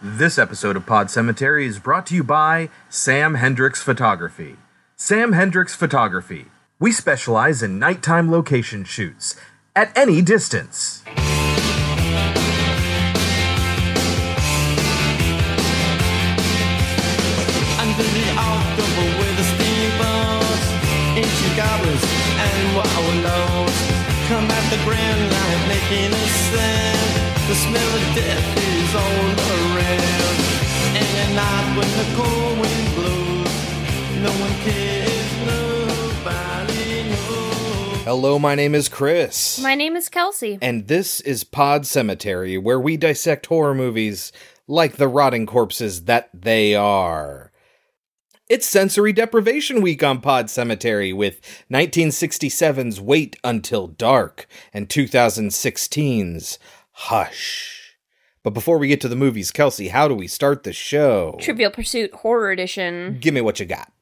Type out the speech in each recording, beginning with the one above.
This episode of Pod Cemetery is brought to you by Sam Hendricks Photography. Sam Hendricks Photography. We specialize in nighttime location shoots at any distance. Come at the grand making a. The smell of death is all around. And at night when the cold wind blows, no one cares, nobody knows. Hello, my name is Chris. My name is Kelsey. and this is Pod Cemetery, where we dissect horror movies like the rotting corpses that they are. It's Sensory Deprivation Week on Pod Cemetery with 1967's Wait Until Dark and 2016's Hush. But before we get to the movies, Kelsey, how do we start the show? Trivial Pursuit Horror Edition. Give me what you got.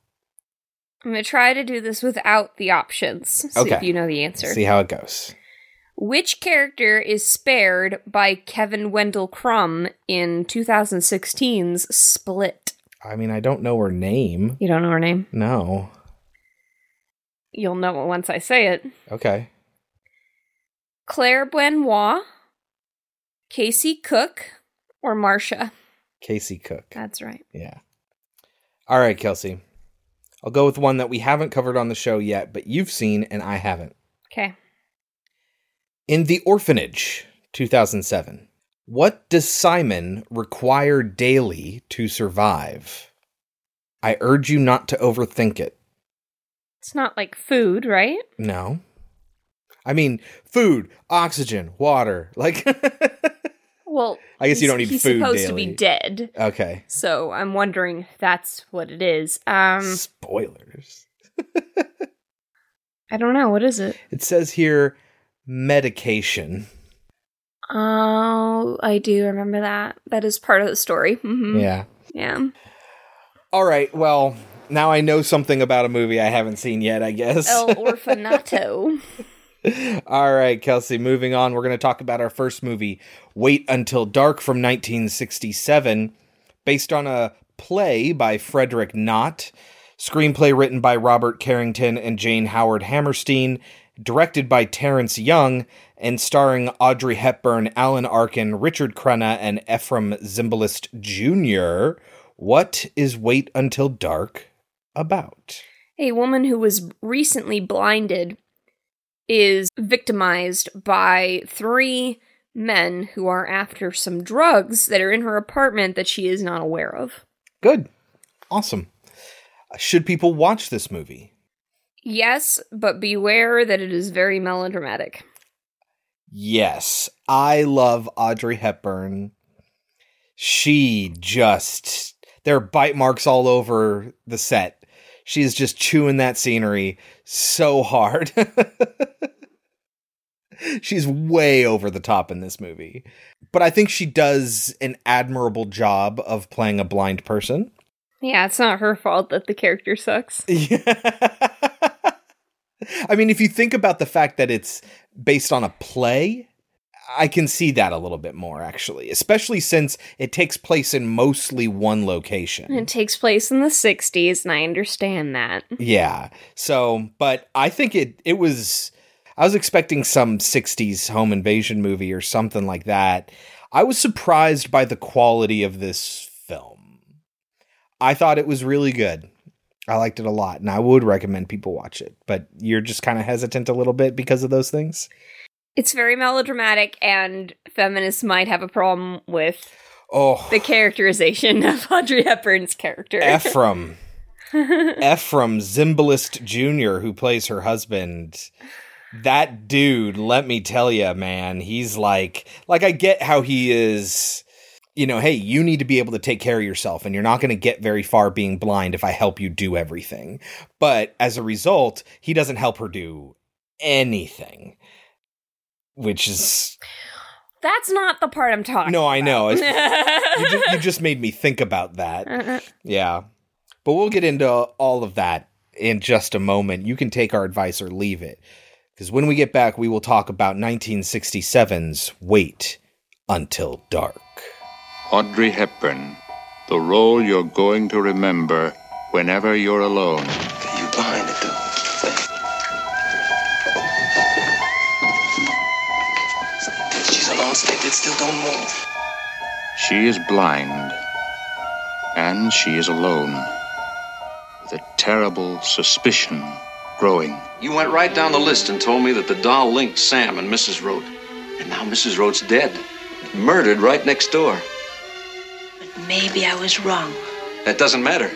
I'm going to try to do this without the options. See Okay. if you know the answer. See how it goes. Which character is spared by Kevin Wendell Crumb in 2016's Split? I mean, I don't know her name. You don't know her name? No. You'll know it once I say it. Okay. Claire Benoit, Casey Cooke, or Marcia? Casey Cooke. That's right. Yeah. All right, Kelsey. I'll go with one that we haven't covered on the show yet, but you've seen and I haven't. Okay. In The Orphanage, 2007. What does Simon require daily to survive? I urge you not to overthink it. It's not like food, right? No. I mean, food, oxygen, water. Like, Well, I guess you don't need he's food supposed to be dead. okay. So I'm wondering if that's what it is. Um, Spoilers. I don't know. What is it? It says here medication. Oh, I do remember that. That is part of the story. hmm Yeah. Yeah. All right. Well, now I know something about a movie I haven't seen yet, I guess. El Orfanato. All right, Kelsey, moving on. We're going to talk about our first movie, Wait Until Dark from 1967, based on a play by Frederick Knott, screenplay written by Robert Carrington and Jane Howard Hammerstein, directed by Terrence Young, and starring Audrey Hepburn, Alan Arkin, Richard Crenna, and Efrem Zimbalist Jr. What is Wait Until Dark about? A woman who was recently blinded is victimized by three men who are after some drugs that are in her apartment that she is not aware of. Good. Awesome. Should people watch this movie? Yes, but beware that it is very melodramatic. Yes. I love Audrey Hepburn. She just there are bite marks all over the set. She's just chewing that scenery so hard. She's way over the top in this movie. But I think she does an admirable job of playing a blind person. Yeah, it's not her fault that the character sucks. Yeah. I mean, if you think about the fact that it's based on a play, I can see that a little bit more, actually, especially since it takes place in mostly one location. It takes place in the 60s, and I understand that. Yeah. So, but I think it it was I was expecting some 60s home invasion movie or something like that. I was surprised by the quality of this film. I thought it was really good. I liked it a lot and I would recommend people watch it. But you're just kind of hesitant a little bit because of those things? It's very melodramatic, and feminists might have a problem with Oh, the characterization of Audrey Hepburn's character. Efrem. Efrem Zimbalist Jr., who plays her husband. That dude, let me tell you, man, he's like, like, I get how he is, you know, hey, you need to be able to take care of yourself, and you're not going to get very far being blind if I help you do everything. But as a result, he doesn't help her do anything, which is, That's not the part I'm talking no, I know. It's, you, just, you just made me think about that. Yeah. But we'll get into all of that in just a moment. You can take our advice or leave it. Because when we get back, we will talk about 1967's Wait Until Dark. Audrey Hepburn, the role you're going to remember whenever you're alone. It still don't move. She is blind, and she is alone, with a terrible suspicion growing. You went right down the list and told me that the doll linked Sam and Mrs. Roat. And now Mrs. Roat's dead. Murdered right next door. But maybe I was wrong. That doesn't matter.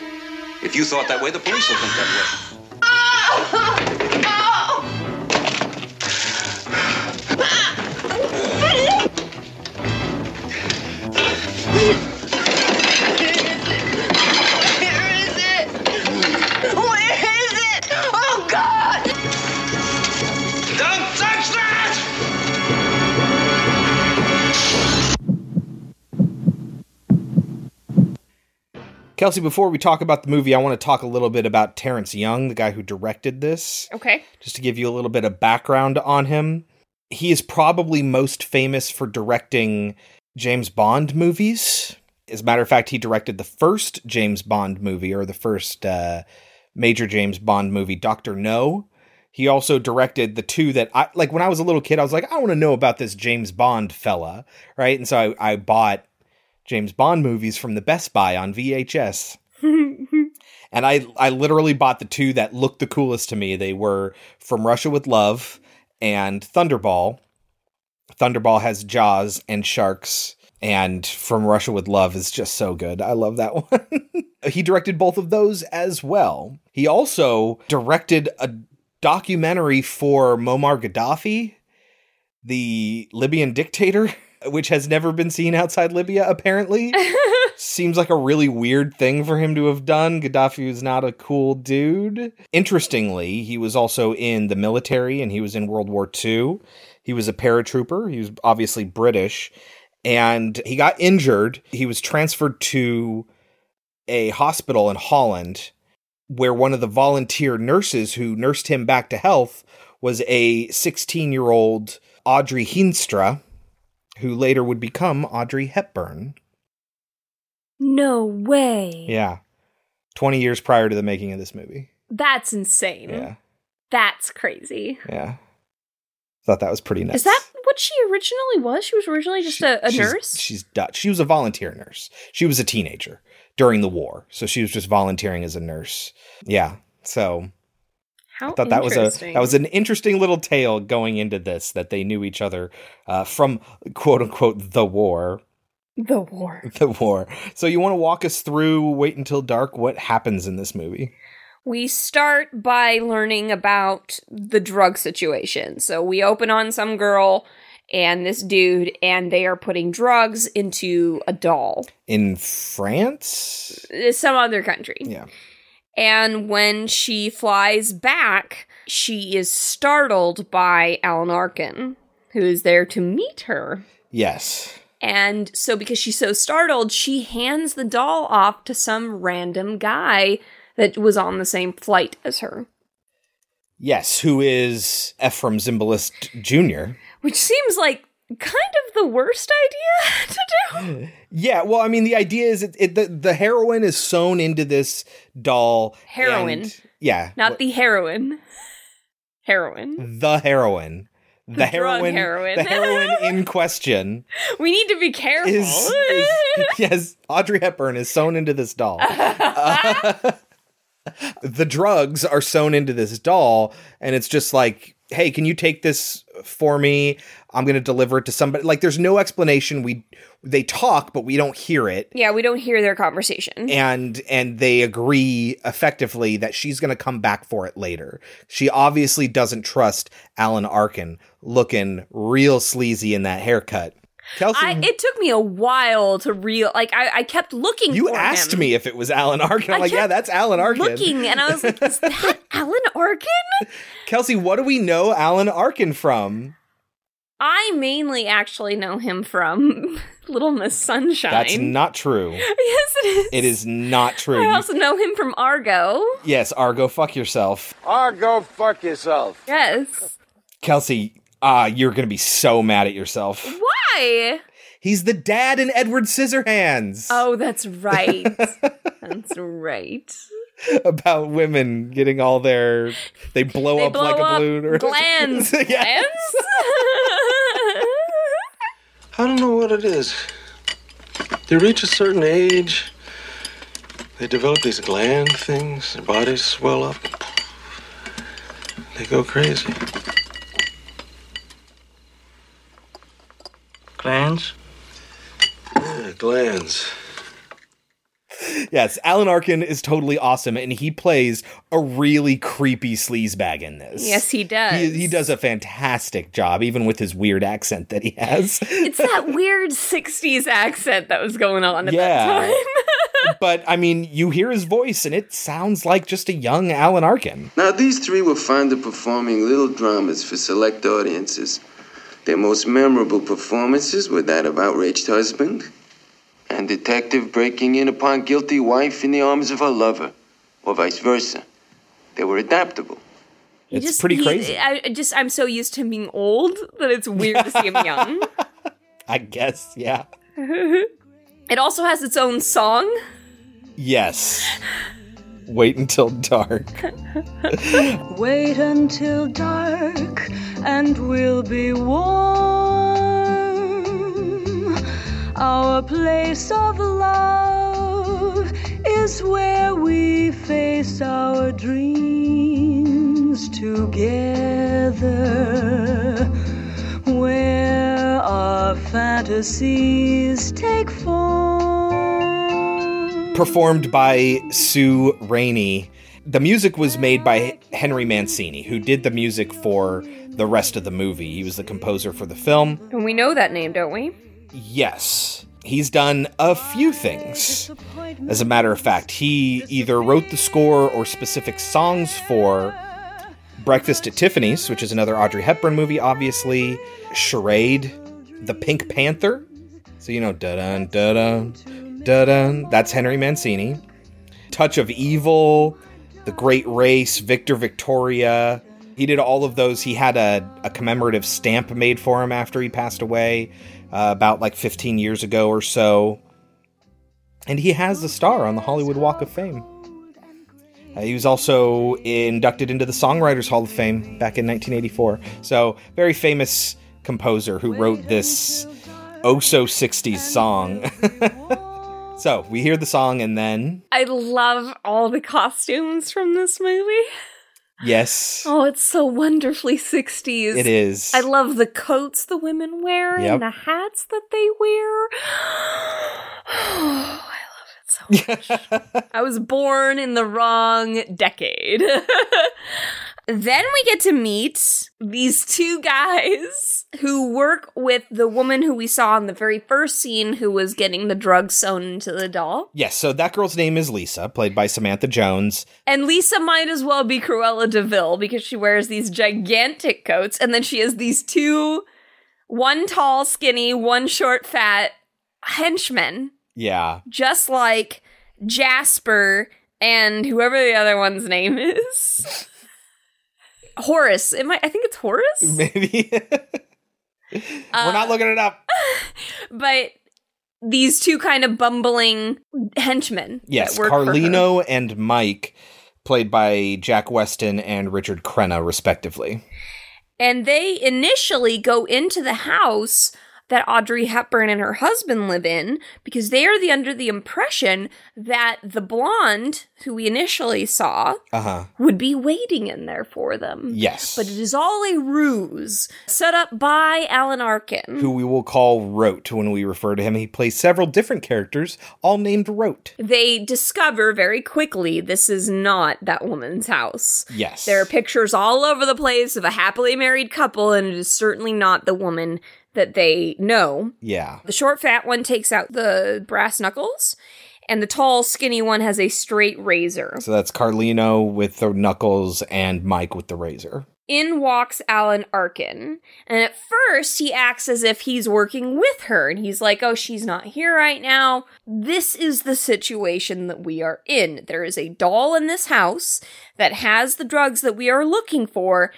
If you thought that way, the police will think that way. Kelsey, before we talk about the movie, I want to talk a little bit about Terrence Young, the guy who directed this, Okay. just to give you a little bit of background on him. He is probably most famous for directing James Bond movies. As a matter of fact, he directed the first James Bond movie, or the first uh, major James Bond movie, Doctor No. He also directed the two that I like when I was a little kid. I was like, I want to know about this James Bond fella, right? And so I, I bought James Bond movies from the Best Buy on VHS. and I I literally bought the two that looked the coolest to me. They were From Russia with Love and Thunderball. Thunderball has Jaws and sharks and From Russia with Love is just so good. I love that one. he directed both of those as well. He also directed a documentary for Muammar Gaddafi, the Libyan dictator, which has never been seen outside Libya apparently. Seems like a really weird thing for him to have done. Gaddafi was not a cool dude. Interestingly, he was also in the military and he was in World War II. He was a paratrooper. He was obviously British. And he got injured. He was transferred to a hospital in Holland where one of the volunteer nurses who nursed him back to health was a 16 year old Audrey Heemstra, who later would become Audrey Hepburn. No way. Yeah. 20 years prior to the making of this movie. That's insane. Yeah. That's crazy. Yeah. Thought that was pretty nice. Is that what she originally was? She was originally just a, a she's, nurse? She's Dutch. She was a volunteer nurse. She was a teenager during the war. So she was just volunteering as a nurse. Yeah. So How I thought that was a that was an interesting little tale going into this that they knew each other uh, from quote unquote the war. the war. The war. So you want to walk us through Wait Until Dark? What happens in this movie? We start by learning about the drug situation. So we open on some girl and this dude, and they are putting drugs into a doll. In France? Some other country. Yeah. And when she flies back, she is startled by Alan Arkin, who is there to meet her. Yes. And so, because she's so startled, she hands the doll off to some random guy that was on the same flight as her, Yes, who is Efrem Zimbalist Jr. which seems like kind of the worst idea to do. Yeah, well, I mean, the idea is it, it the, the heroin is sewn into this doll. Heroin. and- yeah. Not the heroin. Heroin. the heroin. The, drug heroin, heroin. The heroin in question We need to be careful. is, is yes, Audrey Hepburn is sewn into this doll. Uh, the drugs are sewn into this doll, and it's just like, hey, can you take this for me? I'm going to deliver it to somebody. Like, there's no explanation. We they talk, but we don't hear it. yeah, we don't hear their conversation. and and they agree effectively that she's going to come back for it later. She obviously doesn't trust Alan Arkin looking real sleazy in that haircut. Kelsey, I, it took me a while to real like I, I kept looking. you for asked him. me if it was Alan Arkin. I'm I like, yeah, that's Alan Arkin. looking, and I was like, "Is that Alan Arkin?" Kelsey, what do we know Alan Arkin from? I mainly actually know him from Little Miss Sunshine. That's not true. yes, it is. It is not true. I You- also know him from Argo. yes, Argo, fuck yourself. Argo, fuck yourself. Yes. Kelsey, ah, you're going to be so mad at yourself. Why? He's the dad in Edward Scissorhands. Oh, that's right. that's right. About women getting all their they blow They up blow like a balloon or glands. Yeah. Glands? I don't know what it is. They reach a certain age, they develop these gland things, their bodies swell up. They go crazy. Glands? Yeah, glands. Yes, Alan Arkin is totally awesome, and he plays a really creepy sleazebag in this. yes, he does. He, he does a fantastic job, even with his weird accent that he has. It's that weird 60s accent that was going on at Yeah. that time. but I mean, you hear his voice, and it sounds like just a young Alan Arkin. Now, these three were fond of performing little dramas for select audiences. Their most memorable performances were that of outraged husband and detective breaking in upon guilty wife in the arms of her lover, or vice versa. They were adaptable. It's just- pretty crazy. I I just I'm so used to him being old that it's weird to see him young. I guess, yeah. It also has its own song. Yes. Wait until dark. Wait until dark and we'll be warm. Our place of love is where we face our dreams together. Where our fantasies take form. Performed by Sue Raney. The music was made by Henry Mancini, who did the music for the rest of the movie. He was the composer for the film. And we know that name, don't we? Yes, he's done a few things. As a matter of fact, he either wrote the score or specific songs for Breakfast at Tiffany's, which is another Audrey Hepburn movie, obviously, Charade, The Pink Panther. So, you know, da dun, da dun, da. That's Henry Mancini. Touch of Evil, The Great Race, Victor Victoria. He did all of those. He had a, a commemorative stamp made for him after he passed away uh, about like 15 years ago or so. And he has the star on the Hollywood Walk of Fame. Uh, he was also inducted into the Songwriters Hall of Fame back in 1984. So, very famous composer who wrote this oh so 60s song. so, we hear the song and then, I love all the costumes from this movie. yes, Oh, it's so wonderfully 60s. it is. I love the coats the women wear Yep. and the hats that they wear. Oh, I love it so much. I was born in the wrong decade. then we get to meet these two guys who work with the woman who we saw in the very first scene who was getting the drugs sewn into the doll. Yes, so that girl's name is Lisa, played by Samantha Jones. And Lisa might as well be Cruella de Vil because she wears these gigantic coats and then she has these two one tall, skinny, one short, fat henchmen, Yeah. just like Jasper and whoever the other one's name is. Horace. Am I I think it's Horace? Maybe. We're not uh, looking it up. But these two kind of bumbling henchmen. Yes, that work for her. Carlino and Mike, played by Jack Weston and Richard Crenna, respectively. And they initially go into the house that Audrey Hepburn and her husband live in because they are the under the impression that the blonde who we initially saw Uh huh. would be waiting in there for them. Yes. But it is all a ruse set up by Alan Arkin. Who we will call Roat when we refer to him. He plays several different characters, all named Roat. They discover very quickly this is not that woman's house. Yes. There are pictures all over the place of a happily married couple, and it is certainly not the woman that they know. Yeah. The short, fat one takes out the brass knuckles, and the tall, skinny one has a straight razor. So that's Carlino with the knuckles and Mike with the razor. In walks Alan Arkin, and at first he acts as if he's working with her, and he's like, Oh, she's not here right now. This is the situation that we are in. There is a doll in this house that has the drugs that we are looking for,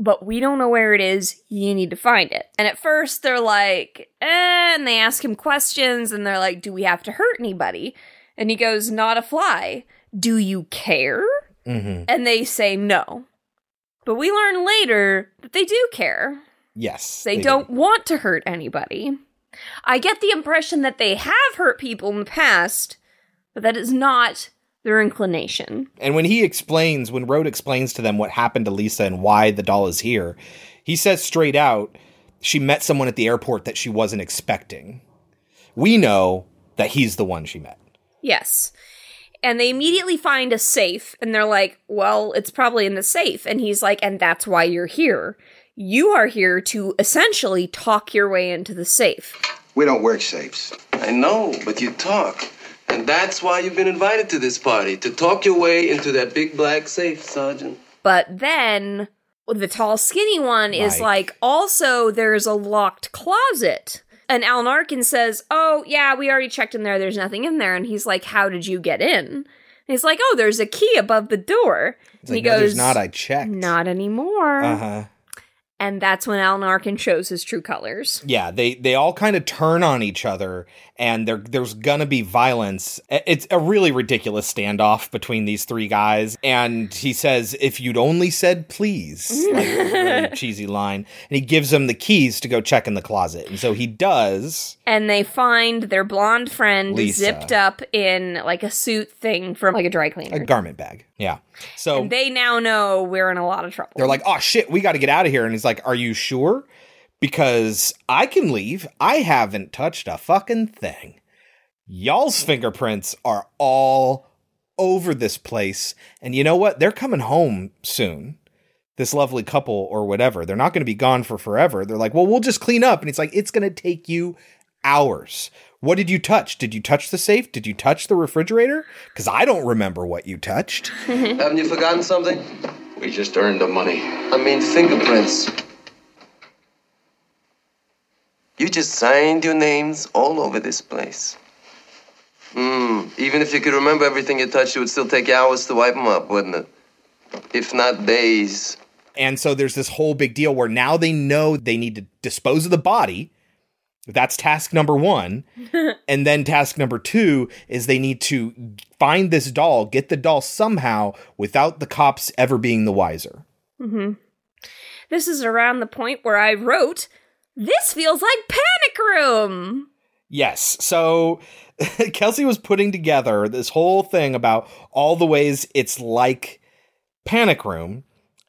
but we don't know where it is. You need to find it. And at first, they're like, eh, and they ask him questions, and they're like, do we have to hurt anybody? And he goes, not a fly. Do you care? Mm-hmm. And they say no. But we learn later that they do care. Yes. They, do. don't want to hurt anybody. I get the impression that they have hurt people in the past, but that is not their inclination. And when he explains, when Roat explains to them what happened to Lisa and why the doll is here, he says straight out she met someone at the airport that she wasn't expecting. We know that he's the one she met. Yes. And they immediately find a safe and they're like, well, it's probably in the safe. And he's like, and that's why you're here. You are here to essentially talk your way into the safe. We don't work safes. I know, but you talk. And that's why you've been invited to this party to talk your way into that big black safe, Sergeant. But then the tall, skinny one is Right. like, also, there's a locked closet. And Alan Arkin says, Oh, yeah, we already checked in there. There's nothing in there. And he's like, How did you get in? And he's like, Oh, there's a key above the door. It's and like, he no, goes, there's not. I checked. Not anymore. Uh huh. And that's when Alan Arkin shows his true colors. Yeah, they they all kind of turn on each other, and there there's gonna be violence. It's a really ridiculous standoff between these three guys, and he says, "If you'd only said please," like a really cheesy line, and he gives them the keys to go check in the closet, and so he does. And they find their blonde friend Lisa. zipped up in like a suit thing from like a dry cleaner. A garment bag, yeah. So and they now know we're in a lot of trouble. they're like, "Oh shit, we got to get out of here," and he's like, "Are you sure?" Because I can leave. I haven't touched a fucking thing. Y'all's fingerprints are all over this place. And you know what? They're coming home soon. This lovely couple or whatever. They're not going to be gone for forever. They're like, well, we'll just clean up. And it's like, it's going to take you hours. What did you touch? Did you touch the safe? Did you touch the refrigerator? Because I don't remember what you touched. Haven't you forgotten something? We just earned the money. I mean, fingerprints. You just signed your names all over this place. Hmm. Even if you could remember everything you touched, it would still take hours to wipe them up, wouldn't it? If not days. And so there's this whole big deal where now they know they need to dispose of the body. That's task number one. and then task number two is they need to find this doll, get the doll somehow without the cops ever being the wiser. hmm This is around the point where I wrote, This feels like Panic Room. Yes. So Kelsey was putting together this whole thing about all the ways it's like Panic Room,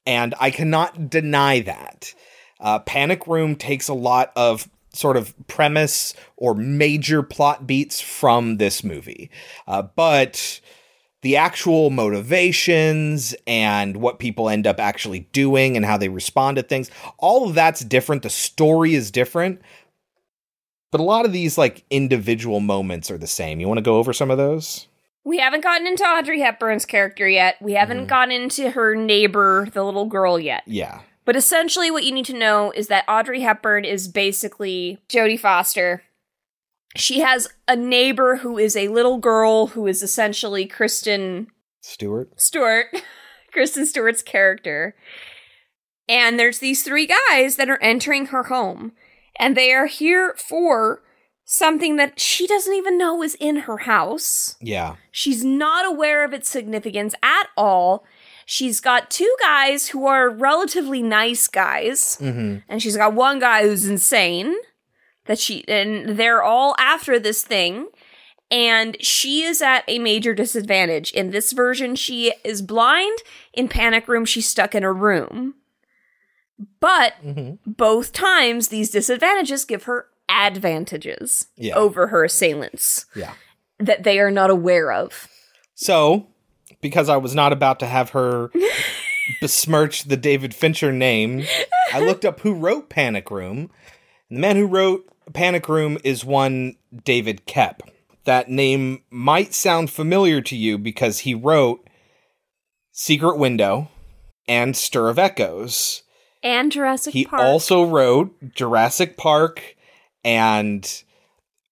and I cannot deny that. Uh, Panic Room takes a lot of sort of premise or major plot beats from this movie, uh, but the actual motivations and what people end up actually doing and how they respond to things, all of that's different. The story is different, but a lot of these like individual moments are the same. You want to go over some of those? We haven't gotten into Audrey Hepburn's character yet. We haven't Mm-hmm. gotten into her neighbor, the little girl, yet. Yeah. But essentially, what you need to know is that Audrey Hepburn is basically Jodie Foster. She has a neighbor who is a little girl who is essentially Kristen Stewart. Stewart, Kristen Stewart's character. And there's these three guys that are entering her home, and they are here for something that she doesn't even know is in her house. Yeah. She's not aware of its significance at all. She's got two guys who are relatively nice guys, Mm-hmm. and she's got one guy who's insane. That she and they're all after this thing, and she is at a major disadvantage. In this version, she is blind. In Panic Room, she's stuck in a room. But both times, these disadvantages give her advantages Yeah. over her assailants Yeah. that they are not aware of. So, because I was not about to have her besmirch the David Fincher name, I looked up who wrote Panic Room. And the man who wrote Panic Room is one David Koepp. That name might sound familiar to you because he wrote Secret Window and Stir of Echoes. And Jurassic He Park. also wrote Jurassic Park and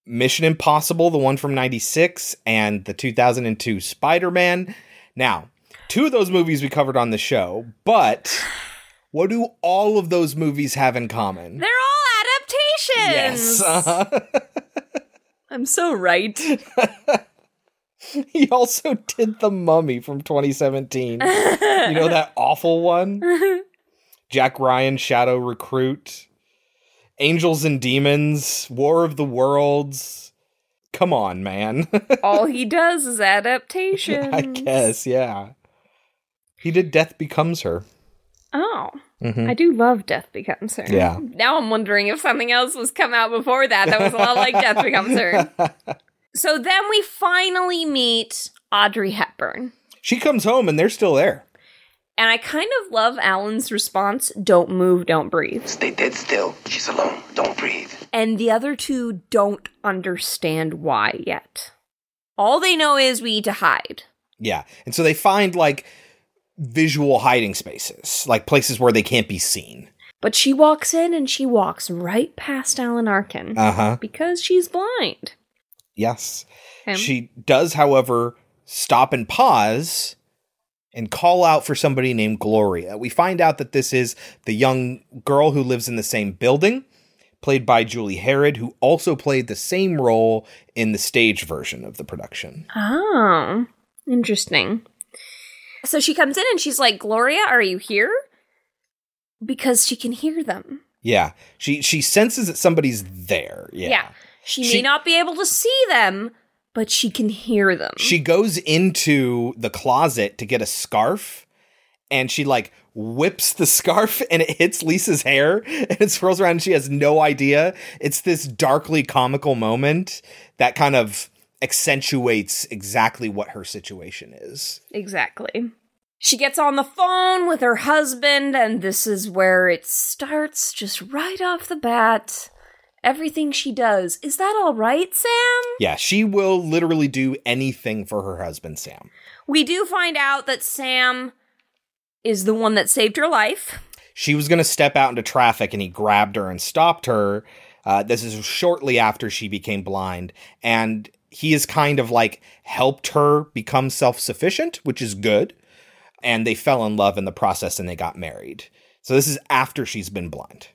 Mission Impossible, the one from 96, and the 2002 Spider Man. Now, two of those movies we covered on the show, but What do all of those movies have in common? They're all adaptations. Yes. uh-huh. I'm so right. he also did The Mummy from 2017. you know that awful one? Jack Ryan, Shadow Recruit, Angels and Demons, War of the Worlds. Come on, man. all he does is adaptation. I guess, yeah. He did Death Becomes Her. Oh. Mhm. I do love Death Becomes Her. Yeah. Now I'm wondering if something else was come out before that that was a lot like Death Becomes Her. So then we finally meet Audrey Hepburn. She comes home and they're still there. And I kind of love Alan's response don't move, don't breathe. Stay dead still. She's alone. Don't breathe. And the other two don't understand why yet. All they know is we need to hide. Yeah. And so they find like visual hiding spaces, like places where they can't be seen. But she walks in and she walks right past Alan Arkin Uh huh. because she's blind. Yes. Him. She does, however, stop and pause and call out for somebody named Gloria. We find out that this is the young girl who lives in the same building, played by Julie Herrod, who also played the same role in the stage version of the production. Oh, interesting. So she comes in and she's like, Gloria, are you here? Because she can hear them. Yeah. She she senses that somebody's there. Yeah. She, She- may not be able to see them, but she can hear them. She goes into the closet to get a scarf and she like whips the scarf and it hits Lisa's hair and it swirls around and she has no idea. It's this darkly comical moment that kind of accentuates exactly what her situation is. Exactly. She gets on the phone with her husband, and this is where it starts just right off the bat. Everything she does. Is that all right, Sam? Yeah, she will literally do anything for her husband Sam. We do find out that Sam is the one that saved her life. she was going to step out into traffic and he grabbed her and stopped her. Uh, this is shortly after she became blind. And he has kind of like helped her become self sufficient, which is good. And they fell in love in the process and they got married. So this is after she's been blind.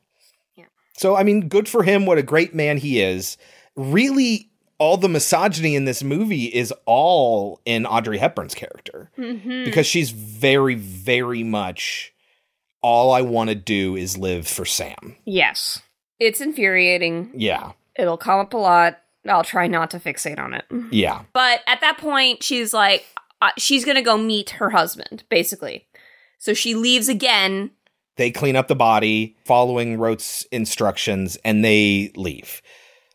So, I mean, good for him. What a great man he is. Really, all the misogyny in this movie is all in Audrey Hepburn's character Mm-hmm. because she's very, very much all I want to do is live for Sam. Yes. It's infuriating. Yeah. It'll come up a lot. I'll try not to fixate on it. Yeah. But at that point, she's like, uh, she's gonna go meet her husband, basically. So she leaves again. They clean up the body following Roat's instructions and they leave.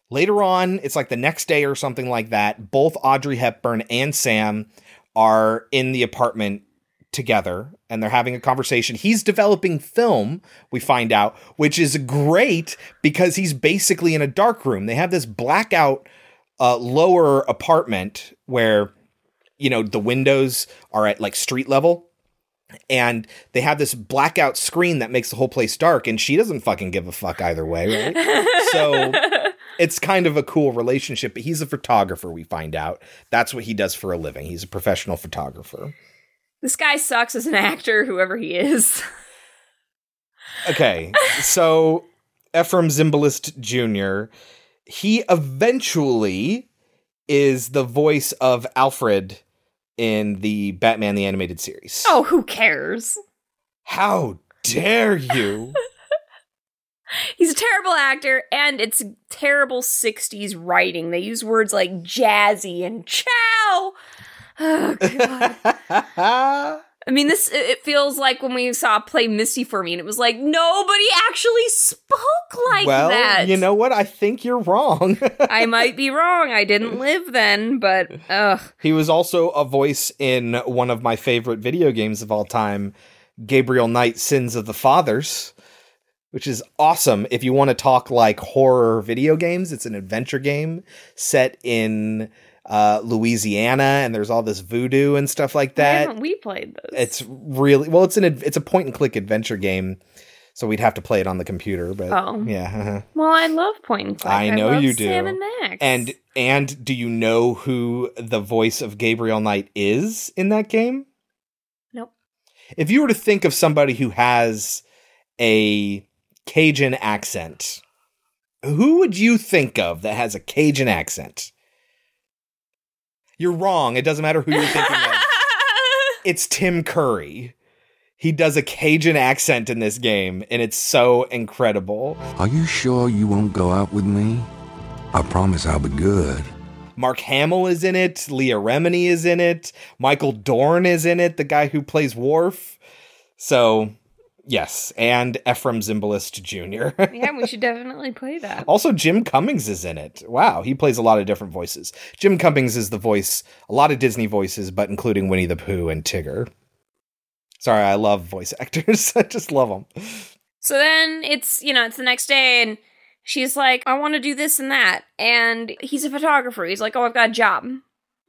Later on, it's like the next day or something like that, both Audrey Hepburn and Sam are in the apartment together and they're having a conversation. He's developing film, we find out, which is great because he's basically in a dark room. They have this blackout uh, lower apartment where you know the windows are at like street level and they have this blackout screen that makes the whole place dark and she doesn't fucking give a fuck either way right? So it's kind of a cool relationship but he's a photographer we find out. That's what he does for a living. He's a professional photographer. This guy sucks as an actor, whoever he is. okay so efrem zimbalist jr he eventually is the voice of alfred in the batman the animated series Oh, who cares? how dare you He's a terrible actor, and it's terrible 60s writing. They use words like jazzy and chow. Oh, God. I mean, this it feels like when we saw play Misty for me, and it was like nobody actually spoke like well, that. you know what? I think you're wrong. I might be wrong. I didn't live then, but ugh. he was also a voice in one of my favorite video games of all time, Gabriel Knight Sins of the Fathers, which is awesome. If you want to talk like horror video games, it's an adventure game set in uh, Louisiana, and there's all this voodoo and stuff like that. Why haven't we played this? It's really well. It's an it's a point and click adventure game, so we'd have to play it on the computer. But Oh. yeah, uh-huh. well, I love point and click. I know love you do. Sam and Max. And and do you know who the voice of Gabriel Knight is in that game? Nope. If you were to think of somebody who has a Cajun accent. Who would you think of that has a Cajun accent? You're wrong. It doesn't matter who you're thinking of. It's Tim Curry. He does a Cajun accent in this game, and it's so incredible. Are you sure you won't go out with me? I promise I'll be good. Mark Hamill is in it. Leah Remini is in it. Michael Dorn is in it, the guy who plays Worf. So, yes, and Efrem Zimbalist Jr. yeah, we should definitely play that. also, Jim Cummings is in it. Wow, he plays a lot of different voices. Jim Cummings is the voice, a lot of Disney voices, but including Winnie the Pooh and Tigger. Sorry, I love voice actors. I just love them. So then it's, you know, it's the next day and she's like, I want to do this and that. And he's a photographer. He's like, Oh, I've got a job.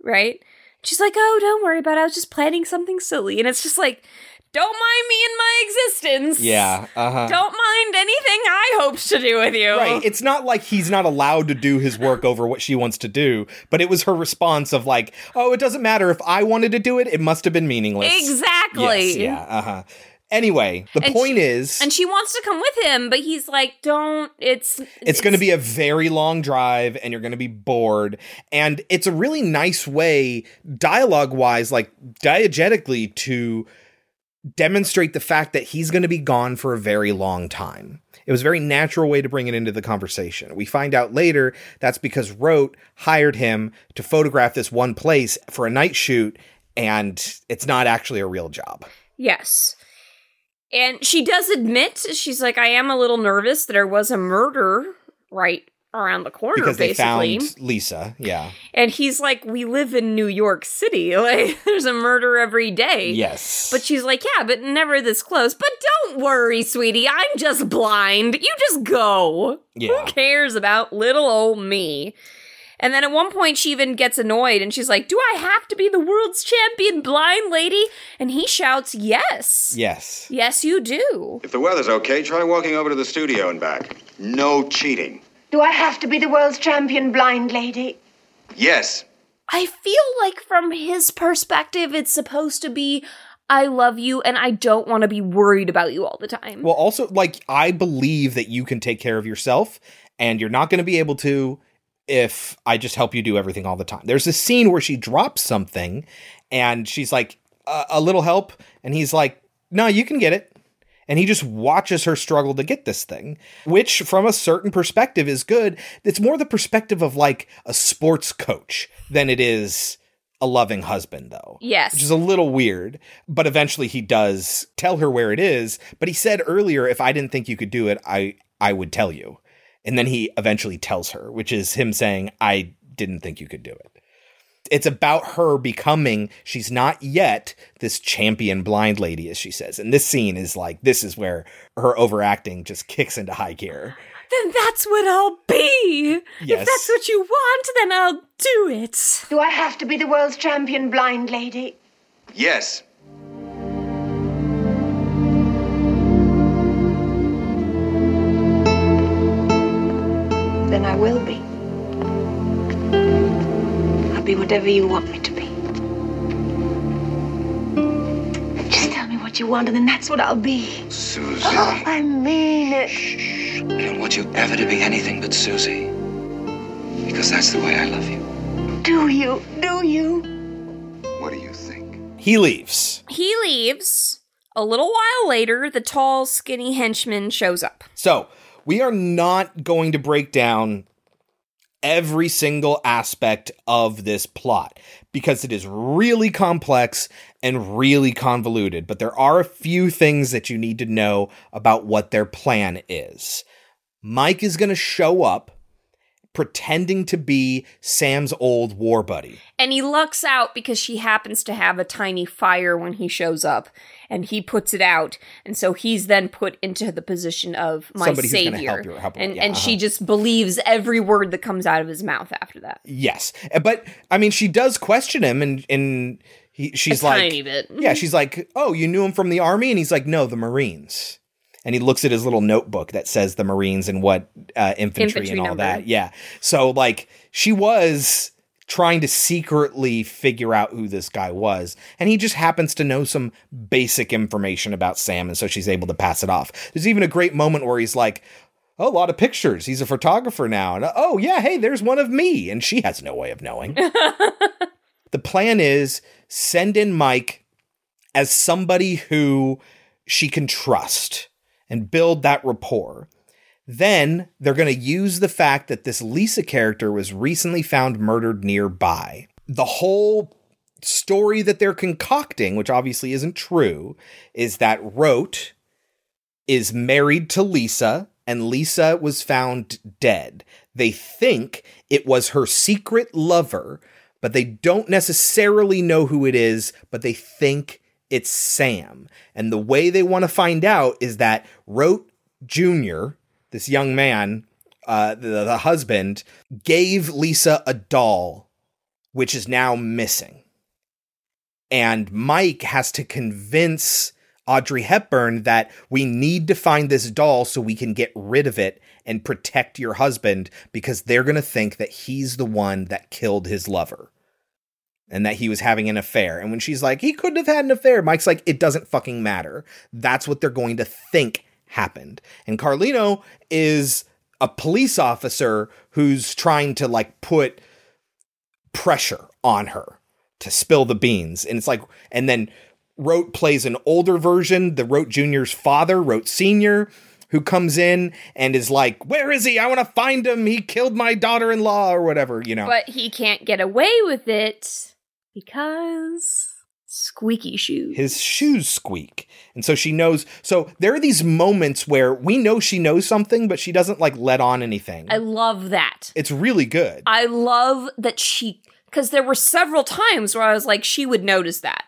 Right? She's like, Oh, don't worry about it. I was just planning something silly. And it's just like, don't mind me in my existence. Yeah, uh-huh. Don't mind anything I hoped to do with you. Right. It's not like he's not allowed to do his work over what she wants to do, but it was her response of like, "Oh, it doesn't matter if I wanted to do it; it must have been meaningless." Exactly. Yes, yeah. Uh huh. Anyway, the And point she- is, And she wants to come with him, but he's like, don't. It's. it's going to be a very long drive, and you're going to be bored. And it's a really nice way, dialogue wise, like diegetically, to demonstrate the fact that he's going to be gone for a very long time. It was a very natural way to bring it into the conversation. We find out later that's because Roat hired him to photograph this one place for a night shoot, and it's not actually a real job. Yes. And she does admit, she's like, I am a little nervous that there was a murder right around the corner, Because they basically. found Lisa. Yeah. and he's like, We live in New York City. Like, there's a murder every day. Yes. But she's like, Yeah, but never this close. But don't worry, sweetie. I'm just blind. You just go. Yeah. Who cares about little old me? And then at one point, she even gets annoyed and she's like, Do I have to be the world's champion blind lady? And he shouts, Yes. Yes. Yes, you do. If the weather's okay, try walking over to the studio and back. No cheating. Do I have to be the world's champion blind lady? Yes. I feel like from his perspective, it's supposed to be, I love you and I don't want to be worried about you all the time. Well, also, like, I believe that you can take care of yourself, and you're not going to be able to if I just help you do everything all the time. There's a scene where she drops something, and she's like, a, a little help, and he's like, no, you can get it. And he just watches her struggle to get this thing, which, from a certain perspective, is good. It's more the perspective of like a sports coach than it is a loving husband, though. Yes. Which is a little weird, but eventually he does tell her where it is. But he said earlier, if I didn't think you could do it, I I would tell you. And then he eventually tells her, which is him saying, I didn't think you could do it. It's about her becoming, she's not yet this champion blind lady, as she says. And this scene is like, this is where her overacting just kicks into high gear. then that's what I'll be. Yes. If that's what you want, then I'll do it. Do I have to be the world's champion blind lady? Yes. Then I will be. I'll be whatever you want me to be. Just tell me what you want, and then that's what I'll be. Susie. Oh, I mean it. I don't want you ever to be anything but Susie. Because that's the way I love you. Do you? Do you? What do you think? He leaves. He leaves. A little while later, the tall, skinny henchman shows up. So we are not going to break down every single aspect of this plot because it is really complex and really convoluted. But there are a few things that you need to know about what their plan is. Mike is going to show up pretending to be Sam's old war buddy. And he lucks out because she happens to have a tiny fire when he shows up. And he puts it out. And so he's then put into the position of my Somebody who's savior. help you help and yeah, and she uh-huh. just believes every word that comes out of his mouth after that. Yes, but I mean, she does question him, and and he, she's A like, yeah, she's like, oh, you knew him from the army, and he's like, no, the Marines. And he looks at his little notebook that says the Marines and what uh, infantry, Infantry and all number. that. Yeah, so like she was trying to secretly figure out who this guy was. And he just happens to know some basic information about Sam, and so she's able to pass it off. There's even a great moment where he's like, Oh, a lot of pictures. He's a photographer now. And oh, yeah, hey, there's one of me. And she has no way of knowing. the plan is send in Mike as somebody who she can trust and build that rapport. Then they're going to use the fact that this Lisa character was recently found murdered nearby. The whole story that they're concocting, which obviously isn't true, is that Roat is married to Lisa and Lisa was found dead. They think it was her secret lover, but they don't necessarily know who it is, but they think it's Sam. And the way they want to find out is that Roat Jr., this young man, uh, the, the husband, gave Lisa a doll, which is now missing. And Mike has to convince Audrey Hepburn that we need to find this doll so we can get rid of it and protect your husband because they're going to think that he's the one that killed his lover and that he was having an affair. And when she's like, he couldn't have had an affair, Mike's like, it doesn't fucking matter. That's what they're going to think happened. And Carlino is a police officer who's trying to like put pressure on her to spill the beans. And it's like, and then Roat plays an older version, the Roat Jr.'s father, Roat Sr., who comes in and is like, Where is he? I want to find him. He killed my daughter in law or whatever, you know. But he can't get away with it because squeaky shoes. His shoes squeak. And so she knows. So there are these moments where we know she knows something, but she doesn't like let on anything. I love that. It's really good. I love that she, because there were several times where I was like, she would notice that.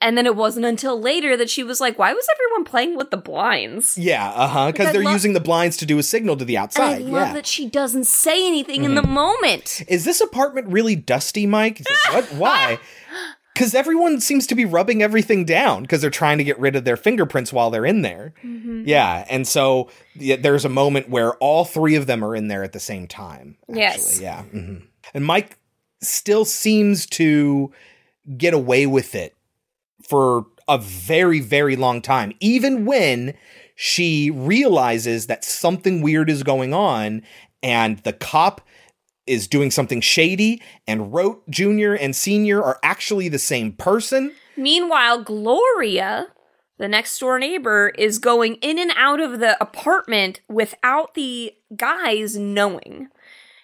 And then it wasn't until later that she was like, why was everyone playing with the blinds? Yeah, uh huh. Because they're love- using the blinds to do a signal to the outside. And I love yeah. that she doesn't say anything in the Mhm. moment. Is this apartment really dusty, Mike? Like, what? Why? Because everyone seems to be rubbing everything down because they're trying to get rid of their fingerprints while they're in there. Mhm. Yeah, and so yeah, there's a moment where all three of them are in there at the same time. Yes. Yeah, mhm. and Mike still seems to get away with it for a very, very long time, even when she realizes that something weird is going on and the cop is doing something shady and Roat Jr. and Senior are actually the same person. Meanwhile, Gloria, the next door neighbor, is going in and out of the apartment without the guys knowing.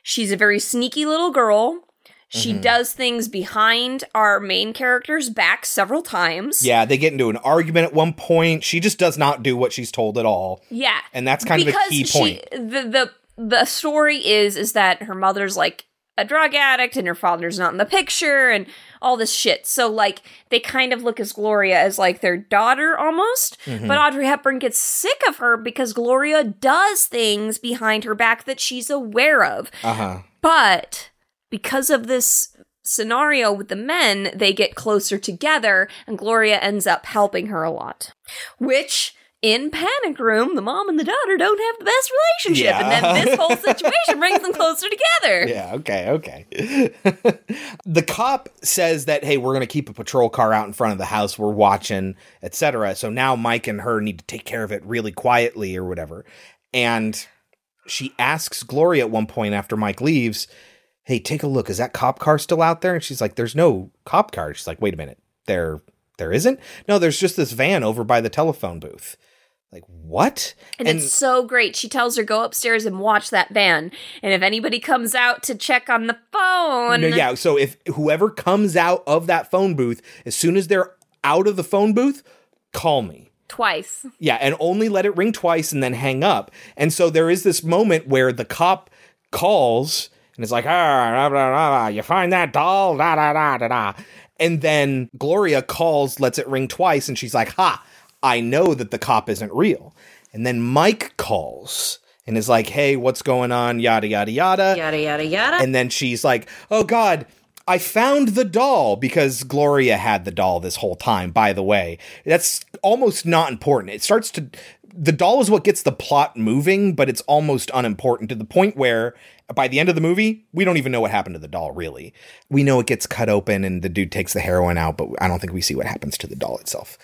She's a very sneaky little girl. She Mhm. does things behind our main character's back several times. Yeah, they get into an argument at one point. She just does not do what she's told at all. Yeah. And that's kind of a key she- point. the the the story is is that her mother's like a drug addict and her father's not in the picture and all this shit. So like they kind of look as Gloria as like their daughter almost. Mhm. But Audrey Hepburn gets sick of her because Gloria does things behind her back that she's aware of. Uh huh. But because of this scenario with the men, they get closer together and Gloria ends up helping her a lot. Which in Panic Room, the mom and the daughter don't have the best relationship. And then this whole situation brings them closer together. Yeah, okay, okay. the cop says that hey, we're going to keep a patrol car out in front of the house, we're watching, etc. So now Mike and her need to take care of it really quietly or whatever. And she asks Gloria at one point after Mike leaves, "Hey, take a look. Is that cop car still out there?" And she's like, "There's no cop car." She's like, "Wait a minute. There there isn't? No, there's just this van over by the telephone booth." Like, what? And, it's so great. She tells her go upstairs and watch that van. And if anybody comes out to check on the phone, No, yeah. So if whoever comes out of that phone booth, as soon as they're out of the phone booth, call me. twice. Yeah, and only let it ring twice and then hang up. And so there is this moment where the cop calls and it's like, ah, blah, blah, blah, you find that doll, da da da da da. And then Gloria calls, lets it ring twice, and she's like, ha, I know that the cop isn't real. And then Mike calls and is like, hey, what's going on? Yada yada yada. Yada, yada, yada. And then she's like, "Oh God, I found the doll because Gloria had the doll this whole time." By the way, that's almost not important. It starts to the doll is what gets the plot moving, but it's almost unimportant to the point where by the end of the movie, we don't even know what happened to the doll, really. We know it gets cut open and the dude takes the heroin out, but I don't think we see what happens to the doll itself.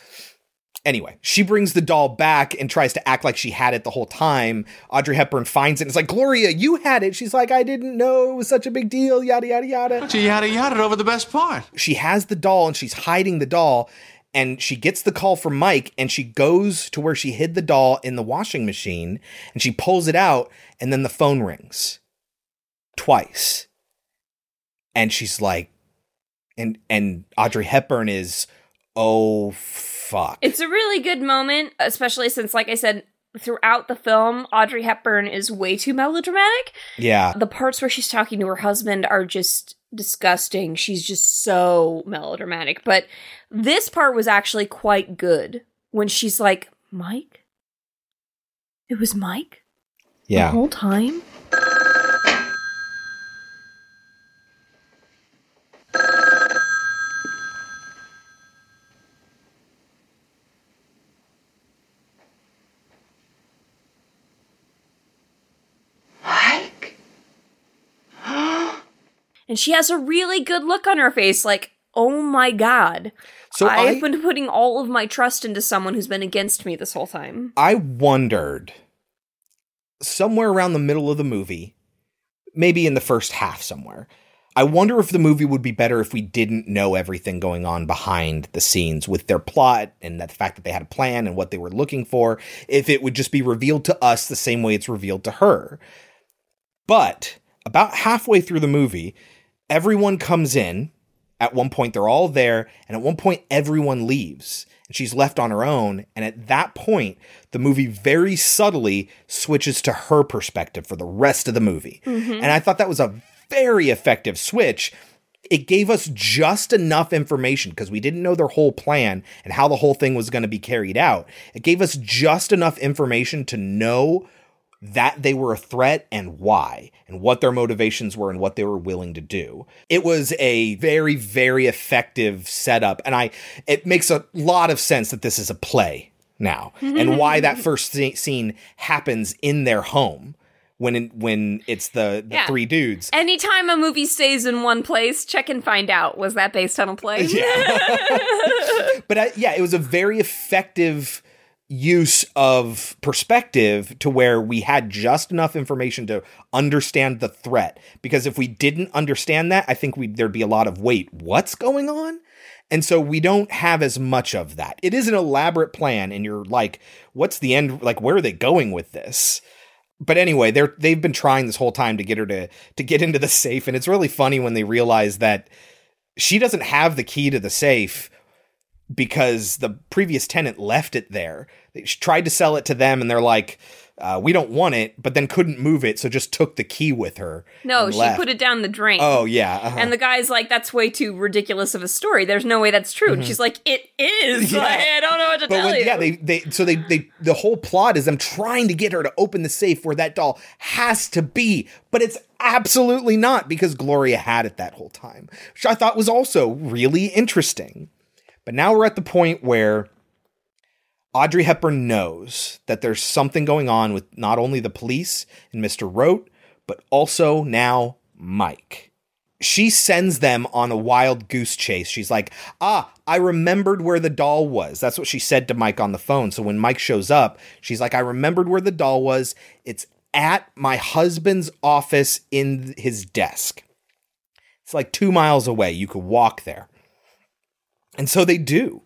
Anyway, she brings the doll back and tries to act like she had it the whole time. Audrey Hepburn finds it and is like, Gloria, you had it. She's like, I didn't know it was such a big deal, yada, yada, yada. She yada yada over the best part. She has the doll and she's hiding the doll. And she gets the call from Mike and she goes to where she hid the doll in the washing machine and she pulls it out and then the phone rings twice. And she's like, and and Audrey Hepburn is, oh fuck. It's a really good moment, especially since, like I said, throughout the film, Audrey Hepburn is way too melodramatic. Yeah. The parts where she's talking to her husband are just disgusting. She's just so melodramatic. But this part was actually quite good when she's like, Mike? It was Mike? Yeah. The whole time? And she has a really good look on her face like oh my god So i've I- been putting all of my trust into someone who's been against me this whole time I wondered somewhere around the middle of the movie, maybe in the first half somewhere. I wonder if the movie would be better if we didn't know everything going on behind the scenes with their plot and that the fact that they had a plan and what they were looking for, if it would just be revealed to us the same way it's revealed to her. But about halfway through the movie, everyone comes in. At one point, they're all there, and at one point, everyone leaves, and she's left on her own. And at that point, the movie very subtly switches to her perspective for the rest of the movie. Mhm. And I thought that was a very effective switch. It gave us just enough information because we didn't know their whole plan and how the whole thing was going to be carried out. It gave us just enough information to know that they were a threat and why, and what their motivations were and what they were willing to do. It was a very, very effective setup, and I it makes a lot of sense that this is a play now, and why that first scene happens in their home when in, when it's the, the Yeah. three dudes. anytime a movie stays in one place check and find out was that based on a play Yeah. but I, yeah, it was a very effective use of perspective to where we had just enough information to understand the threat. Because if we didn't understand that, I think we there'd be a lot of wait, what's going on? And so we don't have as much of that. It is an elaborate plan, and you're like, what's the end? Like, where are they going with this? But anyway, they're they've been trying this whole time to get her to to get into the safe, and it's really funny when they realize that she doesn't have the key to the safe because the previous tenant left it there. They tried to sell it to them, and they're like, uh, "We don't want it," but then couldn't move it, so just took the key with her. no she left. put it down the drain Oh yeah, uh-huh. and the guy's like that's way too ridiculous of a story there's no way that's true and Mhm. she's like it is Yeah. Like, i don't know what to but tell when, you yeah, they they so they they the whole plot is them trying to get her to open the safe where that doll has to be, but it's absolutely not because Gloria had it that whole time, which I thought was also really interesting. But now we're at the point where Audrey Hepburn knows that there's something going on with not only the police and Mr. Roat, but also now Mike. She sends them on a wild goose chase. She's like, Ah, I remembered where the doll was. That's what she said to Mike on the phone. So when Mike shows up, she's like, I remembered where the doll was. It's at my husband's office in his desk. It's like two miles away. You could walk there. And so they do.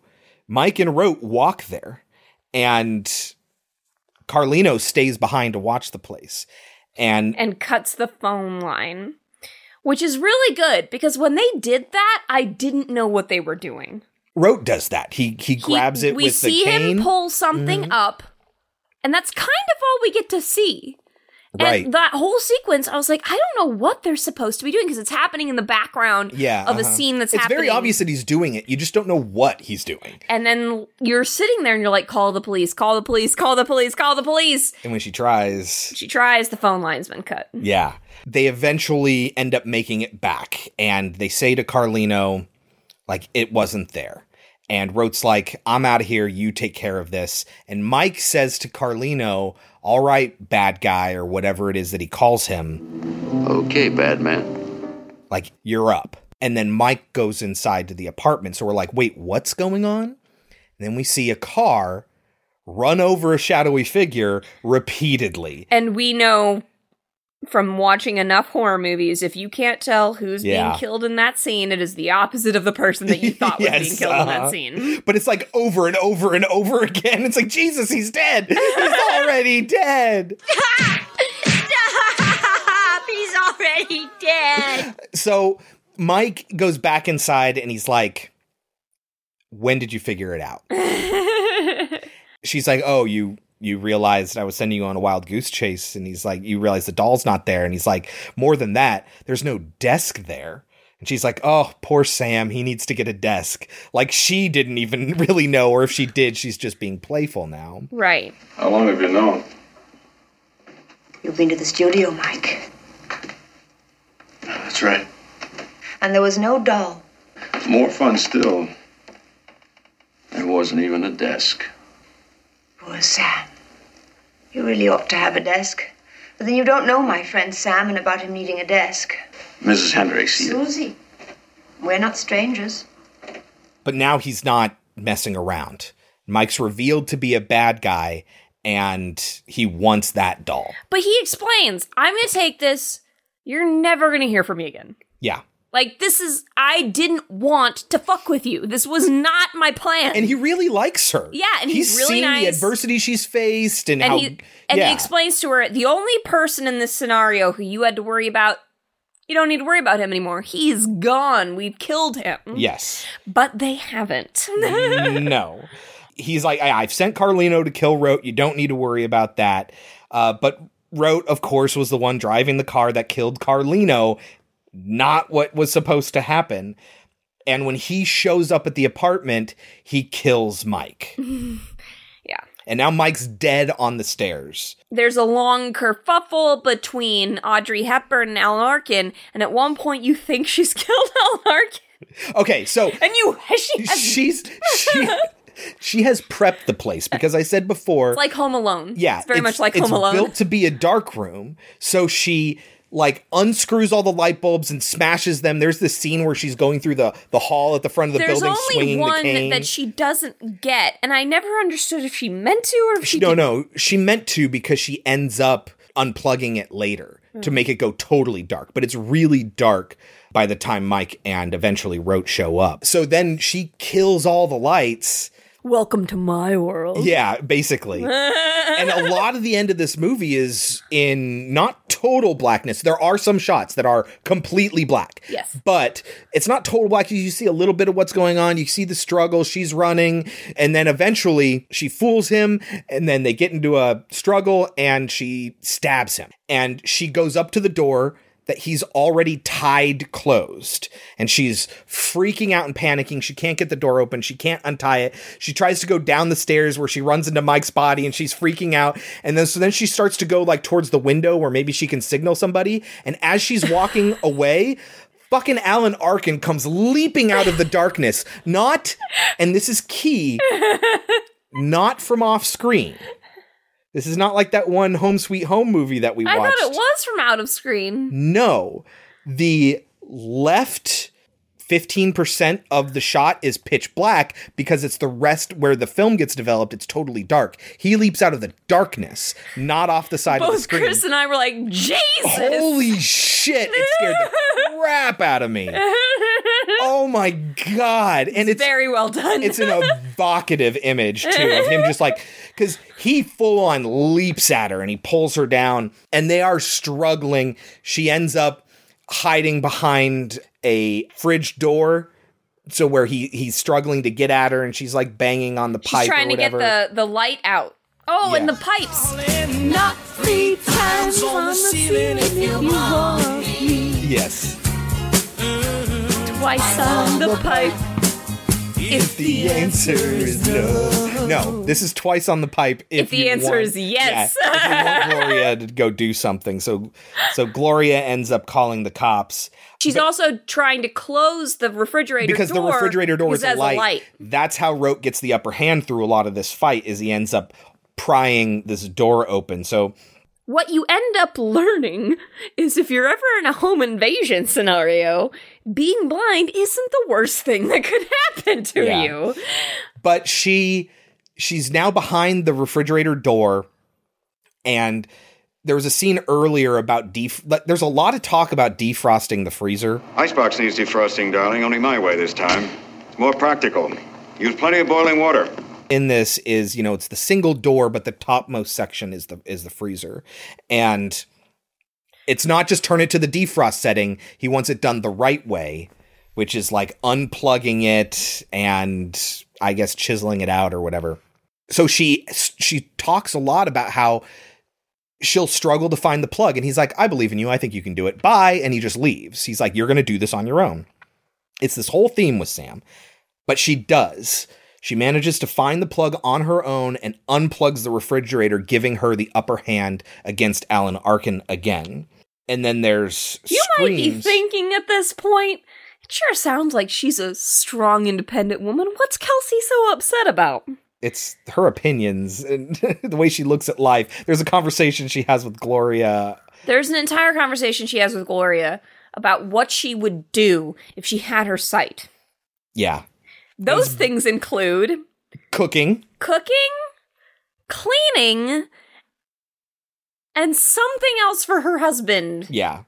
Mike and Roat walk there, and Carlino stays behind to watch the place. And and cuts the phone line which is really good because when they did that i didn't know what they were doing Roat does that. He he He- grabs it we with see him pull something Mhm. up and that's kind of all we get to see Right. and that whole sequence i was like i don't know what they're supposed to be doing because it's happening in the background yeah, of a uh-huh. scene that's it's happening very obvious that he's doing it. You just don't know what he's doing. and then you're sitting there and you're like call the police call the police call the police call the police And when she tries, she tries the phone line's been cut yeah, they eventually end up making it back, and they say to Carlino, like it wasn't there. And Roat's like, I'm out of here. You take care of this. And Mike says to Carlino, All right, bad guy, or whatever it is that he calls him. Okay, bad man. Like, you're up. And then Mike goes inside to the apartment. So we're like, wait, what's going on? And then we see a car run over a shadowy figure repeatedly. And we know from watching enough horror movies, if you can't tell who's Yeah. being killed in that scene, it is the opposite of the person that you thought was being Yes, killed in that uh-huh. scene. But it's like over and over and over again. It's like, Jesus, he's dead. He's already dead. Stop! He's already dead. So Mike goes back inside and he's like, When did you figure it out? She's like, Oh, you you realized I was sending you on a wild goose chase. And he's like, You realize the doll's not there. And he's like, More than that, there's no desk there. And she's like, Oh, poor Sam. He needs to get a desk. Like she didn't even really know, or if she did, she's just being playful now. Right. How long have you known? You've been to the studio, Mike. That's right. And there was no doll. More fun still. There wasn't even a desk. Poor Sam. You really ought to have a desk. But then you don't know my friend Sam and about him needing a desk. Mrs. Hendrix, you. Susie. We're not strangers. But now he's not messing around. Mike's revealed to be a bad guy and he wants that doll. But he explains, I'm going to take this. You're never going to hear from me again. Yeah. Like, this is, I didn't want to fuck with you. This was not my plan. And he really likes her. Yeah, and he's, really seen nice. the adversity she's faced and, and how he and yeah. he explains to her the only person in this scenario who you had to worry about you don't need to worry about him anymore he's gone we've killed him Yes. but they haven't no. He's like, I- I've sent Carlino to kill Roat. You don't need to worry about that. Uh, but Roat, of course, was the one driving the car that killed Carlino. Not what was supposed to happen. And when he shows up at the apartment, he kills Mike. yeah And now Mike's dead on the stairs. there's a long kerfuffle between audrey hepburn and alan arkin and at one point you think she's killed alan arkin Okay, so and you she has, she's she she has prepped the place because I said before it's like home alone Yeah, it's very much like it's home alone built to be a dark room. So she like unscrews all the light bulbs and smashes them. There's this scene where she's going through the the hall at the front of the there's building, only swinging the one cane. that she doesn't get and i never understood if she meant to or if she no, no, she meant to because she ends up unplugging it later to Hmm. make it go totally dark. But it's really dark by the time Mike and eventually Roat show up. So then she kills all the lights. Welcome to my world Yeah, basically. and a lot of the end of this movie is in not total blackness. There are some shots that are completely black. Yes. But it's not total black. You see a little bit of what's going on. You see the struggle. She's running. And then eventually she fools him. And then they get into a struggle and she stabs him. And she goes up to the door that he's already tied closed and she's freaking out and panicking. She can't get the door open. She can't untie it. She tries to go down the stairs where she runs into Mike's body and she's freaking out. And then so then she starts to go like towards the window where maybe she can signal somebody. And as she's walking away, fucking Alan Arkin comes leaping out of the darkness. Not, and this is key, not from off screen. This is not like that one Home Sweet Home movie that we watched. I thought it was from out of screen. No, the left 15% of the shot is pitch black because it's the rest where the film gets developed. It's totally dark. He leaps out of the darkness, not off the side of the Both screen. Chris and I were like, Jesus! Holy shit! It scared the crap out of me. Oh my god! And it's very well done. It's an evocative image too of him just like because he full on leaps at her and he pulls her down, and they are struggling. She ends up hiding behind a fridge door. So where he he's struggling to get at her, and she's like banging on the pipe She's trying or to get the, the light out. Oh, and the pipes. Not three times on the ceiling if you want me. yes. Twice on the pipe. if the answer is no. No, this is twice on the pipe. If, If the you answer want- is yes. Yeah, if you want Gloria to go do something. So, so Gloria ends up calling the cops She's also trying to close the refrigerator because door the refrigerator door is it has a light. That's how Roat gets the upper hand through a lot of this fight. Is he ends up prying this door open. So What you end up learning is if you're ever in a home invasion scenario, being blind isn't the worst thing that could happen to Yeah. you. but she she's now behind the refrigerator door and there was a scene earlier about def- like, there's a lot of talk about defrosting the freezer Icebox needs defrosting, darling. Only my way this time. It's more practical. Use plenty of boiling water. in this is you know it's the single door but the topmost section is the is the freezer and it's not just turn it to the defrost setting he wants it done the right way which is like unplugging it and i guess chiseling it out or whatever so she she talks a lot about how she'll struggle to find the plug and he's like i believe in you. I think you can do it. Bye. And he just leaves. He's like you're going to do this on your own. It's this whole theme with sam but she does. She manages to find the plug on her own and unplugs the refrigerator, giving her the upper hand against Alan Arkin again. And then there's You might be thinking at this point, it sure sounds like she's a strong, independent woman. What's Kelsey so upset about? It's her opinions and the way she looks at life. There's a conversation she has with Gloria. There's an entire conversation she has with Gloria about what she would do if she had her sight. Yeah. Those things include Cooking. cooking, cleaning, and something else for her husband. Yeah.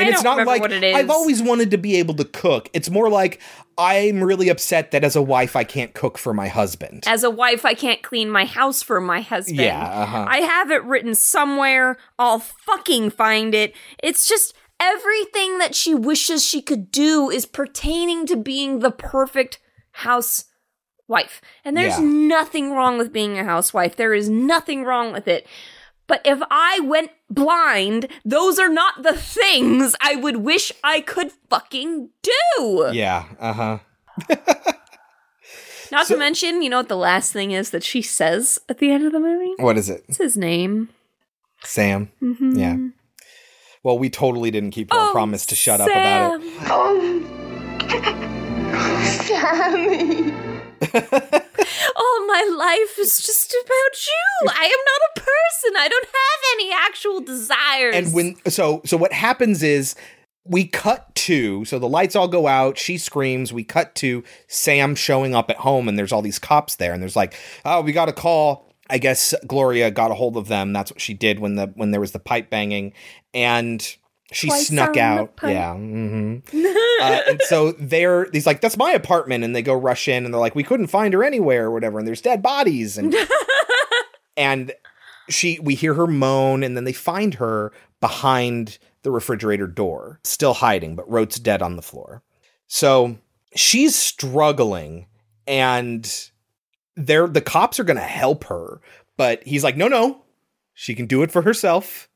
And it's not like what it is. I've always wanted to be able to cook. It's more like I'm really upset that as a wife I can't cook for my husband. As a wife, I can't clean my house for my husband. Yeah, uh-huh. I have it written somewhere. I'll fucking find it. It's just everything that she wishes she could do is pertaining to being the perfect housewife. And there's Yeah. nothing wrong with being a housewife. There is nothing wrong with it. But if I went blind, those are not the things I would wish I could fucking do. Yeah. Uh-huh. Not to mention, you know what the last thing is that she says at the end of the movie? What is it? It's his name. Sam. Mhm. Yeah. Well, we totally didn't keep our Oh, promise to shut up about it. Oh, Sammy. All my life is just about you. I am not a person. I don't have any actual desires. And when so so what happens is we cut to so the lights all go out, she screams, we cut to Sam showing up at home and there's all these cops there and there's like, "Oh, we got a call." I guess Gloria got a hold of them. That's what she did when the when there was the pipe banging and she Twice snuck out. Yeah. hmm uh, and so they're he's like that's my apartment and they go rush in and they're like we couldn't find her anywhere or whatever and there's dead bodies and and she we hear her moan and then they find her behind the refrigerator door still hiding but Roat's dead on the floor so she's struggling and they're the cops are gonna help her but he's like no no she can do it for herself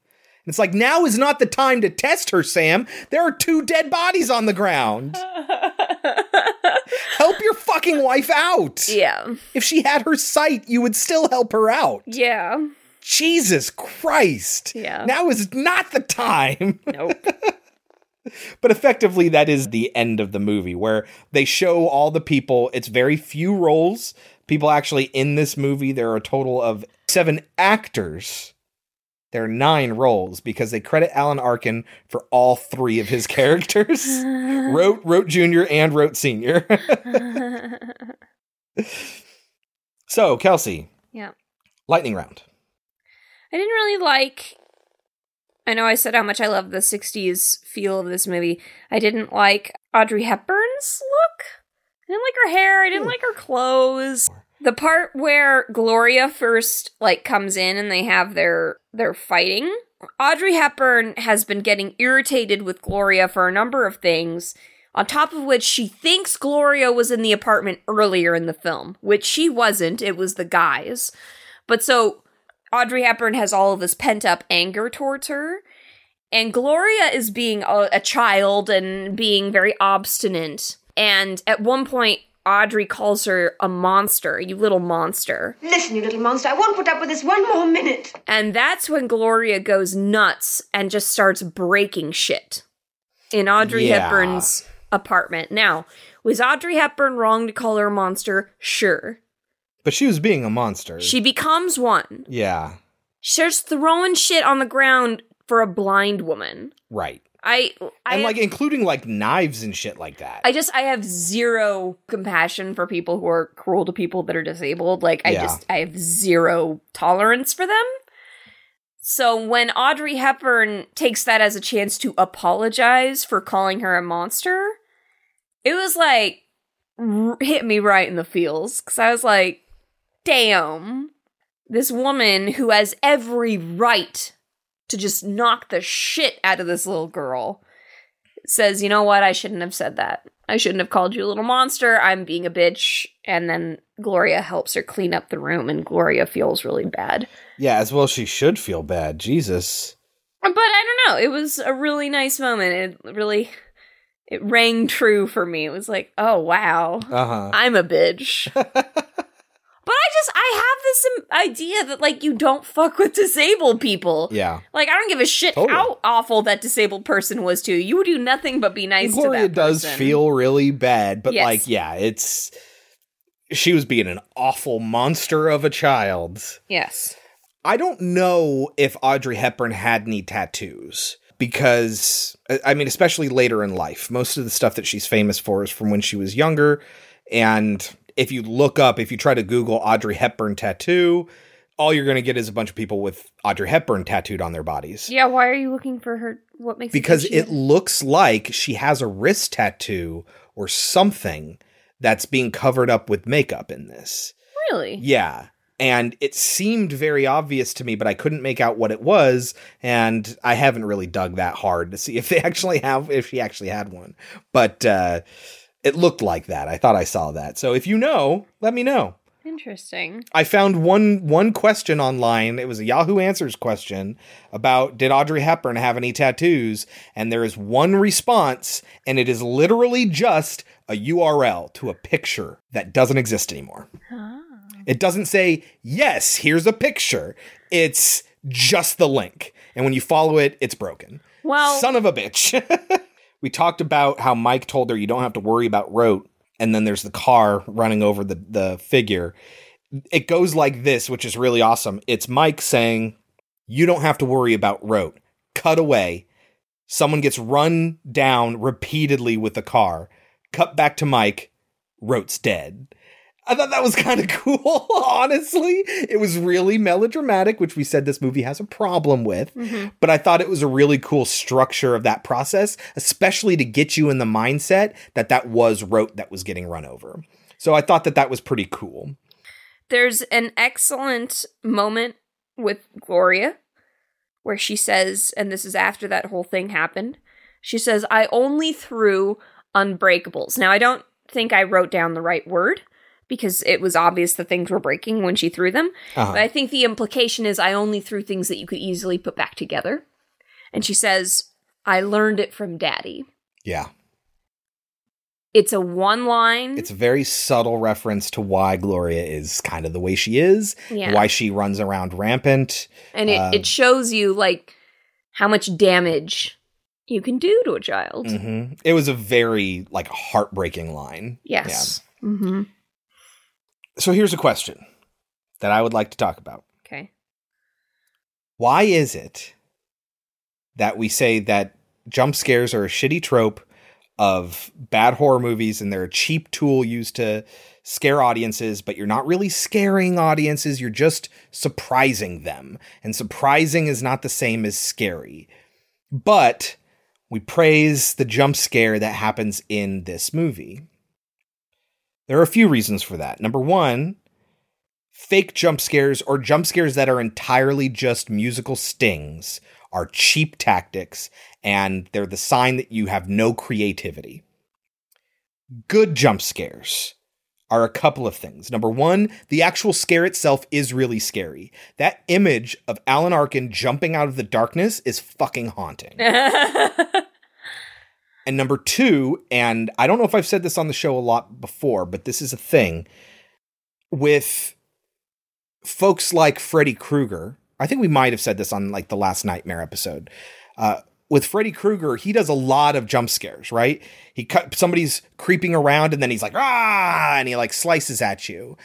it's like now is not the time to test her sam there are two dead bodies on the ground help your fucking wife out yeah. if she had her sight you would still help her out Yeah. Jesus Christ. Yeah. Now is not the time. Nope. but effectively, that is the end of the movie where they show all the people. It's very few roles. People actually in this movie, there are a total of seven actors. There are nine roles because they credit Alan Arkin for all three of his characters Roat, Roat Jr. and Roat Sr. so, Kelsey, yeah. lightning round. I didn't really like. I know I said how much I love the 60s feel of this movie. I didn't like Audrey Hepburn's look. I didn't like her hair. I didn't hmm. like her clothes. The part where Gloria first like comes in and they have their their fighting. Audrey Hepburn has been getting irritated with Gloria for a number of things. On top of which she thinks Gloria was in the apartment earlier in the film, which she wasn't. It was the guys. But so Audrey Hepburn has all of this pent up anger towards her. And Gloria is being a, a child and being very obstinate. And at one point, Audrey calls her a monster, you little monster. Listen, you little monster, I won't put up with this one more minute. And that's when Gloria goes nuts and just starts breaking shit in Audrey Yeah. Hepburn's apartment. Now, was Audrey Hepburn wrong to call her a monster? Sure. But she was being a monster. She becomes one. yeah, She's throwing shit on the ground for a blind woman. right. I I And like including like knives and shit like that. I just I have zero compassion for people who are cruel to people that are disabled. Like I Yeah. just I have zero tolerance for them. So when Audrey Hepburn takes that as a chance to apologize for calling her a monster, it was like r- hit me right in the feels cuz I was like, "Damn. This woman who has every right to just knock the shit out of this little girl." says, you know what, I shouldn't have said that. I shouldn't have called you a little monster. I'm being a bitch. And then Gloria helps her clean up the room, and Gloria feels really bad. yeah, as well she should feel bad. Jesus. But I don't know. It was a really nice moment. It really, it rang true for me. It was like, oh wow, Uh huh. I'm a bitch. but I just, I have this idea that like you don't fuck with disabled people. Yeah. Like I don't give a shit Totally. how awful that disabled person was to you. You would do nothing but be nice to Gloria that does person. feel really bad, but Yes. like, yeah, it's she was being an awful monster of a child. Yes. I don't know if Audrey Hepburn had any tattoos because I mean, especially later in life, most of the stuff that she's famous for is from when she was younger. And if you look up, if you try to Google Audrey Hepburn tattoo, all you're going to get is a bunch of people with Audrey Hepburn tattooed on their bodies. Yeah, why are you looking for her? What makes because she- it looks like she has a wrist tattoo or something that's being covered up with makeup in this. really Yeah. And it seemed very obvious to me, but I couldn't make out what it was. And I haven't really dug that hard to see if they actually have, if she actually had one. But uh, it looked like that. I thought I saw that. So if you know, let me know. interesting. I found one one question online. It was a Yahoo Answers question about did Audrey Hepburn have any tattoos? And there is one response, and it is literally just a URL to a picture that doesn't exist anymore. Ah. It doesn't say, yes, here's a picture. It's just the link. And when you follow it, it's broken. Well- son of a bitch. we talked about how Mike told her you don't have to worry about Roat. And then there's the car running over the, the figure. It goes like this, which is really awesome. It's Mike saying, You don't have to worry about Roat. Cut away. Someone gets run down repeatedly with the car. Cut back to Mike. Roat's dead. I thought that was kind of cool, honestly. It was really melodramatic, which we said this movie has a problem with. Mm-hmm. But I thought it was a really cool structure of that process, especially to get you in the mindset that that was Roat that was getting run over. So I thought that that was pretty cool. There's an excellent moment with Gloria where she says, and this is after that whole thing happened, she says, I only threw unbreakables. Now, I don't think I wrote down the right word because it was obvious that things were breaking when she threw them. Uh-huh. But I think the implication is I only threw things that you could easily put back together. And she says, I learned it from daddy. Yeah. It's a one line. It's a very subtle reference to why Gloria is kind of the way she is, Yeah. why she runs around rampant. and it, Uh, it shows you like how much damage you can do to a child. mhm. It was a very like heartbreaking line. Yes. Mm-hmm. So here's a question that I would like to talk about. Okay. Why is it that we say that jump scares are a shitty trope of bad horror movies and they're a cheap tool used to scare audiences, but you're not really scaring audiences, you're just surprising them. And surprising is not the same as scary. But we praise the jump scare that happens in this movie. There are a few reasons for that. Number one, fake jump scares or jump scares that are entirely just musical stings are cheap tactics and they're the sign that you have no creativity. Good jump scares are a couple of things. Number one, the actual scare itself is really scary. That image of Alan Arkin jumping out of the darkness is fucking haunting. And number two, and I don't know if I've said this on the show a lot before, but this is a thing with folks like Freddy Krueger. I think we might have said this on like the last Nightmare episode. Uh, with Freddy Krueger, he does a lot of jump scares, right? He cut somebody's creeping around and then he's like, ah, and he like slices at you.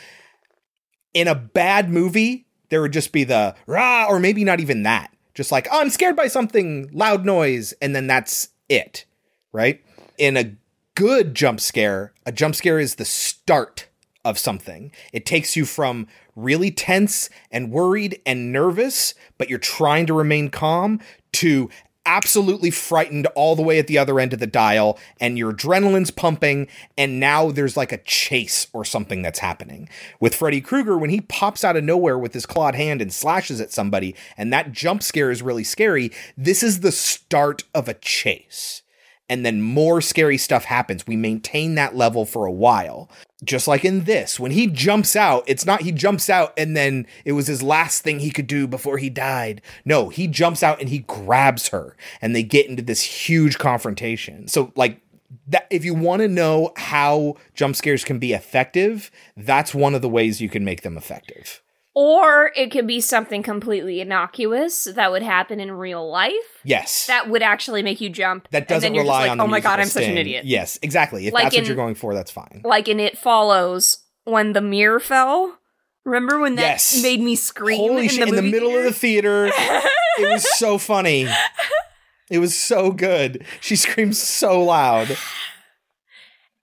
In a bad movie, there would just be the rah, or maybe not even that. Just like, oh, I'm scared by something, loud noise, and then that's it, right? In a good jump scare, a jump scare is the start of something. It takes you from really tense and worried and nervous, but you're trying to remain calm, to absolutely frightened all the way at the other end of the dial and your adrenaline's pumping and now there's like a chase or something that's happening. With Freddy Krueger when he pops out of nowhere with his clawed hand and slashes at somebody and that jump scare is really scary, this is the start of a chase and then more scary stuff happens. We maintain that level for a while. Just like in this, when he jumps out, it's not he jumps out and then it was his last thing he could do before he died. No, he jumps out and he grabs her and they get into this huge confrontation. So, like, that if you want to know how jump scares can be effective, that's one of the ways you can make them effective. Or it could be something completely innocuous that would happen in real life. Yes. That would actually make you jump. That doesn't then you're just rely like, on Oh my god, I'm such an idiot. Yes, exactly. If Like that's what you're going for, that's fine. Like in It Follows when the mirror fell. Remember when that Yes. made me scream Holy in shit! the In the middle of the theater? theater, it was so funny. It was so good. She screams so loud.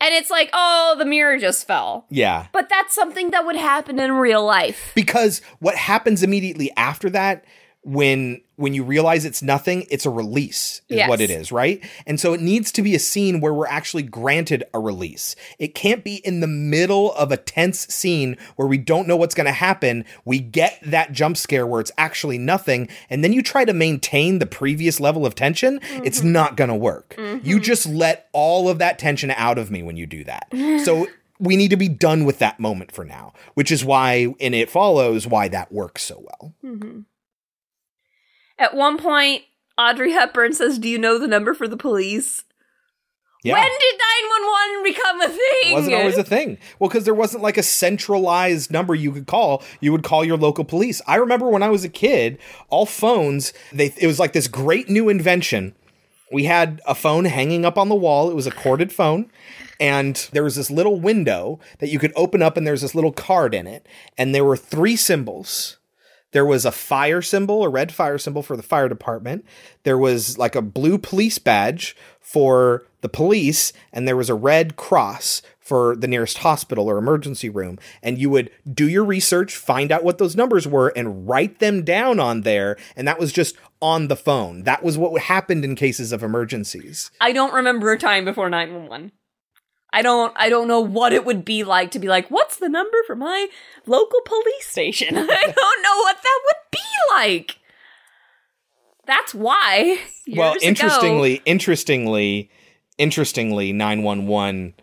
And it's like, oh, the mirror just fell. Yeah. But that's something that would happen in real life. Because what happens immediately after that when when you realize it's nothing, it's a release is Yes. what it is, right? And so it needs to be a scene where we're actually granted a release. It can't be in the middle of a tense scene where we don't know what's going to happen. We get that jump scare where it's actually nothing and then you try to maintain the previous level of tension, it's not going to work. You just let all of that tension out of me when you do that. So we need to be done with that moment for now, which is why in it follows why that works so well. Mhm. At one point, Audrey Hepburn says, Do you know the number for the police? Yeah. When did 911 become a thing? It wasn't always a thing. Well, because there wasn't like a centralized number you could call. You would call your local police. I remember when I was a kid, all phones, they it was like this great new invention. We had a phone hanging up on the wall. It was a corded phone. And there was this little window that you could open up, and there's this little card in it. And there were three symbols. There was a fire symbol, a red fire symbol for the fire department. There was like a blue police badge for the police, and there was a red cross for the nearest hospital or emergency room. And you would do your research, find out what those numbers were, and write them down on there. And that was just on the phone. That was what happened in cases of emergencies. I don't remember a time before 911. I don't I don't know what it would be like to be like, what's the number for my local police station? I don't know what that would be like. That's why. well, years ago- interestingly, interestingly, interestingly, 911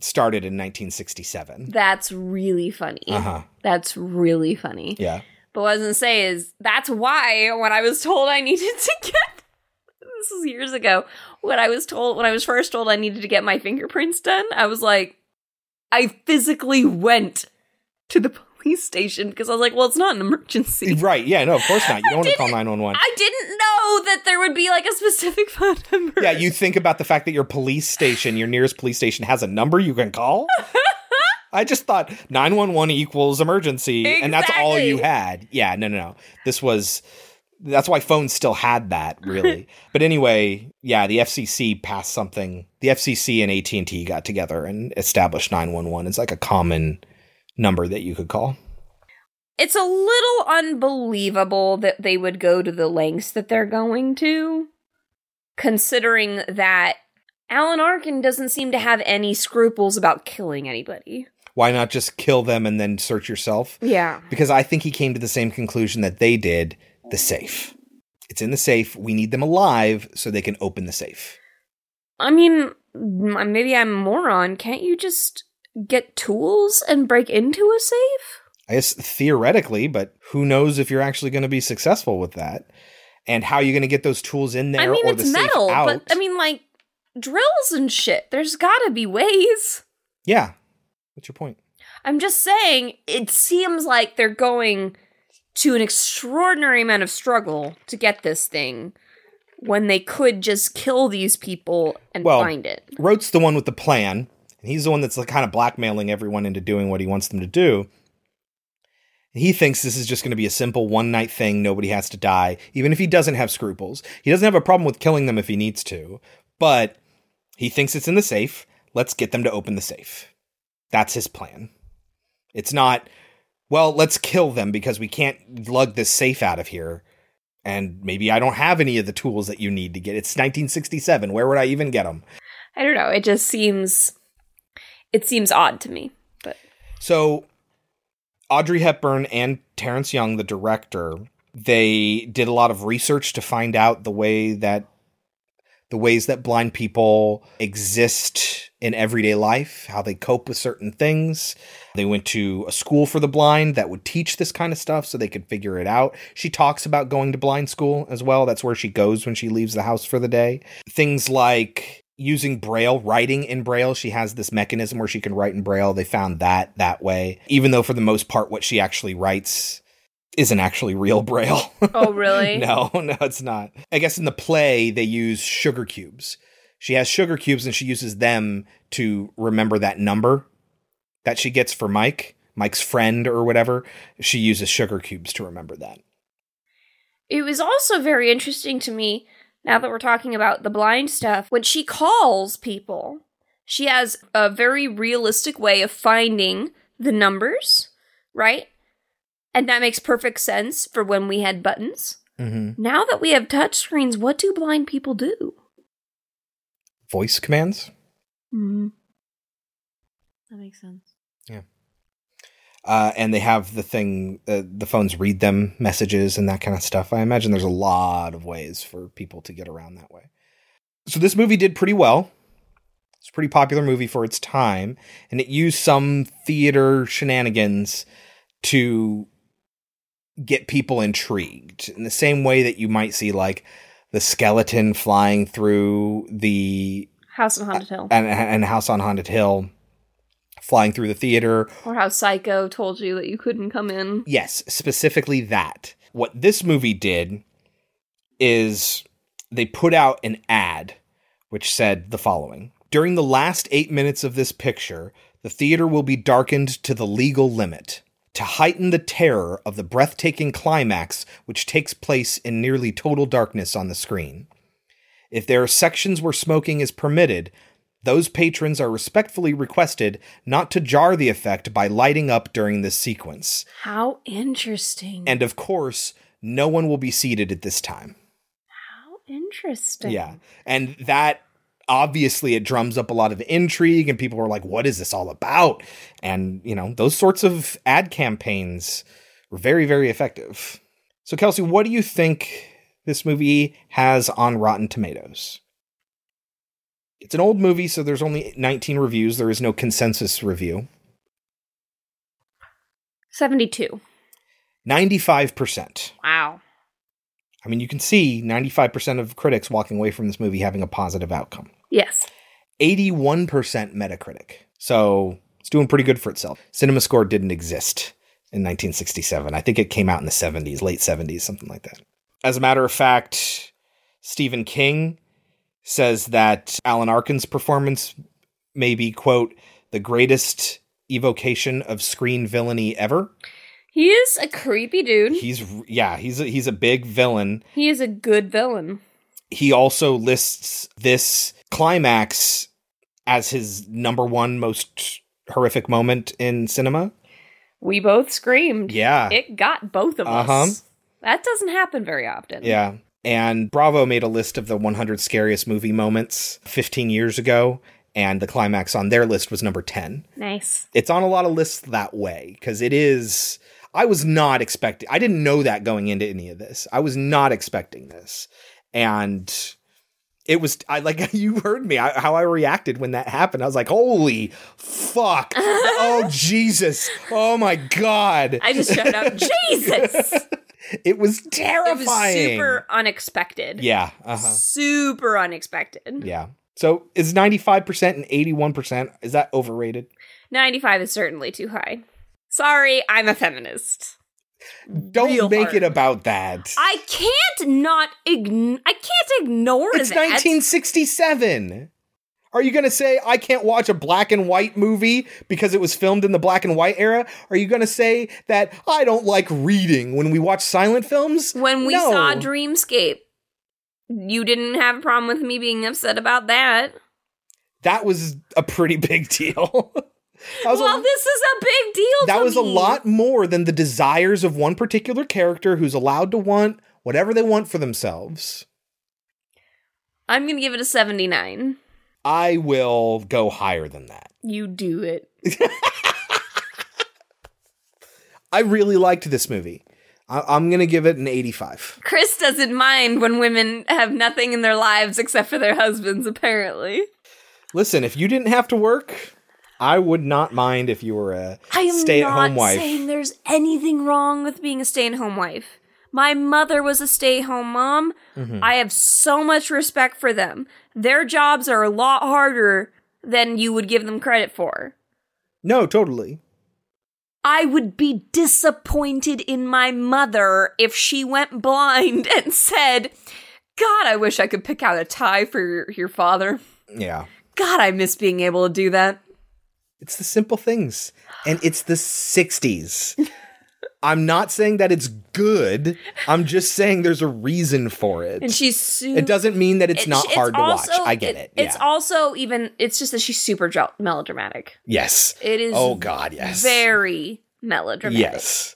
started in 1967. that's really funny. Uh-huh. That's really funny. Yeah. But what I was gonna say is that's why when I was told I needed to get this was years ago, when I was told when I was first told I needed to get my fingerprints done, I was like, I physically went to the police station because I was like, well, it's not an emergency. Right. Yeah. No, of course not. You don't want to call 911. I didn't know that there would be like a specific phone number. Yeah, you think about the fact that your police station, your nearest police station, has a number you can call. I just thought 911 equals emergency, and that's all you had. Yeah, no, no, no. This was. That's why phones still had that, really. but anyway, yeah, the FCC passed something. The FCC and AT and T got together and established 911 it's like a common number that you could call. It's a little unbelievable that they would go to the lengths that they're going to, considering that Alan Arkin doesn't seem to have any scruples about killing anybody. Why not just kill them and then search yourself? Yeah. because I think he came to the same conclusion that they did the safe. It's in the safe. We need them alive so they can open the safe. I mean, maybe I'm a moron. Can't you just get tools and break into a safe? I guess theoretically, but who knows if you're actually going to be successful with that? And how you're going to get those tools in there I mean, or it's the metal, safe out? but I mean, like, drills and shit. There's gotta be ways. Yeah. What's your point? I'm just saying, it seems like they're going to an extraordinary amount of struggle to get this thing when they could just kill these people and Well, find it. Roat's the one with the plan, and he's the one that's like kind of blackmailing everyone into doing what he wants them to do. He thinks this is just going to be a simple one night thing. Nobody has to die, even if he doesn't have scruples. He doesn't have a problem with killing them if he needs to, but he thinks it's in the safe. Let's get them to open the safe. That's his plan. It's not, well, let's kill them because we can't lug this safe out of here. And maybe I don't have any of the tools that you need to get. It's 1967. Where would I even get them? I don't know. It just seems it seems odd to me. But So, Audrey Hepburn and Terrence Young, the director, they did a lot of research to find out the way that the ways that blind people exist in everyday life, how they cope with certain things. They went to a school for the blind that would teach this kind of stuff so they could figure it out. She talks about going to blind school as well. That's where she goes when she leaves the house for the day. Things like using braille writing in braille she has this mechanism where she can write in braille they found that that way even though for the most part what she actually writes isn't actually real braille Oh, really? no no it's not i guess in the play they use sugar cubes she has sugar cubes and she uses them to remember that number that she gets for mike mike's friend or whatever she uses sugar cubes to remember that It was also very interesting to me, now that we're talking about the blind stuff, when she calls people, she has a very realistic way of finding the numbers, right? And that makes perfect sense for when we had buttons. mm-hmm. Now that we have touchscreens, what do blind people do? Voice commands Mm-hmm. That makes sense. Yeah. Uh, and they have the thing, uh, the phones read them messages and that kind of stuff. I imagine there's a lot of ways for people to get around that way. So this movie did pretty well. It's a pretty popular movie for its time, and it used some theater shenanigans to get people intrigued in the same way that you might see like the skeleton flying through the House on Haunted Hill. and, and House on Haunted Hill flying through the theater. Or how Psycho told you that you couldn't come in. Yes, specifically that. What this movie did is they put out an ad which said the following During the last eight minutes of this picture, the theater will be darkened to the legal limit. To heighten the terror of the breathtaking climax, which takes place in nearly total darkness on the screen. If there are sections where smoking is permitted, those patrons are respectfully requested not to jar the effect by lighting up during this sequence. How interesting. And of course, no one will be seated at this time. How interesting. Yeah. And that obviously it drums up a lot of intrigue and people were like what is this all about? And you know, those sorts of ad campaigns were very very effective. So Kelsey, what do you think this movie has on Rotten Tomatoes? It's an old movie so there's only 19 reviews. There is no consensus review. 72. 95%. Wow. I mean, you can see 95% of critics walking away from this movie having a positive outcome. Yes. 81% Metacritic. So it's doing pretty good for itself. Cinema Score didn't exist in 1967. I think it came out in the 70s, late 70s, something like that. As a matter of fact, Stephen King says that Alan Arkin's performance may be, quote, the greatest evocation of screen villainy ever. He is a creepy dude. He's yeah, he's a, he's a big villain. He is a good villain. He also lists this climax as his number one most horrific moment in cinema. We both screamed. Yeah. It got both of us. Uh-huh. us. That doesn't happen very often. Yeah. And Bravo made a list of the 100 scariest movie moments 15 years ago, and the climax on their list was number 10. Nice. It's on a lot of lists that way because it is. I was not expecting. I didn't know that going into any of this. I was not expecting this, and it was. I like you heard me. I, how I reacted when that happened. I was like, "Holy fuck! oh Jesus! Oh my god!" I just shut out, Jesus! It was It terrifying. was super unexpected. Yeah. Uh huh. Super unexpected. Yeah. So is 95% and 81%, is that overrated? 95 is certainly too high. Sorry, I'm a feminist. Don't Real make hard. it about that. I can't not ign- I can't ignore It's that. 1967. Are you going to say I can't watch a black and white movie because it was filmed in the black and white era? Are you going to say that I don't like reading when we watch silent films? When we No. saw Dreamscape, you didn't have a problem with me being upset about that. That was a pretty big deal. Was a- well, this is a big deal. that to was a lot more than the desires of one particular character who's allowed to want whatever they want for themselves. I'm gonna give it a 79. I will go higher than that. You do it. I really liked this movie. I'm going to give it an 85. Chris doesn't mind when women have nothing in their lives except for their husbands, apparently. Listen, if you didn't have to work, I would not mind if you were a I am stay-at-home not wife. saying there's anything wrong with being a stay-at-home wife. My mother was a stay-at-home mom. Mhm. I have so much respect for them. Their jobs are a lot harder than you would give them credit for. No, totally. I would be disappointed in my mother if she went blind and said, God, I wish I could pick out a tie for your, your father. Yeah. God, I miss being able to do that. It's the simple things. And it's the 60s. I'm not saying that it's good. I'm just saying there's a reason for it. And she's su- It doesn't mean that it's It- not hard to watch. I get it. It's yeah. also even. It's just that she's super gel- melodramatic. yes. It is. Oh god, yes. Very melodramatic. Yes.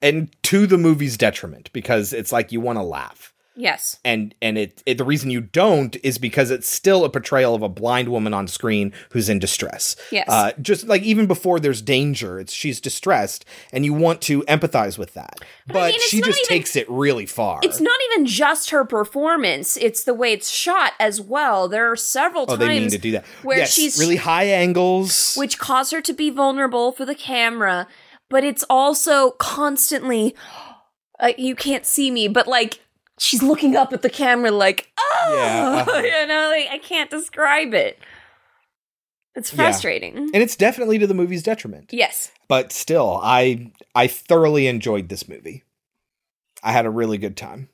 And to the movie's detriment because it's like you want to laugh. Yes. And and it, it the reason you don't is because it's still a portrayal of a blind woman on screen who's in distress. Yes. Uh, just like even before there's danger, it's she's distressed and you want to empathize with that. But, mean, she just even- takes it really far. It's not even just her performance; it's the way it's shot as well. There are several oh, times they mean to do that. where yes, she's really high angles. which cause her to be vulnerable for the camera, but it's also constantly uh, you can't see me, but like she's looking up at the camera like, oh, Yeah, uh-huh. you know, like I can't describe it. It's Yeah. frustrating. and it's definitely to the movie's detriment. Yes. But still, I I thoroughly enjoyed this movie. I had a really good time.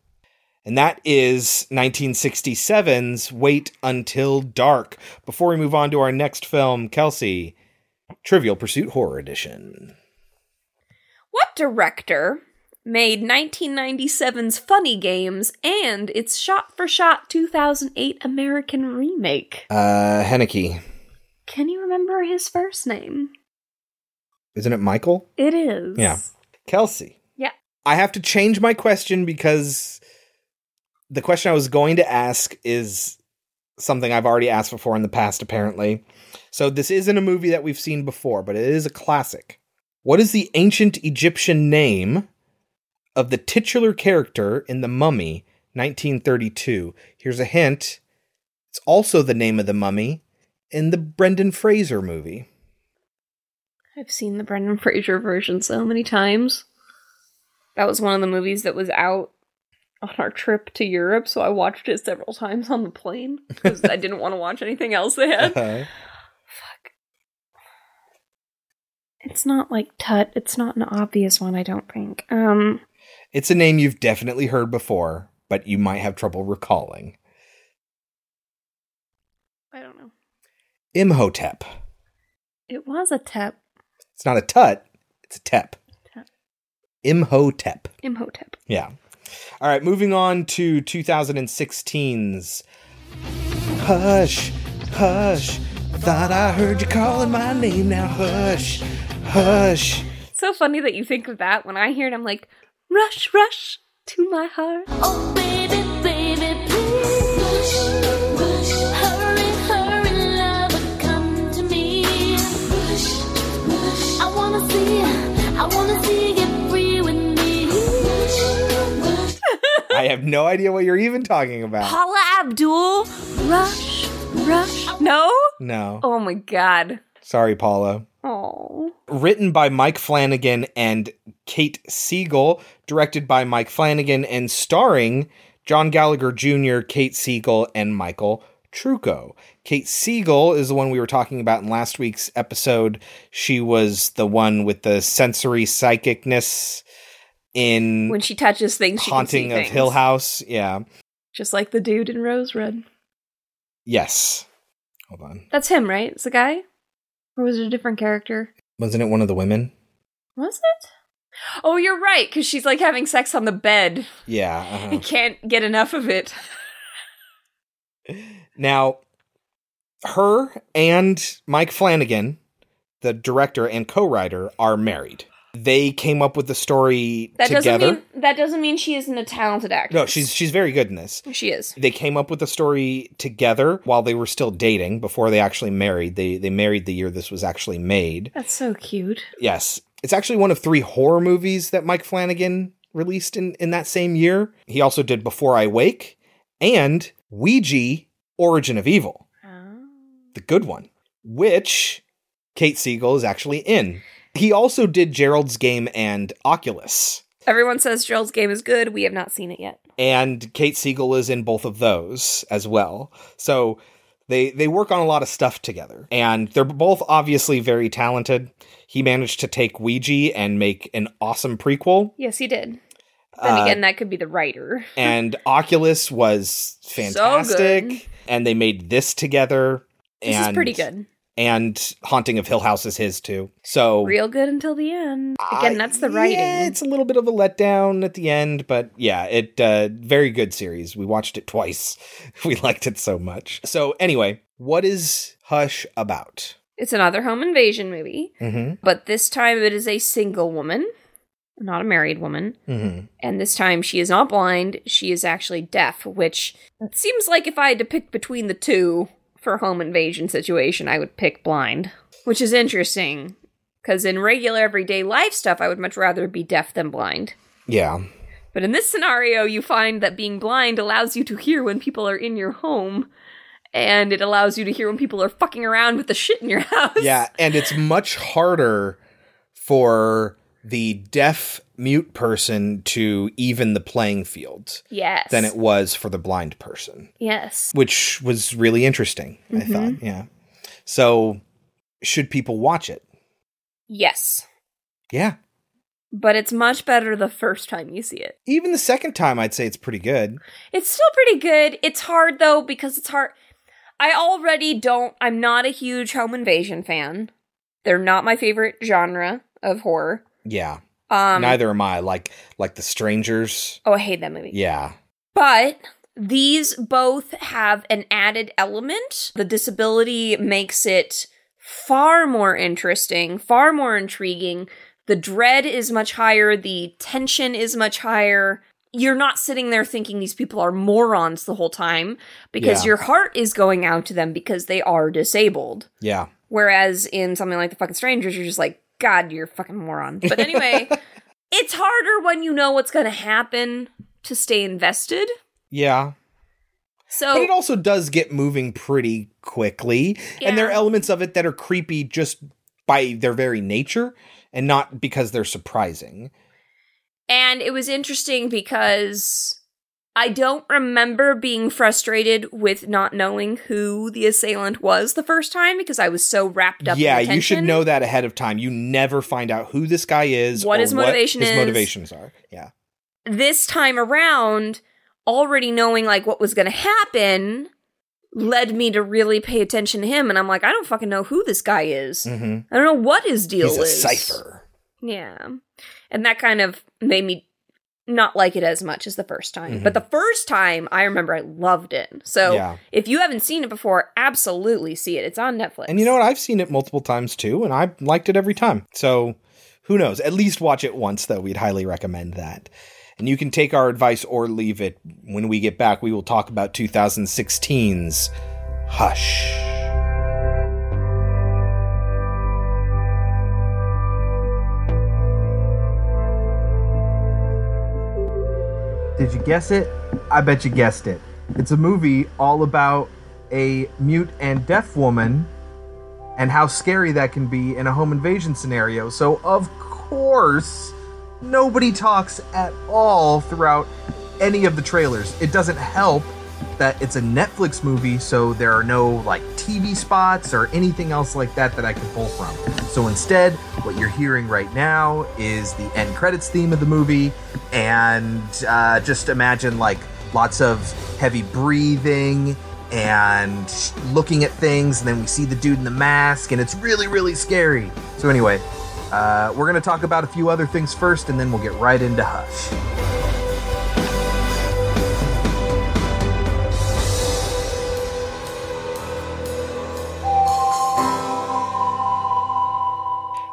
And that is 1967's Wait Until Dark. Before we move on to our next film, Kelsey, Trivial Pursuit Horror Edition. What director made 1997's Funny Games and its shot-for-shot 2008 American remake? Uh, Haneke. Can you remember his first name? Isn't it Michael? It is. Yeah. Kelsey. Yeah. I have to change my question because the question I was going to ask is something I've already asked before in the past, apparently. So this isn't a movie that we've seen before, but it is a classic. What is the ancient Egyptian name of the titular character in The Mummy, 1932? Here's a hint. It's also the name of the mummy in the Brendan Fraser movie. I've seen the Brendan Fraser version so many times. That was one of the movies that was out on our trip to Europe, so I watched it several times on the plane because I didn't want to watch anything else they had. Uh-huh. It's not like Tut. It's not an obvious one, I don't think. Um, It's a name you've definitely heard before, but you might have trouble recalling. I don't know. Imhotep. It was a Tep. It's not a tut, it's a tep. Tep. Imhotep. Imhotep. Yeah. All right, moving on to 2016's Hush, Hush. Thought I heard you calling my name now. Hush, Hush. It's so funny that you think of that. When I hear it, I'm like, rush, rush to my heart. Oh, baby, baby, please. Rush, rush. Hurry, hurry, lover, come to me. Rush, rush. I wanna see, I wanna see you get free with me. Rush, rush. I have no idea what you're even talking about. Paula Abdul. Rush, rush. No? No. Oh my god. Sorry, Paula. Oh. Written by Mike Flanagan and Kate Siegel, directed by Mike Flanagan, and starring John Gallagher Jr., Kate Siegel, and Michael Trucco. Kate Siegel is the one we were talking about in last week's episode. She was the one with the sensory psychicness in When she touches things, she Haunting can see of things. Hill House. Yeah. Just like the dude in Rose Red. Yes. Hold on. That's him, right? It's the guy? Or was it a different character? Wasn't it one of the women? Was it? Oh, you're right, because she's like having sex on the bed. Yeah. Uh-huh. can't get enough of it. Now, her and Mike Flanagan, the director and co-writer, are married. They came up with the story That together. doesn't mean that doesn't mean she isn't a talented actress. no, she's she's very good in this. she is. They came up with the story together while they were still dating before they actually married. They they married the year this was actually made. That's so cute. Yes. It's actually one of three horror movies that Mike Flanagan released in, in that same year. He also did Before I Wake and Ouija Origin of Evil. Oh. The good one, which Kate Siegel is actually in. He also did Gerald's Game and Oculus. Everyone says Gerald's game is good. We have not seen it yet. And Kate Siegel is in both of those as well. So they they work on a lot of stuff together. And they're both obviously very talented. He managed to take Ouija and make an awesome prequel. Yes, he did. Then Uh, again, that could be the writer. and Oculus was fantastic. good. And they made this together. This and, is pretty good. And Haunting of Hill House is his too. So Real good until the end. Again, that's the writing. Yeah, it's a little bit of a letdown at the end, but yeah, it uh very good series. We watched it twice. We liked it so much. So anyway, what is Hush about? It's another home invasion movie, Mm-hmm. but this time it is a single woman, not a married woman. Mm-hmm. And this time she is not blind, she is actually deaf, which seems like if I had to pick between the two for home invasion situation, I would pick blind. Which is interesting, because in regular everyday life stuff, I would much rather be deaf than blind. Yeah. But in this scenario, you find that being blind allows you to hear when people are in your home, and it allows you to hear when people are fucking around with the shit in your house. Yeah, and it's much harder for the deaf mute person to even the playing field Yes. than it was for the blind person. Yes. which was really interesting. I Mhm. thought, yeah. So, should people watch it? Yes. Yeah. But it's much better the first time you see it. Even the second time, I'd say it's pretty good. It's still pretty good. It's hard though because it's hard. I already don't. I'm not a huge home invasion fan. They're not my favorite genre of horror. Yeah. Um, Neither am I. Like, like the Strangers. Oh, I hate that movie. Yeah. But these both have an added element. The disability makes it far more interesting, far more intriguing. The dread is much higher, the tension is much higher. You're not sitting there thinking these people are morons the whole time because Yeah. your heart is going out to them because they are disabled. Yeah. Whereas in something like The fucking Strangers, you're just like, God, you're a fucking moron. But anyway, it's harder when you know what's going to happen to stay invested. Yeah. So But it also does get moving pretty quickly. And there are elements of it that are creepy just by their very nature and not because they're surprising. And it was interesting because I don't remember being frustrated with not knowing who the assailant was the first time because I was so wrapped up. yeah, you should know that ahead of time. You never find out who this guy is, What or his motivation his is. motivations are. Yeah, This time around, already knowing like what was going to happen led me to really pay attention to him. And I'm like, I don't fucking know who this guy is. mm-hmm. I don't know what his deal he's a is. cipher. Yeah. And that kind of made me not like it as much as the first time. Mhm. But the first time, I remember I loved it. So Yeah. if you haven't seen it before, absolutely see it. It's on Netflix. And you know what? I've seen it multiple times too, and I liked it every time. So who knows? At least watch it once, though. We'd highly recommend that. And you can take our advice or leave it. When we get back, we will talk about 2016's Hush. Did you guess it? I bet you guessed it. It's a movie all about a mute and deaf woman and how scary that can be in a home invasion scenario. So, of course, nobody talks at all throughout any of the trailers. It doesn't help that it's a Netflix movie, so there are no like TV spots or anything else like that that I can pull from. So instead, what you're hearing right now is the end credits theme of the movie, and uh, just imagine like lots of heavy breathing and looking at things, and then we see the dude in the mask, and it's really, really scary. So, anyway, uh, we're going to talk about a few other things first, and then we'll get right into Hush.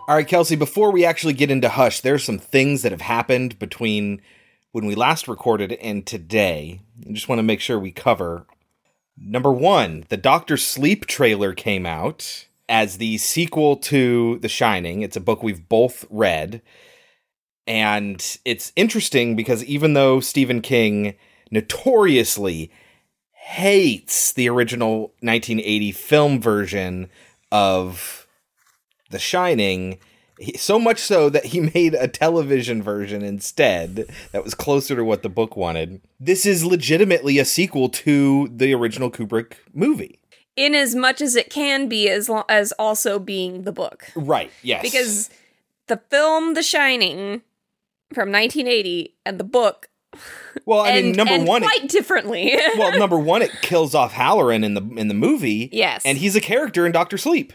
All right, Kelsey, before we actually get into Hush, there's some things that have happened between when we last recorded and today. I just want to make sure we cover. Number one, the Doctor Sleep trailer came out as the sequel to The Shining. It's a book we've both read. And it's interesting because even though Stephen King notoriously hates the original 1980 film version of the Shining, he, so much so that he made a television version instead that was closer to what the book wanted. This is legitimately a sequel to the original Kubrick movie. In as much as it can be, as lo- as also being the book, Right, yes. because the film The Shining from 1980 and the book well, I mean, end- number one, it- quite differently. well, number one, it kills off Hallorann in the in the movie. Yes. and he's a character in Doctor Sleep.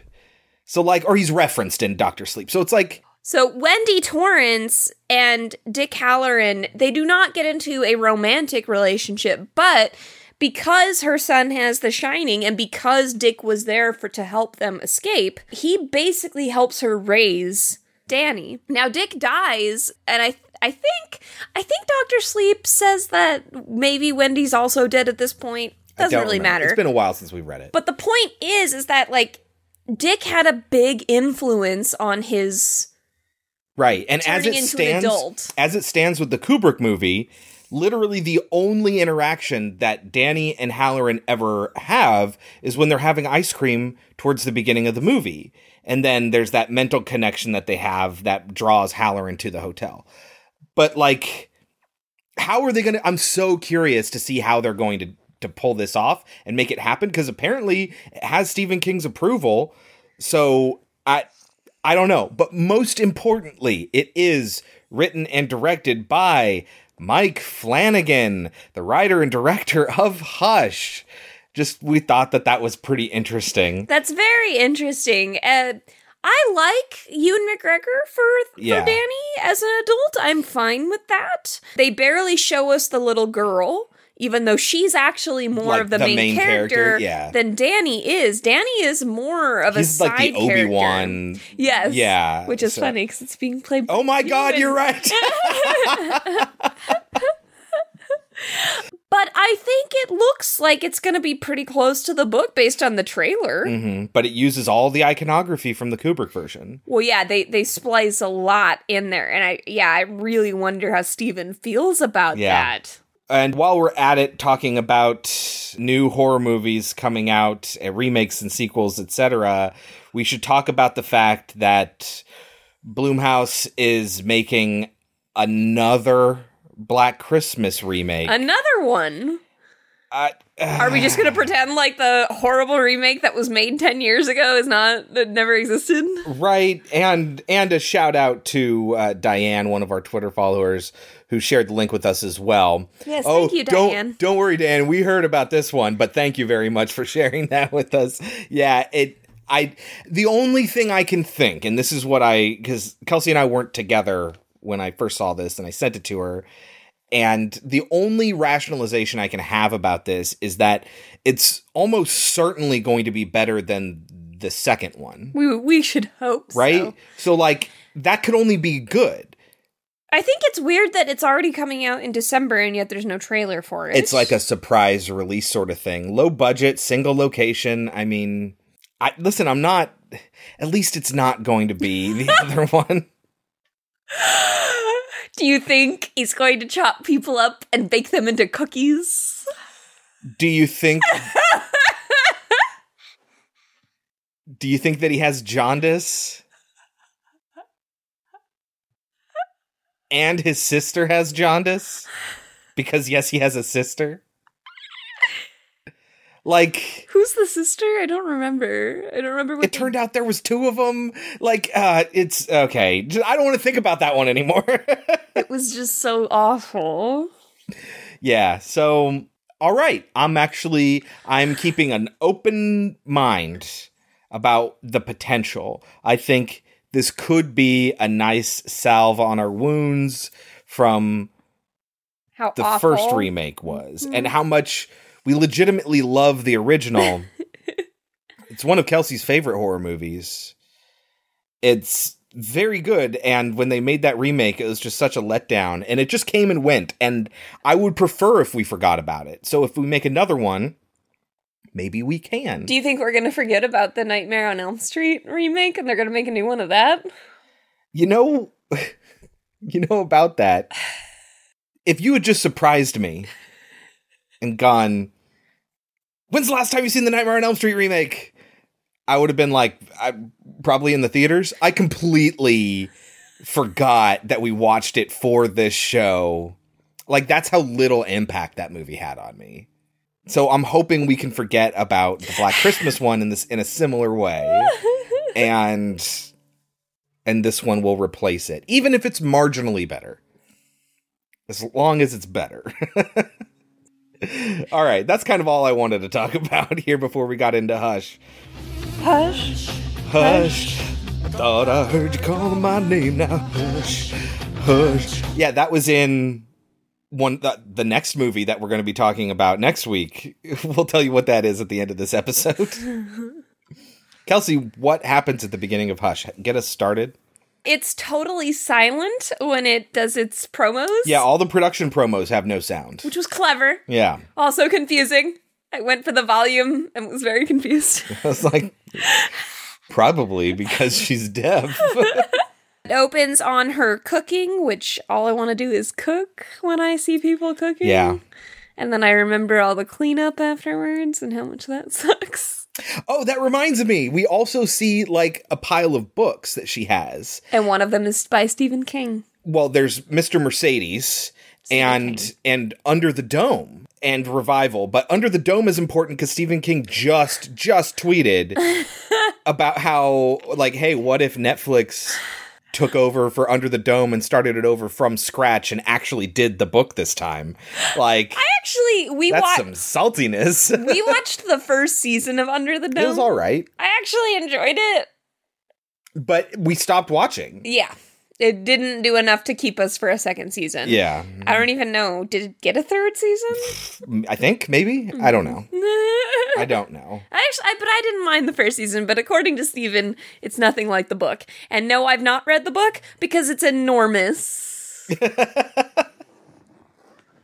So like, or he's referenced in Doctor Sleep. So it's like, So Wendy Torrance and Dick Hallorann, they do not get into a romantic relationship, but because her son has the shining and because Dick was there for to help them escape, he basically helps her raise Danny. Now Dick dies and I I think I think Dr. Sleep says that maybe Wendy's also dead at this point. Doesn't really remember. matter. It's been a while since we read it. But the point is, is that like Dick had a big influence on his. Right. And as it into an stands adult. as it stands with the Kubrick movie, literally the only interaction that Danny and Hallorann ever have is when they're having ice cream towards the beginning of the movie. And then there's that mental connection that they have that draws Hallorann to the hotel. But like how are they going to I'm so curious to see how they're going to to pull this off and make it happen because apparently it has Stephen King's approval. So I I don't know, but most importantly, it is written and directed by Mike Flanagan, the writer and director of Hush. Just we thought that that was pretty interesting. That's very interesting. Uh, I like Ewan McGregor for for Yeah. Danny as an adult. I'm fine with that. They barely show us the little girl. Even though she's actually more Like of the, the main, main character, character, yeah. than Danny is. Danny is more of He's a side like the Obi character. Wan. Yes. Yeah. Which is so- funny because it's being played. Oh my God, you're right. But I think it looks like it's going to be pretty close to the book based on the trailer. hmm But it uses all the iconography from the Kubrick version. Well, yeah, they they splice a lot in there, and I yeah, I really wonder how Stephen feels about Yeah. that. And while we're at it, talking about new horror movies coming out, uh, remakes and sequels, etc., we should talk about the fact that Blumhouse is making another Black Christmas remake. Another one. Are we just going to pretend like the horrible remake that was made ten years ago is not that never existed? Right, and and a shout out to uh, Diane, one of our Twitter followers, who shared the link with us as well. Yes, oh, thank you, don't, Diane. Don't worry, Dan. We heard about this one, but thank you very much for sharing that with us. Yeah, it. I the only thing I can think, and this is what I because Kelsey and I weren't together when I first saw this, and I sent it to her. And the only rationalization I can have about this is that it's almost certainly going to be better than the second one We we should hope, so. right? So. like that could only be good. I think it's weird that it's already coming out in December and yet there's no trailer for it. It's like a surprise release sort of thing. Low budget, single location. I mean, I listen, I'm not at least it's not going to be the other one. Do you think he's going to chop people up and bake them into cookies? Do you think Do you think that he has jaundice? And his sister has jaundice? Because yes, he has a sister. Like Who's the sister? I don't remember. I don't remember what it turned out there was two of them. Like uh it's okay. I don't want to think about that one anymore. it was just so awful. yeah, so all right. I'm actually I'm keeping an open mind about the potential. I think this could be a nice salve on our wounds from How the awful. first remake was Mhm. and how much we legitimately love the original. it's one of Kelsey's favorite horror movies. It's very good and when they made that remake it was just such a letdown and it just came and went and I would prefer if we forgot about it. So if we make another one, maybe we can. Do you think we're gonna forget about the Nightmare on Elm Street remake and they're gonna make a new one of that? You know, you know about that. If you had just surprised me and gone, when's the last time you seen the Nightmare on Elm Street remake? I would have been like, I probably in the theaters. I completely forgot that we watched it for this show. Like that's how little impact that movie had on me. So I'm hoping we can forget about the Black Christmas one in this in a similar way. and and this one will replace it, even if it's marginally better. As long as it's better. all right, that's kind of all I wanted to talk about here before we got into Hush. Hush. Hush. Thought I heard you calling my name now. Hush. Hush. Yeah, that was in one the, the next movie that we're going to be talking about next week. We'll tell you what that is at the end of this episode. Kelsey, what happens at the beginning of Hush? Get us started. It's totally silent when it does its promos. Yeah, all the production promos have no sound. Which was clever. Yeah. Also confusing. I went for the volume and was very confused. I was like, probably because she's deaf. It opens on her cooking, which all I want to do is cook when I see people cooking. Yeah. And then I remember all the cleanup afterwards and how much that sucks. Oh, that reminds me. We also see like a pile of books that she has. And one of them is by Stephen King. Well, there's Mr. Mercedes and and Under the Dome and Revival, but Under the Dome is important cuz Stephen King just just tweeted about how like hey, what if Netflix took over for Under the Dome and started it over from scratch and actually did the book this time. Like I actually we that's watched some saltiness. we watched the first season of Under the Dome. it was all right, I actually enjoyed it. but we stopped watching. Yeah. It didn't do enough to keep us for a second season. Yeah. I don't even know. Did it get a third season? I think maybe. I don't know. I don't know. I actually, I, but I didn't mind the first season. But according to Stephen, it's nothing like the book. And no, I've not read the book because it's enormous. and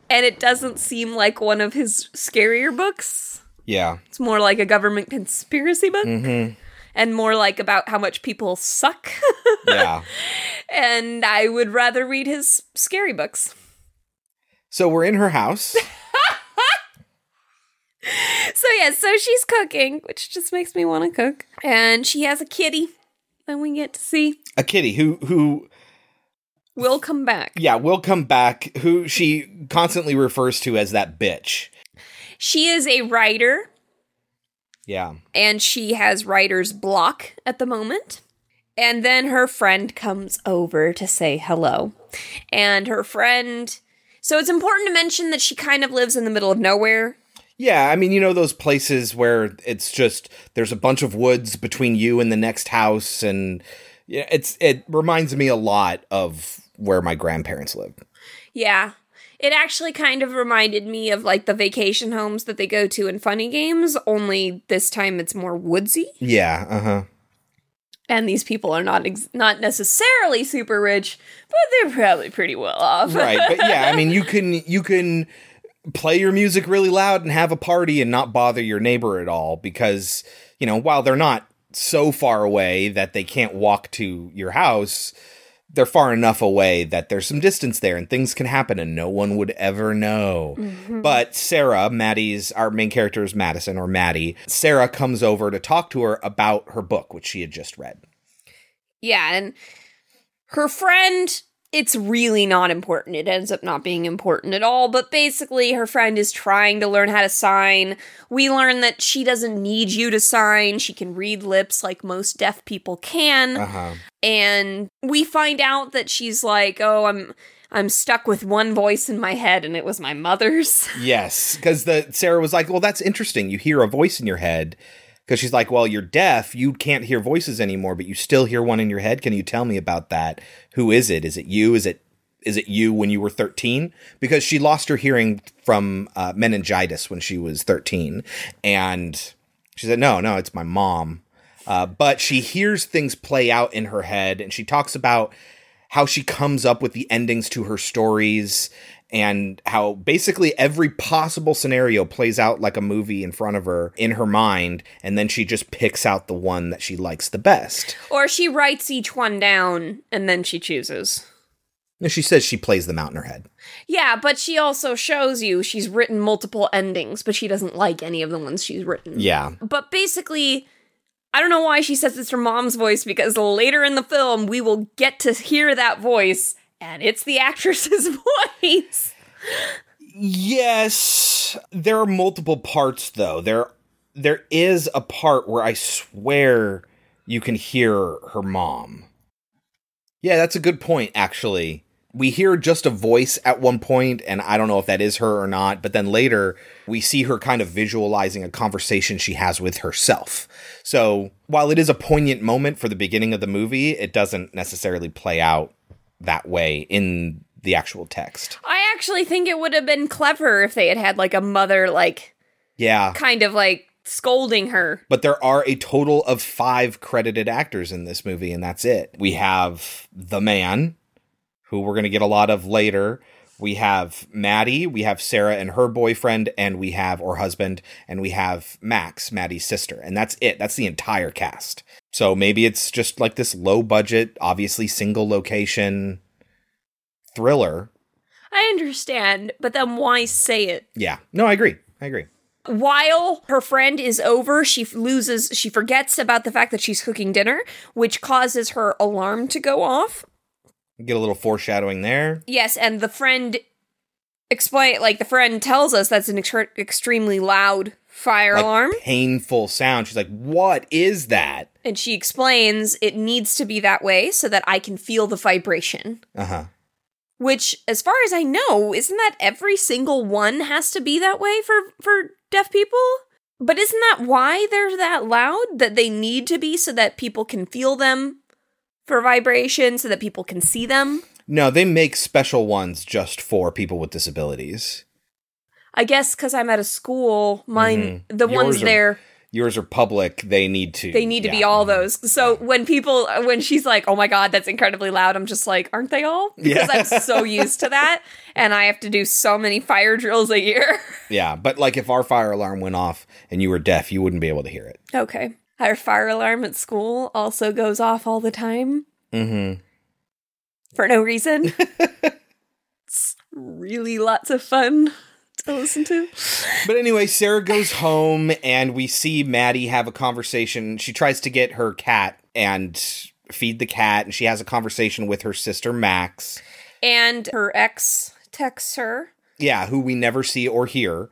it doesn't seem like one of his scarier books. Yeah. It's more like a government conspiracy book. hmm And more like about how much people suck. Yeah. and I would rather read his scary books. So we're in her house. So yeah, so she's cooking, which just makes me want to cook. And she has a kitty that we get to see. A kitty who who Will come back. yeah will come back. Who she constantly refers to as that bitch. She is a writer Yeah. and she has writer's block at the moment. And then her friend comes over to say hello. And her friend. So it's important to mention that she kind of lives in the middle of nowhere. Yeah, I mean, you know those places where it's just there's a bunch of woods between you and the next house, and yeah, it's it reminds me a lot of where my grandparents lived. Yeah. It actually kind of reminded me of like the vacation homes that they go to in funny games, only this time it's more woodsy. Yeah, uh huh. And these people are not ex- not necessarily super rich, but they're probably pretty well off. right, but yeah, I mean, you can you can play your music really loud and have a party and not bother your neighbor at all because you know while they're not so far away that they can't walk to your house they're far enough away that there's some distance there and things can happen and no one would ever know. Mhm. But Sarah, Maddie's, our main character is Madison or Maddie. Sarah comes over to talk to her about her book, which she had just read. Yeah, and her friend it's really not important. It ends up not being important at all. But basically, her friend is trying to learn how to sign. We learn that she doesn't need you to sign. She can read lips like most deaf people can. Uh-huh. And we find out that she's like, "Oh, I'm I'm stuck with one voice in my head and it was my mother's." Yes, because the Sarah was like, "Well, that's interesting. You hear a voice in your head." Because she's like, "Well, you're deaf. You can't hear voices anymore, but you still hear one in your head. Can you tell me about that? Who is it? Is it you? Is it is it you when you were 13 because she lost her hearing from uh, meningitis when she was 13 and she said no no it's my mom uh, but she hears things play out in her head and she talks about how she comes up with the endings to her stories and how basically every possible scenario plays out like a movie in front of her in her mind and then she just picks out the one that she likes the best or she writes each one down and then she chooses. and she says she plays them out in her head Yeah, but she also shows you she's written multiple endings, but she doesn't like any of the ones she's written. yeah But basically, I don't know why she says it's her mom's voice because later in the film we will get to hear that voice and it's the actress's voice. Yes, there are multiple parts though. There there is a part where I swear you can hear her mom. Yeah, that's a good point actually. We hear just a voice at one point and I don't know if that is her or not, but then later we see her kind of visualizing a conversation she has with herself. So, while it is a poignant moment for the beginning of the movie, it doesn't necessarily play out that way in the actual text. I actually think it would have been clever if they had had like a mother like Yeah. kind of like scolding her. But there are a total of five credited actors in this movie, and that's it. We have the man, who we're going to get a lot of later. We have Maddie, we have Sarah and her boyfriend, and we have, or husband, and we have Max, Maddie's sister. And that's it. That's the entire cast. So maybe it's just like this low budget, obviously single location thriller. I understand, but then why say it? Yeah. No, I agree. I agree. While her friend is over, she loses, she forgets about the fact that she's cooking dinner, which causes her alarm to go off. Get a little foreshadowing there. Yes, and the friend explain like the friend tells us that's an extre- extremely loud fire Like, alarm, Painful sound. She's like, what is that? and she explains it needs to be that way so that I can feel the vibration. Uh huh. Which, as far as I know, isn't that every single one has to be that way for for deaf people? But isn't that why they're that loud? That they need to be so that people can feel them for vibration, so that people can see them? No, they make special ones just for people with disabilities. I guess because I'm at a school, mine the Mm-hmm. Yours ones are- there Yours are public. They need to. they need to be all those. So when people when she's like, "Oh my god, that's incredibly loud," I'm just like, "Aren't they all?" Because Yeah. I'm so used to that, and I have to do so many fire drills a year. Yeah, but like if our fire alarm went off and you were deaf, you wouldn't be able to hear it. Okay. Our fire alarm at school also goes off all the time Mm-hmm. for no reason. it's really lots of fun to listen to. But anyway, Sarah goes home and we see Maddie have a conversation. She tries to get her cat and feed the cat, and she has a conversation with her sister Max. And her ex texts her. Yeah, who we never see or hear,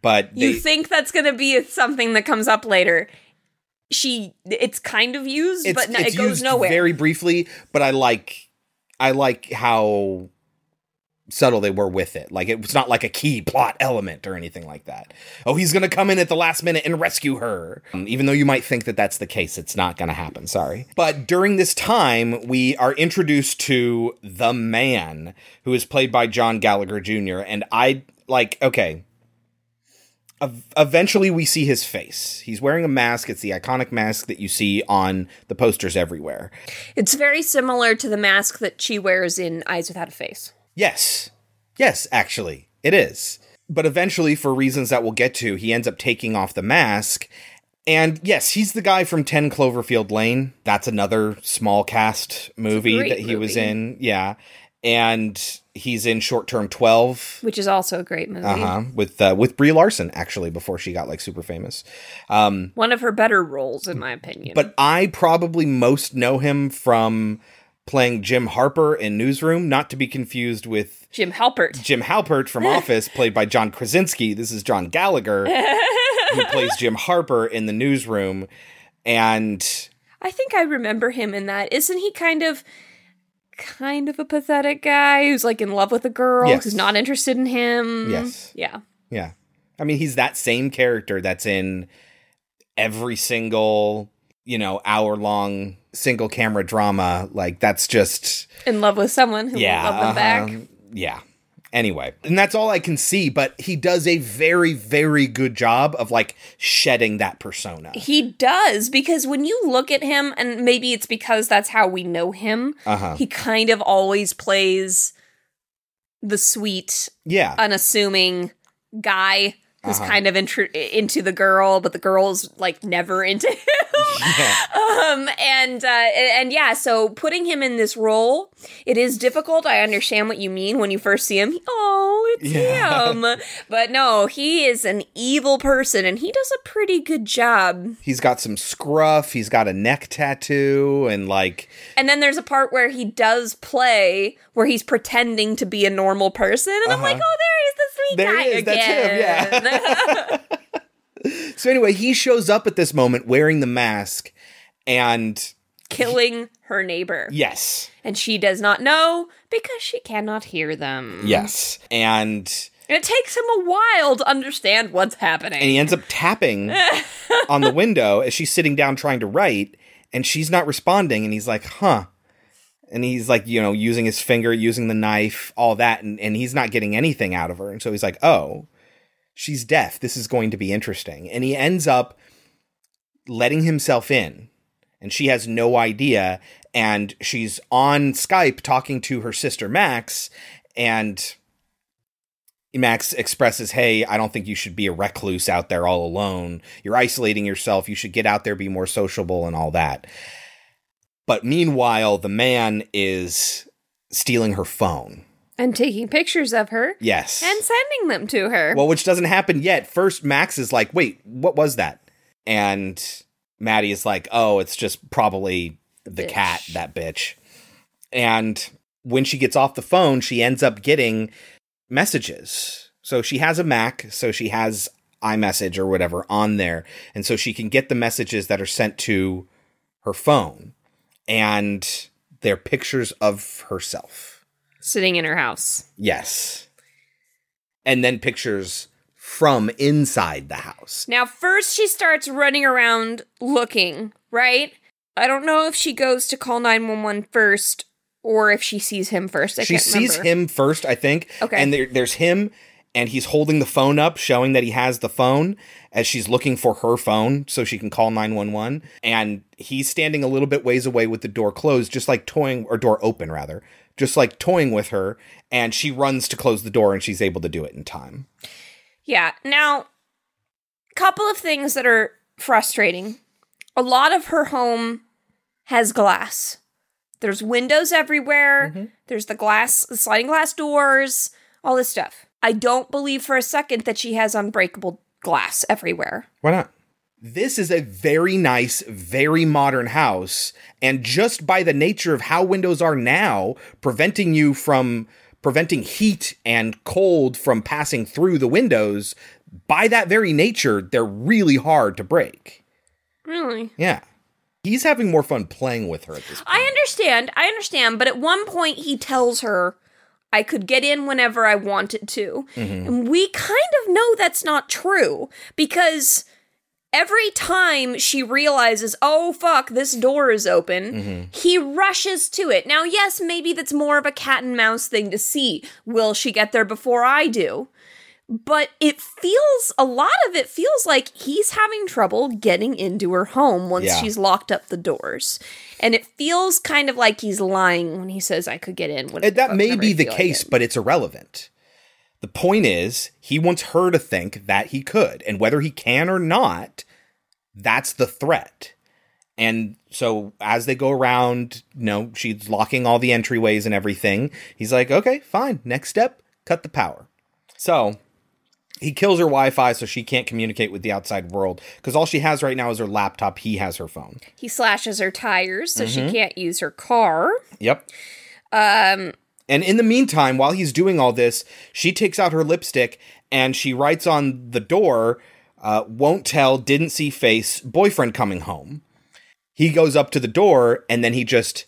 but they, you think that's going to be something that comes up later. She, it's kind of used, it's, but no, it goes nowhere. very briefly. But I like, I like how subtle they were with it. Like it was not like a key plot element or anything like that. Oh, he's gonna come in at the last minute and rescue her. Um, even though you might think that that's the case, it's not gonna happen. Sorry. But during this time, we are introduced to the man who is played by John Gallagher Jr. And I like okay. Eventually, we see his face. He's wearing a mask. It's the iconic mask that you see on the posters everywhere. it's very similar to the mask that she wears in Eyes Without a Face. Yes. Yes, actually, it is. But eventually, for reasons that we'll get to, he ends up taking off the mask. And yes, he's the guy from 10 Cloverfield Lane. That's another small cast movie that he was in. Yeah. And he's in Short Term 12. Which is also a great movie. Uh-huh. With uh, with Brie Larson actually before she got like super famous. Um One of her better roles, in my opinion. but I probably most know him from playing Jim Harper in Newsroom, not to be confused with Jim Halpert. Jim Halpert from Office, played by John Krasinski. This is John Gallagher, who plays Jim Harper in the Newsroom. And I think I remember him in that. Isn't he kind of kind of a pathetic guy who's like in love with a girl Yes. who's not interested in him? Yes. Yeah. Yeah. I mean, he's that same character that's in every single, you know, hour long single camera drama. Like, that's just, In love with someone who yeah. love them back. uh-huh. Yeah. Anyway, and that's all I can see, but he does a very, very good job of like shedding that persona. He does because when you look at him, and maybe it's because that's how we know him, Uh-huh. he kind of always plays the sweet, Yeah. unassuming guy who's Uh-huh. kind of into the girl, but the girl's like never into him. um, and uh, and yeah, so putting him in this role, it is difficult. I understand what you mean when you first see him. Oh, it's Yeah. him. But no, he is an evil person, and he does a pretty good job. He's got some scruff, he's got a neck tattoo, and like, And then there's a part where he does play where he's pretending to be a normal person, and I'm like, Uh-huh. oh, there he's the sweet There guy is, that's him, again. so anyway, he shows up at this moment wearing the mask and Killing her neighbor. yes, And she does not know because she cannot hear them. yes. And And it takes him a while to understand what's happening. and he ends up tapping on the window as she's sitting down trying to write and she's not responding and he's like huh and he's like you know using his finger using the knife all that and, and he's not getting anything out of her and so he's like oh she's deaf this is going to be interesting and he ends up letting himself in and she has no idea and she's on skype talking to her sister max and Max expresses, Hey, I don't think you should be a recluse out there all alone. You're isolating yourself. You should get out there, be more sociable, and all that. But meanwhile, the man is stealing her phone. and taking pictures of her Yes. and sending them to her. Well, which doesn't happen yet. First, Max is like, Wait, what was that? And Maddie is like, Oh, it's just probably the cat, that bitch. And when she gets off the phone, she ends up getting messages. So she has a Mac, so she has iMessage or whatever on there. And so she can get the messages that are sent to her phone. And they're pictures of herself. Sitting in her house. Yes. And then pictures from inside the house. Now, first she starts running around looking, right? I don't know if she goes to call 911 first or if she sees him first. I she sees him first, I think. Okay. And there, there's him, and he's holding the phone up, showing that he has the phone as she's looking for her phone so she can call 911. And he's standing a little bit ways away with the door closed, just like toying, or door open rather, just like toying with her. And she runs to close the door, and she's able to do it in time. Yeah. Now, a couple of things that are frustrating. A lot of her home has glass. There's windows everywhere. Mm-hmm. There's the glass, the sliding glass doors, all this stuff. I don't believe for a second that she has unbreakable glass everywhere. Why not? This is a very nice, very modern house. And just by the nature of how windows are now, preventing you from preventing heat and cold from passing through the windows, by that very nature, they're really hard to break. Really? Yeah. He's having more fun playing with her at this point. I understand. I understand. But at one point, he tells her, I could get in whenever I wanted to. Mhm. And we kind of know that's not true because every time she realizes, oh, fuck, this door is open, Mhm. he rushes to it. Now, yes, maybe that's more of a cat and mouse thing to see. Will she get there before I do? But it feels, a lot of it feels like he's having trouble getting into her home once Yeah. she's locked up the doors. And it feels kind of like he's lying when he says, I could get in. And that may be the case, but it's irrelevant. The point is, he wants her to think that he could, and whether he can or not, that's the threat. And so as they go around, you know, she's locking all the entryways and everything. He's like, okay, fine. Next step, cut the power. So He kills her Wi Fi so she can't communicate with the outside world because all she has right now is her laptop. He has her phone. He slashes her tires so Mhm. she can't use her car. Yep. Um, And in the meantime, while he's doing all this, she takes out her lipstick and she writes on the door, uh, won't tell, didn't see face, boyfriend coming home. He goes up to the door and then he just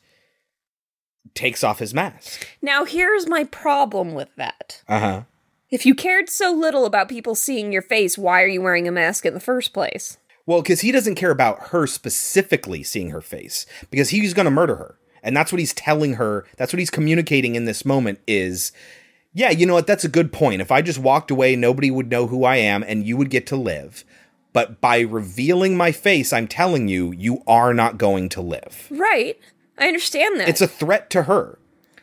takes off his mask. now, here's my problem with that. Uh huh. If you cared so little about people seeing your face, why are you wearing a mask in the first place? Well, because he doesn't care about her specifically seeing her face, because he's going to murder her, and that's what he's telling her. That's what he's communicating in this moment. Is yeah, you know what? That's a good point. If I just walked away, nobody would know who I am, and you would get to live. But by revealing my face, I'm telling you, you are not going to live. Right. I understand that. It's a threat to her.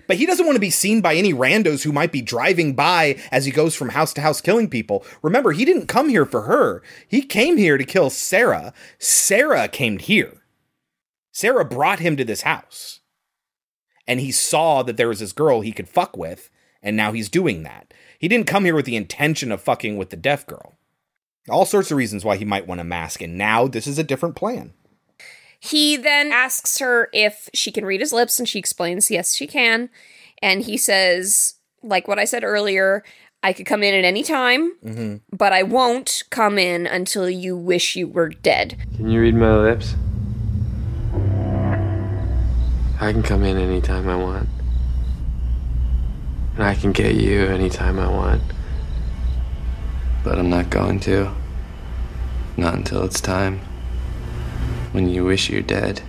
But he doesn't want to be seen by any randos who might be driving by as he goes from house to house killing people. Remember, he didn't come here for her. He came here to kill Sarah. Sarah came here. Sarah brought him to this house. And he saw that there was this girl he could fuck with, and now he's doing that. He didn't come here with the intention of fucking with the deaf girl. All sorts of reasons why he might want a mask, and now this is a different plan. He then asks her if she can read his lips, and she explains yes, she can. And he says, like what I said earlier, I could come in at any time, Mm-hmm. but I won't come in until you wish you were dead. Can you read my lips? I can come in anytime I want. And I can get you anytime I want. But I'm not going to. Not until it's time. When you wish you're dead,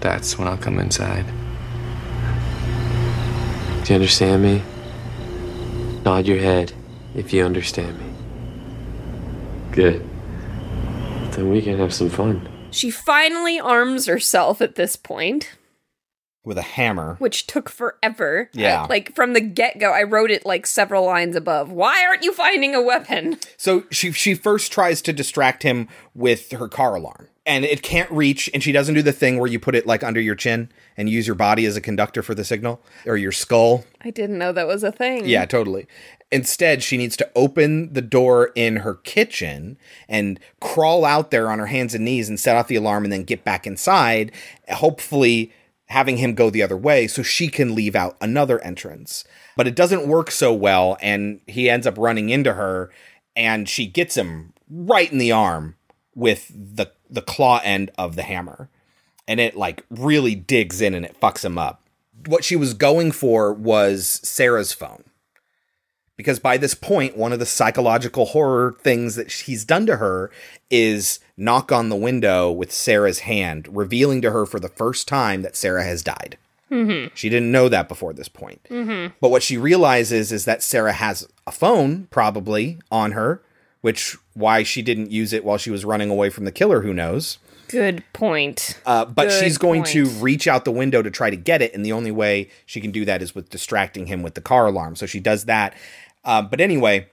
that's when I'll come inside. Do you understand me? Nod your head if you understand me. Good. Then we can have some fun. She finally arms herself at this point, With a hammer. which took forever. Yeah. I- like from the get go, I wrote it like several lines above. Why aren't you finding a weapon? So she she first tries to distract him with her car alarm. And it can't reach, and she doesn't do the thing where you put it like under your chin and use your body as a conductor for the signal or your skull. I didn't know that was a thing. Yeah, totally. Instead, she needs to open the door in her kitchen and crawl out there on her hands and knees and set off the alarm and then get back inside, hopefully having him go the other way so she can leave out another entrance. But it doesn't work so well, and he ends up running into her, and she gets him right in the arm with the the claw end of the hammer. And it like really digs in and it fucks him up. What she was going for was Sarah's phone because by this point, one of the psychological horror things that he's done to her is knock on the window with Sarah's hand, revealing to her for the first time that Sarah has died. Mm-hmm. She didn't know that before this point. Mm-hmm. But what she realizes is that Sarah has a phone probably on her, which why she didn't use it while she was running away from the killer, who knows. Good point. Uh, but Good she's going to reach out the window to try to get it, and the only way she can do that is with distracting him with the car alarm. So she does that. Uh, but anyway,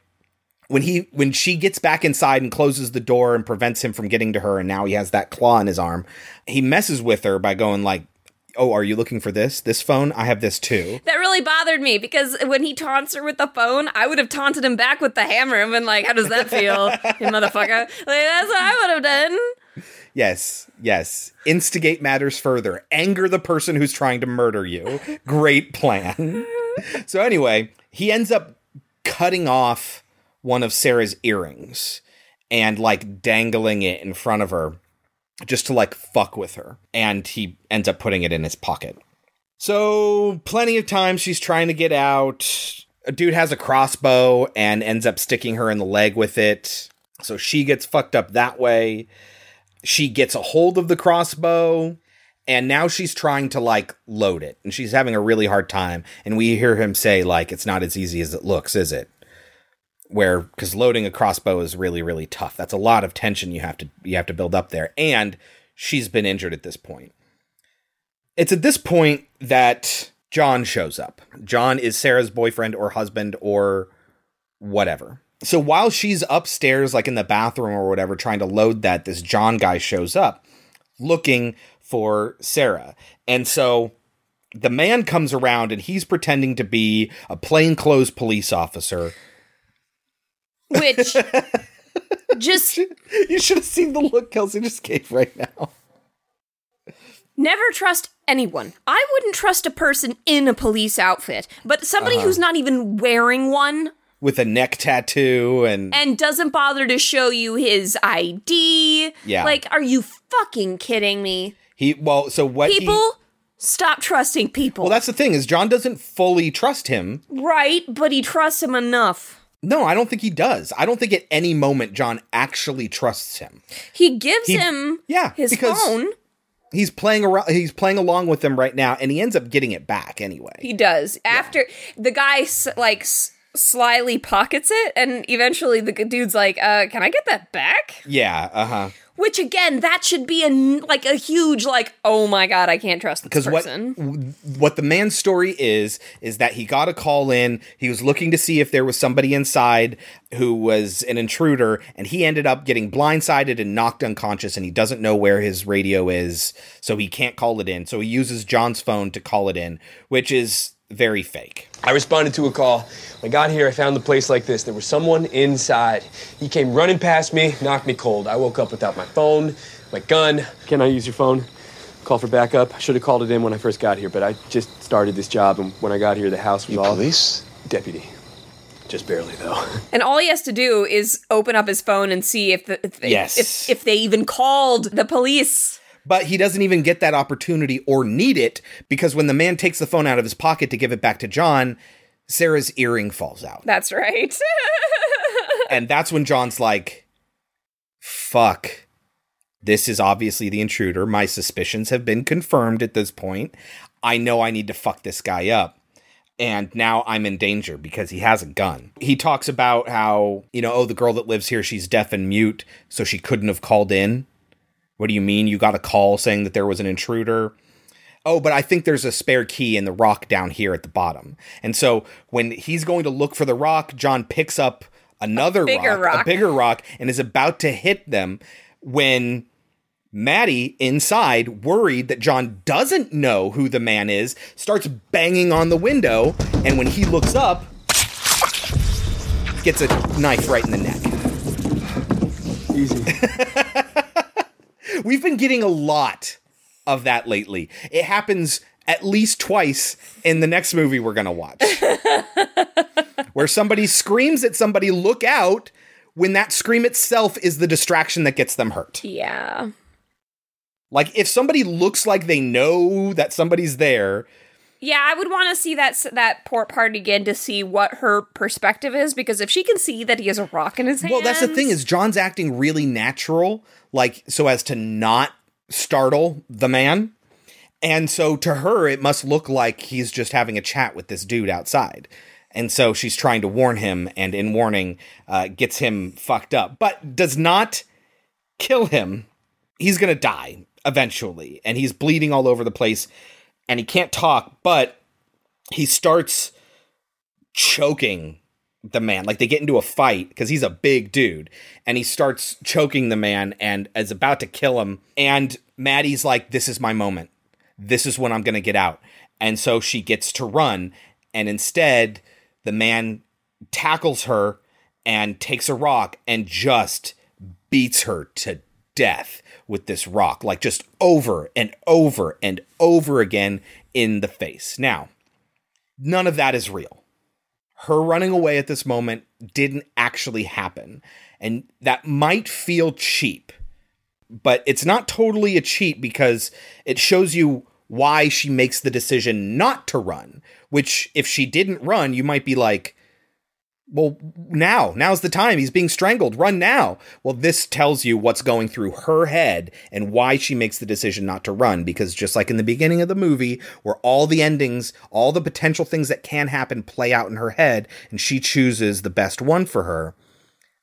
when he when she gets back inside and closes the door and prevents him from getting to her, and now he has that claw in his arm, he messes with her by going like, "Oh, are you looking for this? This phone? I have this too." That really bothered me because when he taunts her with the phone, I would have taunted him back with the hammer and been like, How does that feel, you motherfucker? Like, that's what I would have done. Yes, yes. Instigate matters further. Anger the person who's trying to murder you. Great plan. so anyway, he ends up cutting off one of Sarah's earrings and like dangling it in front of her just to like fuck with her. And he ends up putting it in his pocket. So plenty of times she's trying to get out. A dude has a crossbow and ends up sticking her in the leg with it. So she gets fucked up that way she gets a hold of the crossbow and now she's trying to like load it. And she's having a really hard time. And we hear him say like it's not as easy as it looks is it? Where because loading a crossbow is really really tough. That's a lot of tension you have to you have to build up there. And she's been injured at this point. It's at this point that john shows up. John is sarah's boyfriend or husband or whatever. So while she's upstairs, like in the bathroom or whatever, trying to load that, this John guy shows up looking for Sarah. And so the man comes around and he's pretending to be a plainclothes police officer. which just you should have seen the look Kelsey just gave right now. Never trust anyone. I wouldn't trust a person in a police outfit, but somebody Uh-huh. who's not even wearing one With a neck tattoo and and doesn't bother to show you his ID. Yeah. Like, are you fucking kidding me? He well, so what he- People, stop trusting people. Well, that's the thing is John doesn't fully trust him. right, but he trusts him enough. No, I don't think he does. I don't think at any moment John actually trusts him. He gives He- him yeah, his phone. He's playing around he's playing along with them right now and he ends up getting it back anyway. He does. After the guy like slyly pockets it, and eventually the dude's like, uh, "Can I get that back?" Yeah, uh-huh. Which again, that should be a like a huge like, "Oh my god, I can't trust this Because what person." what the man's story is is that he got a call in. He was looking to see if there was somebody inside who was an intruder, and he ended up getting blindsided and knocked unconscious. And he doesn't know where his radio is, so he can't call it in. So he uses John's phone to call it in, which is very fake. I responded to a call. When I got here, I found the place like this. There was someone inside. He came running past me, knocked me cold. I woke up without my phone, my gun. Can I use your phone? Call for backup. I should have called it in when I first got here, but I just started this job, and when I got here, the house was all police deputy. Just barely, though. And all he has to do is open up his phone and see if the if, Yes. if, if they even called the police. But he doesn't even get that opportunity or need it because when the man takes the phone out of his pocket to give it back to John, Sarah's earring falls out. That's right. and that's when John's like, fuck. This is obviously the intruder. My suspicions have been confirmed at this point. I know I need to fuck this guy up. And now I'm in danger because he has a gun. He talks about how, you know, oh, the girl that lives here, she's deaf and mute, so she couldn't have called in. What do you mean? You got a call saying that there was an intruder? Oh, but I think there's a spare key in the rock down here at the bottom. And so when he's going to look for the rock, John picks up another bigger rock, a bigger rock, and is about to hit them when Maddie, inside, worried that John doesn't know who the man is, starts banging on the window. And when he looks up, gets a knife right in the neck. Easy. We've been getting a lot of that lately. It happens at least twice in the next movie we're going to watch. where somebody screams at somebody, look out, when that scream itself is the distraction that gets them hurt. yeah. Like if somebody looks like they know that somebody's there, Yeah, I would want to see that that port part again to see what her perspective is because if she can see that he has a rock in his hand. well that's the thing is John's acting really natural like so as to not startle the man. And so to her it must look like he's just having a chat with this dude outside. And so she's trying to warn him and in warning uh, gets him fucked up but does not kill him. He's going to die eventually and he's bleeding all over the place and he can't talk but he starts choking the man. Like they get into a fight because he's a big dude and he starts choking the man and is about to kill him. And Maddie's like, This is my moment. This is when I'm going to get out. And so she gets to run. And instead, the man tackles her and takes a rock and just beats her to death with this rock, like just over and over and over again in the face. Now, none of that is real her running away at this moment didn't actually happen. And that might feel cheap, but it's not totally a cheat because it shows you why she makes the decision not to run. Which, if she didn't run, you might be like, well, now, now's the time. He's being strangled. Run now. Well, this tells you what's going through her head and why she makes the decision not to run. Because just like in the beginning of the movie, where all the endings, all the potential things that can happen play out in her head, and she chooses the best one for her,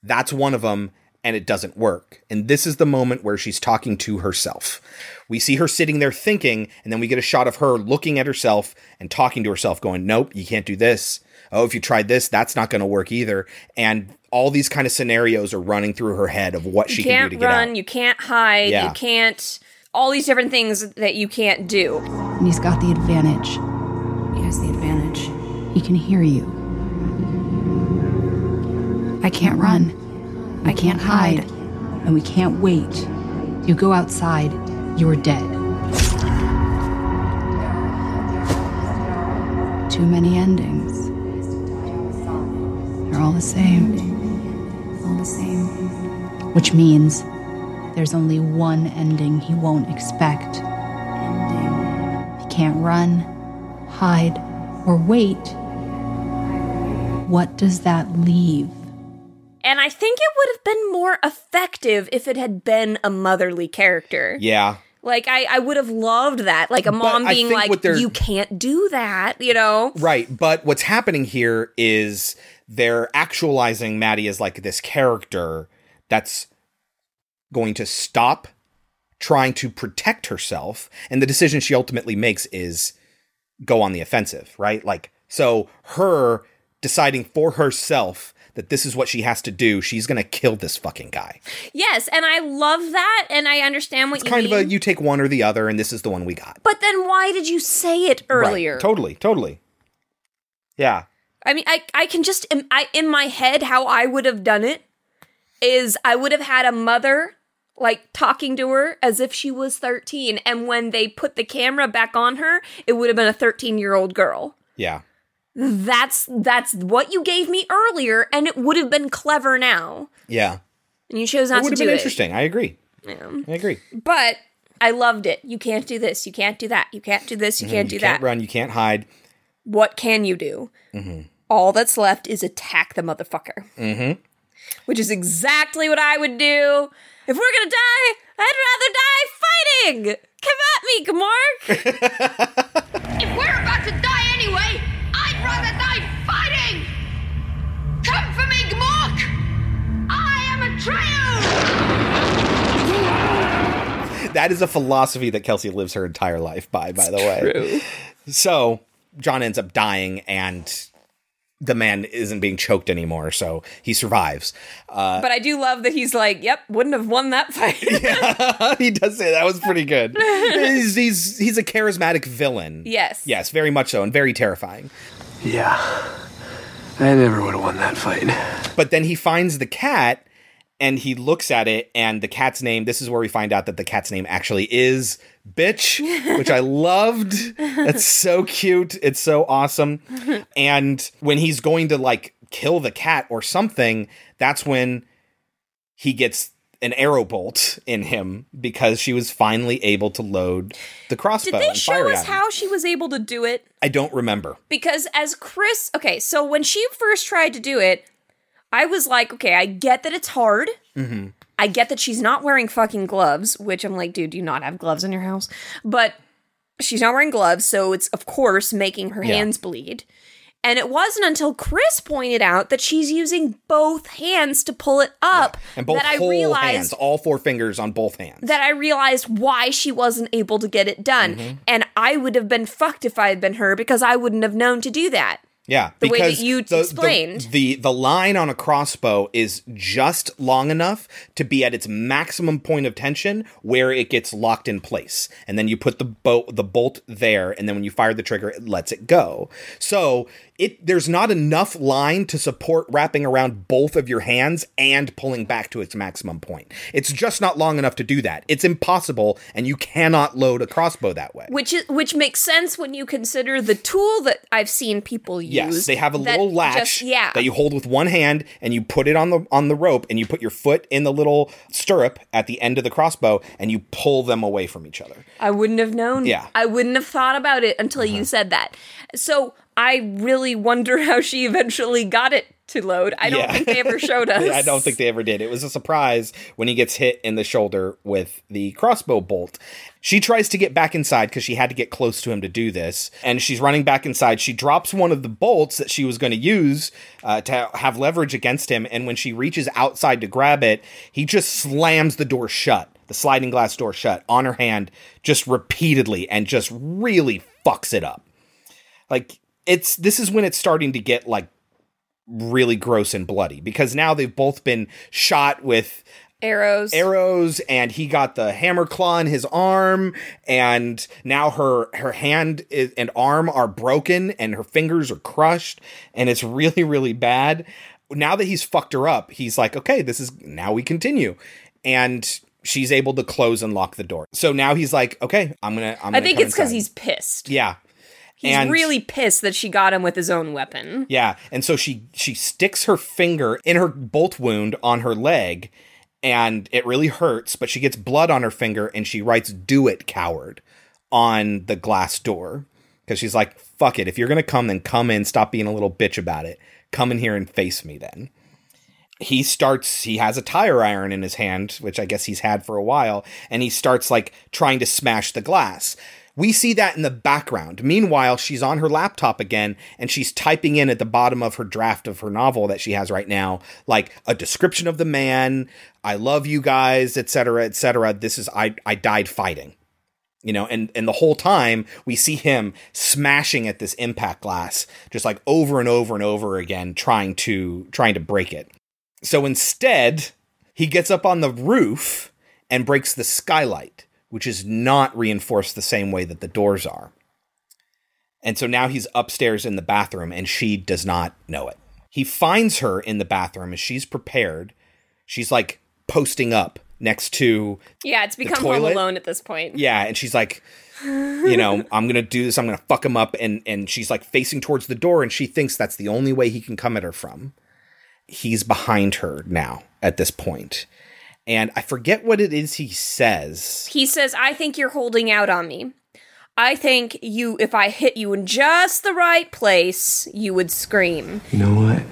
that's one of them, and it doesn't work. And this is the moment where she's talking to herself. We see her sitting there thinking, and then we get a shot of her looking at herself and talking to herself, going, Nope, you can't do this. Oh, if you tried this, that's not going to work either. And all these kind of scenarios are running through her head of what she you can can't do to get run, out. you can't hide, Yeah. you can't all these different things that you can't do. And he's got the advantage. He has the advantage. He can hear you. I can't run. I can't hide. And we can't wait. You go outside, you're dead. Too many endings. They're all the same. All the same. Which means there's only one ending he won't expect. He can't run, hide, or wait. What does that leave? And I think it would have been more effective if it had been a motherly character. Yeah. Like I, I would have loved that. Like a mom I being like, what they're- "You can't do that," you know. Right, but what's happening here is they're actualizing Maddie as like this character that's going to stop trying to protect herself, and the decision she ultimately makes is go on the offensive, right? Like, so her deciding for herself that this is what she has to do, she's gonna kill this fucking guy. Yes, and I love that, and I understand what It's you kind mean. of a you take one or the other, and this is the one we got. but then why did you say it earlier? Right, totally, totally. Yeah. I mean, I I can just im- I in my head how I would have done it is I would have had a mother like talking to her as if she was 13 and when they put the camera back on her, it would have been a 13-year-old girl. Yeah. That's that's what you gave me earlier and it would have been clever now. Yeah. And you chose not it would to have do been interesting. I agree. Yeah. I agree. But I loved it. You can't do this. You can't do that. You can't do this. You can't do you that. can't run, you can't hide. What can you do? Mm-hmm. All that's left is attack the motherfucker. Mm-hmm. which is exactly what I would do. If we're gonna die, I'd rather die fighting. Come at me, Gamark. If we're about to die anyway, I'd rather die fighting! Come for me, Gmork! I am a Atreyu! That is a philosophy that Kelsey lives her entire life by, by the way. So John ends up dying and the man isn't being choked anymore, so he survives. Uh, but I do love that he's like, "Yep, wouldn't have won that fight." he does say that was pretty good. he's, he's he's a charismatic villain. Yes. Yes, very much so, and very terrifying. Yeah. I never would have won that fight. But then he finds the cat and he looks at it, and the cat's name. This is where we find out that the cat's name actually is Bitch, which I loved. That's so cute. It's so awesome. And when he's going to like kill the cat or something, that's when he gets an arrow bolt in him because she was finally able to load the crossbow Did they show us how she was able to do it? I don't remember. Because as Chris, okay, so when she first tried to do it, I was like, okay, I get that it's hard. Mm-hmm. I get that she's not wearing fucking gloves, which I'm like, dude, do you not have gloves in your house? But she's not wearing gloves, so it's of course making her Yeah. hands bleed. And it wasn't until Chris pointed out that she's using both hands to pull it up And both that I realized hands, all four fingers on both hands. that I realized why she wasn't able to get it done. Mhm. And I would have been fucked if I had been her because I wouldn't have known to do that. Yeah, The way that because you the- the- The, the line on a crossbow is just long enough to be at its maximum point of tension where it gets locked in place, and then you put the bolt the bolt there, and then when you fire the trigger, it lets it go. So it there's not enough line to support wrapping around both of your hands and pulling back to its maximum point. It's just not long enough to do that. It's impossible, and you cannot load a crossbow that way. Which is which makes sense when you consider the tool that I've seen people use. Yes, they have a little latch just- yeah. that you hold with one hand and you put it on the on the rope and you put your foot in the little stirrup at the end of the crossbow and you pull them away from each other. I wouldn't have known. Yeah. I wouldn't have thought about it until you mm-hmm. said that. So I really wonder how she eventually got it to load. I don't Yeah. think they ever showed us. I don't think they ever did. It was a surprise when he gets hit in the shoulder with the crossbow bolt. She tries to get back inside because she had to get close to him to do this. And she's running back inside. She drops one of the bolts that she was going to use uh, to have leverage against him. And when she reaches outside to grab it, he just slams the door shut, the sliding glass door shut on her hand, just repeatedly and just really fucks it up. Like, it's this is when it's starting to get like really gross and bloody because now they've both been shot with arrows arrows and he got the hammer claw in his arm and now her her hand is, and arm are broken and her fingers are crushed and it's really really bad now that he's fucked her up, he's like, okay, this is now we continue. And she's able to close and lock the door. So now he's like, okay, I'm gonna. I'm gonna i think it's because he's pissed. yeah. He's And- really pissed that she got him with his own weapon. Yeah, and so she she sticks her finger in her bolt wound on her leg, and it really hurts. But she gets blood on her finger, and she writes "Do it, coward" on the glass door because she's like, "Fuck it, if you're gonna come, then come in. Stop being a little bitch about it. Come in here and face me." Then he starts. He has a tire iron in his hand, which I guess he's had for a while, and he starts like trying to smash the glass. We see that in the background. Meanwhile, she's on her laptop again and she's typing in at the bottom of her draft of her novel that she has right now, like a description of the man, I love you guys, etc., etc. This is I I died fighting. You know, and and the whole time we see him smashing at this impact glass just like over and over and over again trying to trying to break it. So instead, he gets up on the roof and breaks the skylight, which is not reinforced the same way that the doors are. And so now he's upstairs in the bathroom and she does not know it. He finds her in the bathroom as she's prepared. She's like posting up next to Yeah, it's become Home? Alone at this point. yeah, and she's like, you know, I'm gonna do this. I'm gonna fuck him up, and and she's like facing towards the door, and she thinks that's the only way he can come at her from. He's behind her now at this point, and I forget what it is he says. He says, I think you're holding out on me. I think you, if I hit you in just the right place, you would scream. You know what?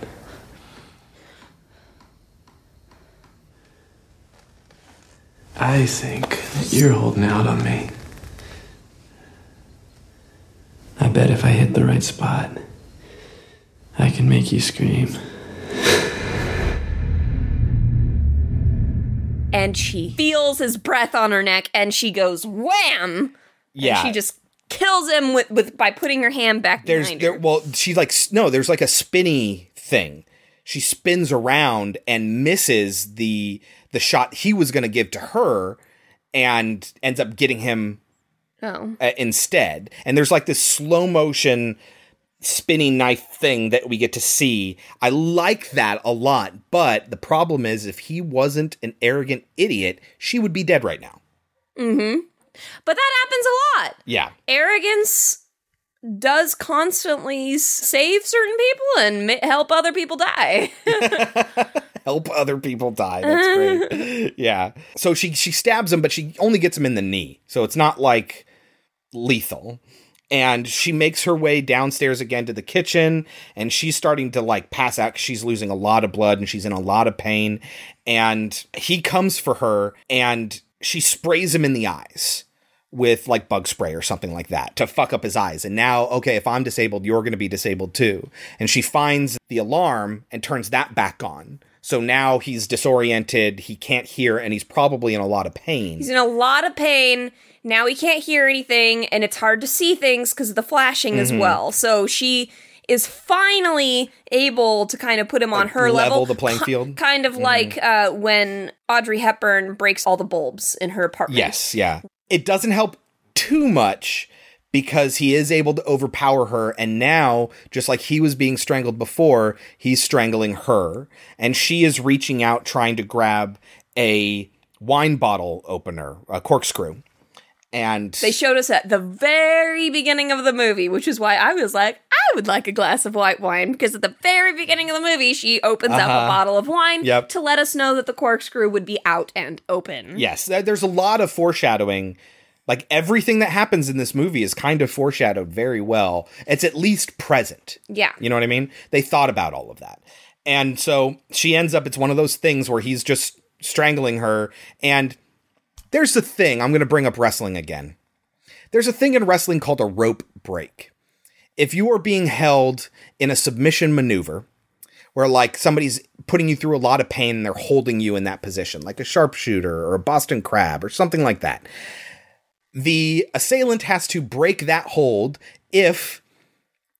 I think that you're holding out on me. I bet if I hit the right spot, I can make you scream. And she feels his breath on her neck and she goes, wham! Yeah. And she just kills him with, with by putting her hand back There's behind there. her. Well, she's like no. There's like a spinny thing. She spins around and misses the the shot he was going to give to her, and ends up getting him Oh. uh, instead. And there's like this slow motion spinning knife thing that we get to see. I like that a lot, but the problem is if he wasn't an arrogant idiot, she would be dead right now. Mm-hmm. But that happens a lot. Yeah. Arrogance does constantly save certain people and ma- help other people die. Help other people die. That's great. yeah. So she she stabs him, but she only gets him in the knee. So it's not like lethal. And she makes her way downstairs again to the kitchen, and she's starting to like pass out She's losing a lot of blood and she's in a lot of pain. And he comes for her, and she sprays him in the eyes with like bug spray or something like that to fuck up his eyes. And now, okay, if I'm disabled, you're going to be disabled too. And she finds the alarm and turns that back on. So now he's disoriented, he can't hear, and he's probably in a lot of pain. He's in a lot of pain. Now he can't hear anything, and it's hard to see things because of the flashing as Mhm. well. So she is finally able to kind of put him on her level level. the playing field? Kind of Mhm. like uh, when Audrey Hepburn breaks all the bulbs in her apartment. Yes, yeah. It doesn't help too much because he is able to overpower her and now just like he was being strangled before, he's strangling her and she is reaching out trying to grab a wine bottle opener, a corkscrew. And They showed us at the very beginning of the movie, which is why I was like, I would like a glass of white wine because at the very beginning of the movie, she opens up Uh-huh. a bottle of wine Yep. to let us know that the corkscrew would be out and open. Yes, there's a lot of foreshadowing. Like everything that happens in this movie is kind of foreshadowed very well. It's at least present. Yeah. You know what I mean? They thought about all of that. And so she ends up, it's one of those things where he's just strangling her. And there's the thing, I'm going to bring up wrestling again. There's a thing in wrestling called a rope break. If you are being held in a submission maneuver, where like somebody's putting you through a lot of pain and they're holding you in that position, like a sharpshooter or a Boston crab or something like that. The assailant has to break that hold if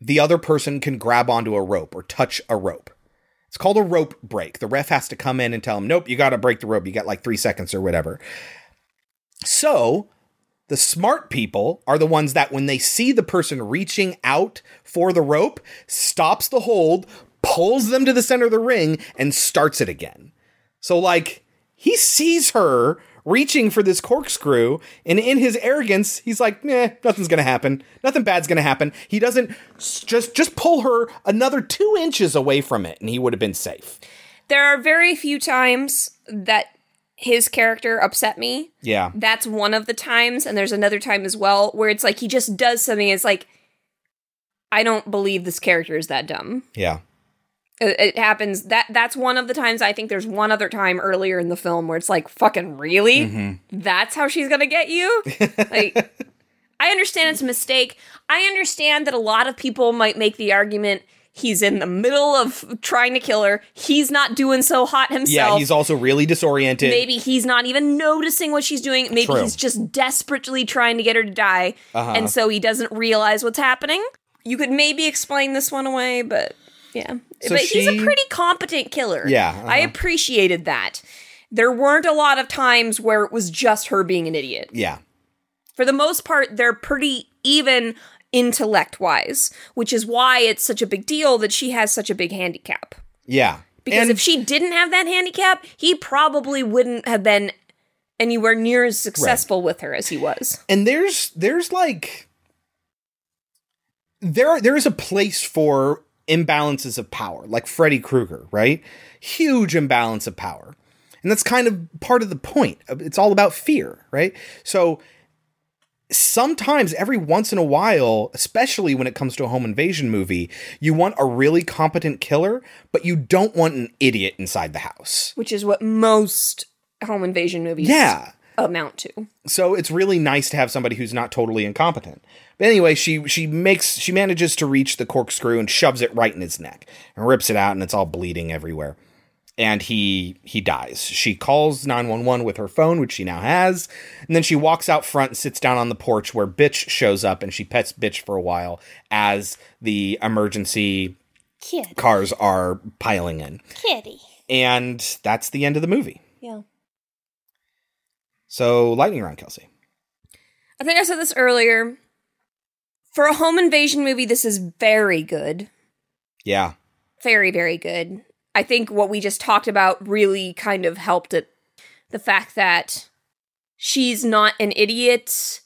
the other person can grab onto a rope or touch a rope. It's called a rope break. The ref has to come in and tell him, nope, you got to break the rope. You got like three seconds or whatever. So the smart people are the ones that when they see the person reaching out for the rope, stops the hold, pulls them to the center of the ring and starts it again. So like he sees her reaching for this corkscrew, and in his arrogance, he's like, "Meh, nothing's gonna happen. Nothing bad's gonna happen." He doesn't just just pull her another two inches away from it, and he would have been safe. There are very few times that his character upset me. Yeah, That's one of the times, and there's another time as well where it's like he just does something. It's like, I don't believe this character is that dumb. yeah, It, it happens. That that's one of the times. I think there's one other time earlier in the film where it's like, fucking really? Mhm. That's how she's gonna get you? like, I understand it's a mistake. I understand that a lot of people might make the argument he's in the middle of trying to kill her. He's not doing so hot himself. yeah. He's also really disoriented. Maybe he's not even noticing what she's doing. Maybe True. he's just desperately trying to get her to die. Uh-huh. And so he doesn't realize what's happening. You could maybe explain this one away, but yeah. So but he's a pretty competent killer. Yeah, I uh-huh. appreciated that. There weren't a lot of times where it was just her being an idiot. yeah, For the most part, they're pretty even intellect wise, which is why it's such a big deal that she has such a big handicap. yeah. Because And- if she didn't have that handicap, he probably wouldn't have been anywhere near as successful with her as he was. and there's there's like there there is a place for imbalances of power like freddy krueger right huge imbalance of power and that's kind of part of the point it's all about fear right so sometimes every once in a while especially when it comes to a home invasion movie you want a really competent killer but you don't want an idiot inside the house Which is what most home invasion movies Yeah. amount to. so it's really nice to have somebody who's not totally incompetent. But anyway, she she makes she manages to reach the corkscrew and shoves it right in his neck and rips it out and it's all bleeding everywhere. And he he dies. She calls 911 with her phone, which she now has, and then she walks out front and sits down on the porch where Bitch shows up and she pets Bitch for a while as the emergency Kid. cars are piling in. Kitty. And that's the end of the movie. Yeah. So lightning round, Kelsey. I think I said this earlier. For a home invasion movie, this is very good. Yeah. Very, very good. I think what we just talked about really kind of helped it. The fact that she's not an idiot.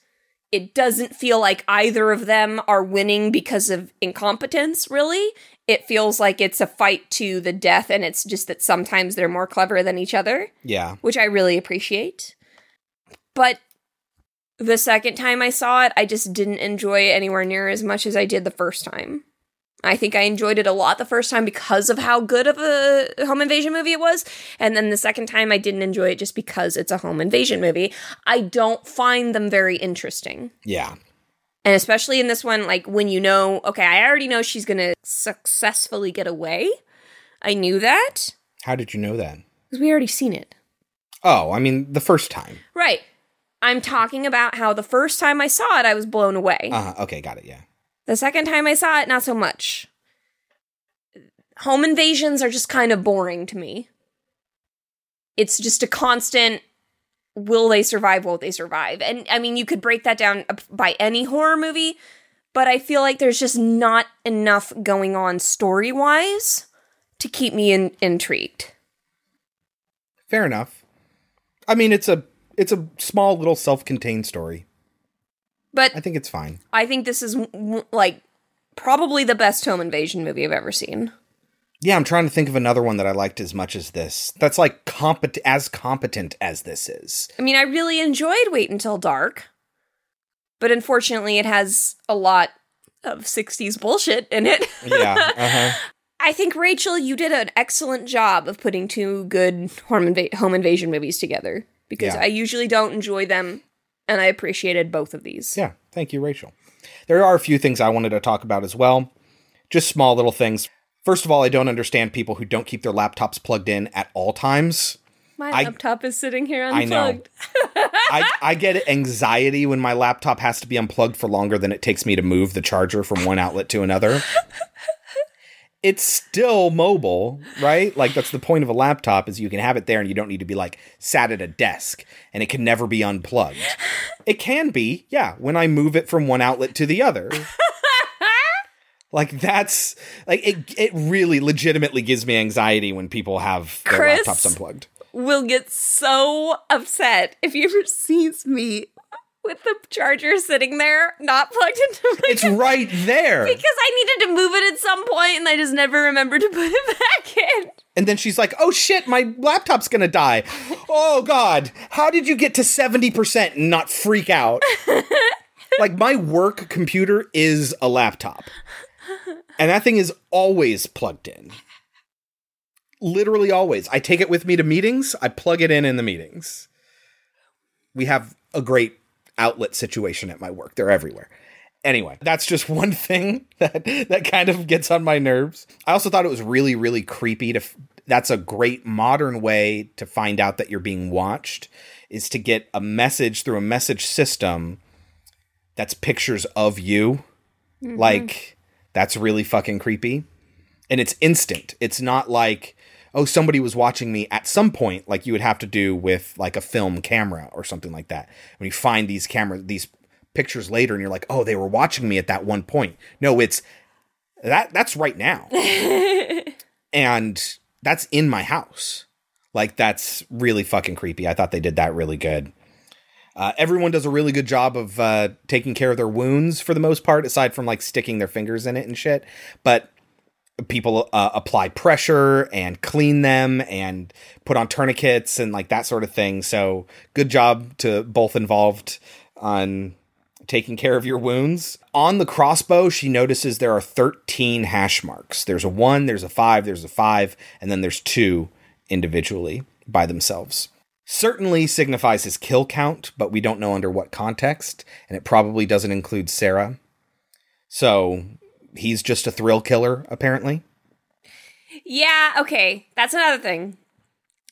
It doesn't feel like either of them are winning because of incompetence, really. It feels like it's a fight to the death, and it's just that sometimes they're more clever than each other, Yeah. which I really appreciate. But the second time I saw it, I just didn't enjoy it anywhere near as much as I did the first time. I think I enjoyed it a lot the first time because of how good of a home invasion movie it was. And then the second time I didn't enjoy it just because it's a home invasion movie. I don't find them very interesting. Yeah. And especially in this one, like when you know, okay, I already know she's going to successfully get away. I knew that How did you know that? because we already seen it. Oh, I mean, the first time. Right. I'm talking about how the first time I saw it, I was blown away. Uh, okay, got it. Yeah. The second time I saw it, not so much. Home invasions are just kind of boring to me. It's just a constant will they survive, won't they survive? And I mean, you could break that down by any horror movie, but I feel like there's just not enough going on story wise to keep me in- intrigued. Fair enough. I mean, it's a it's a small little self-contained story. But I think it's fine. I think this is like probably the best home invasion movie I've ever seen. Yeah, I'm trying to think of another one that I liked as much as this. That's like competent as competent as this is. I mean, I really enjoyed Wait Until Dark, but unfortunately, it has a lot of 60s bullshit in it. Yeah. Uh-huh. I think, Rachel, you did an excellent job of putting two good home, inva- home invasion movies together because Yeah. I usually don't enjoy them, and I appreciated both of these. Yeah, thank you, Rachel. There are a few things I wanted to talk about as well. Just small little things. First of all, I don't understand people who don't keep their laptops plugged in at all times. My I- laptop is sitting here I know. unplugged. I, I get anxiety when my laptop has to be unplugged for longer than it takes me to move the charger from one outlet to another. It's still mobile, right? Like that's the point of a laptop is you can have it there and you don't need to be like sat at a desk and it can never be unplugged. It can be, yeah, when I move it from one outlet to the other. Like that's like it. It really, legitimately gives me anxiety when people have their Chris? laptops unplugged. Will get so upset if he ever sees me with the charger sitting there, not plugged into my. It's right there. because I needed to move it at some point, and I just never remembered to put it back in. And then she's like, "Oh shit, my laptop's gonna die." oh god, how did you get to seventy percent and not freak out? like my work computer is a laptop, and that thing is always plugged in. Literally always. I take it with me to meetings. I plug it in in the meetings. We have a great outlet situation at my work. They're everywhere. Anyway, that's just one thing that that kind of gets on my nerves. I also thought it was really really creepy to f- that's a great modern way to find out that you're being watched is to get a message through a message system that's pictures of you. Mhm. Like that's really fucking creepy. And it's instant. It's not like oh somebody was watching me at some point like you would have to do with like a film camera or something like that. When you find these camera these pictures later and you're like, "Oh, they were watching me at that one point." No, it's that that's right now. and that's in my house. Like that's really fucking creepy. I thought they did that really good. Uh, everyone does a really good job of uh, taking care of their wounds for the most part, aside from like sticking their fingers in it and shit. But people uh, apply pressure and clean them and put on tourniquets and like that sort of thing. So good job to both involved on taking care of your wounds. On the crossbow, she notices there are 13 hash marks. There's a 1, there's a 5, there's a 5, and then there's 2 individually by themselves. Certainly signifies his kill count, but we don't know under what context, and it probably doesn't include Sarah. So he's just a thrill killer, apparently. Yeah, okay. That's another thing.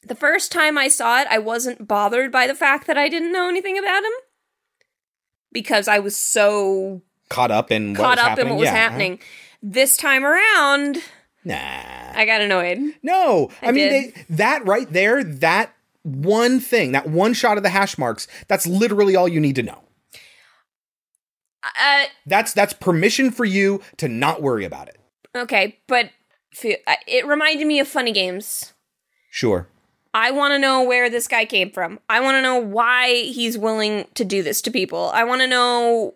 The first time I saw it, I wasn't bothered by the fact that I didn't know anything about him because I was so Caught up in what caught was up happening. in what was Yeah. Uh-huh. happening. This time around, Nah. I got annoyed. No, I, I mean they, that right there, that one thing, that one shot of the hash marks, that's literally all you need to know. Uh, That's that's permission for you to not worry about it. okay, but uh, it reminded me of Funny Games. Sure. I want to know where this guy came from. I want to know why he's willing to do this to people. I want to know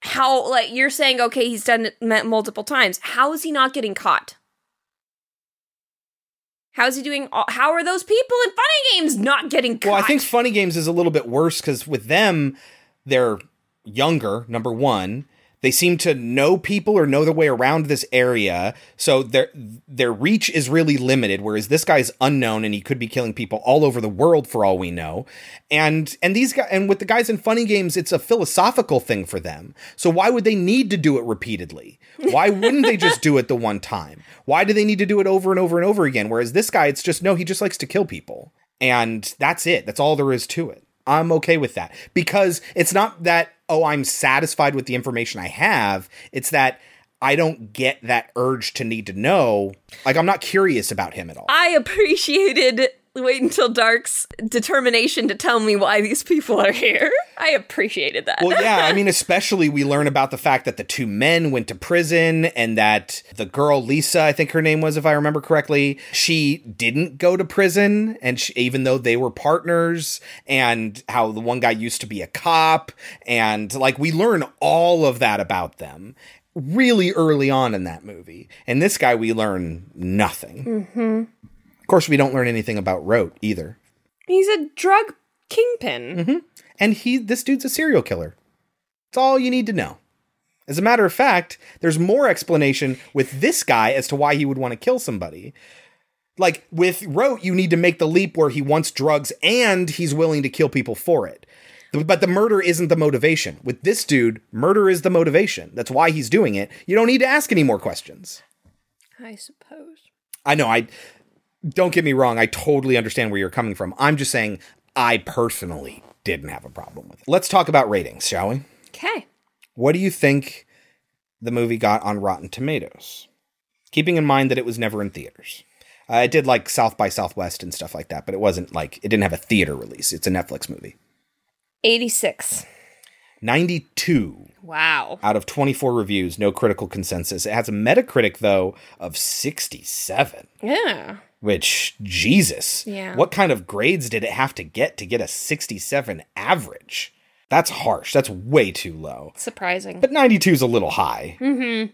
how, like, you're saying, okay, he's done it multiple times. How is he not getting caught? How's he doing? all- How are those people in Funny Games not getting caught? Well, I think Funny Games is a little bit worse because with them, they're younger, number one. They seem to know people or know their way around this area, so their their reach is really limited. Whereas this guy's unknown and he could be killing people all over the world for all we know. And and these guys and with the guys in funny games, it's a philosophical thing for them. So why would they need to do it repeatedly? Why wouldn't they just do it the one time? Why do they need to do it over and over and over again? Whereas this guy, it's just no, he just likes to kill people. And that's it. That's all there is to it. I'm okay with that because it's not that, oh, I'm satisfied with the information I have. It's that I don't get that urge to need to know. Like, I'm not curious about him at all. I appreciated Wait Until Dark's determination to tell me why these people are here. I appreciated that. Well, yeah, I mean, especially we learn about the fact that the two men went to prison and that the girl, Lisa, I think her name was, if I remember correctly, she didn't go to prison. And she, even though they were partners, and how the one guy used to be a cop, and like we learn all of that about them really early on in that movie. And this guy, we learn nothing. hmm Of course, we don't learn anything about Roat either. He's a drug kingpin. Mm-hmm. And he, this dude's a serial killer. That's all you need to know. As a matter of fact, there's more explanation with this guy as to why he would want to kill somebody. Like with Roat, you need to make the leap where he wants drugs and he's willing to kill people for it. But the murder isn't the motivation. With this dude, murder is the motivation. That's why he's doing it. You don't need to ask any more questions. I suppose. I know, I don't get me wrong, I totally understand where you're coming from. I'm just saying I personally didn't have a problem with it. Let's talk about ratings, shall we? Okay. What do you think the movie got on Rotten Tomatoes? Keeping in mind that it was never in theaters. Uh, it did like South by Southwest and stuff like that, but it wasn't like it didn't have a theater release. It's a Netflix movie. 86. 92 Wow. out of 24 reviews, no critical consensus. It has a Metacritic, though, of 67, Yeah. Which, Jesus. Yeah. What kind of grades did it have to get to get a 67 average? That's harsh. That's way too low. Surprising. But 92 is a little high. mm-hmm.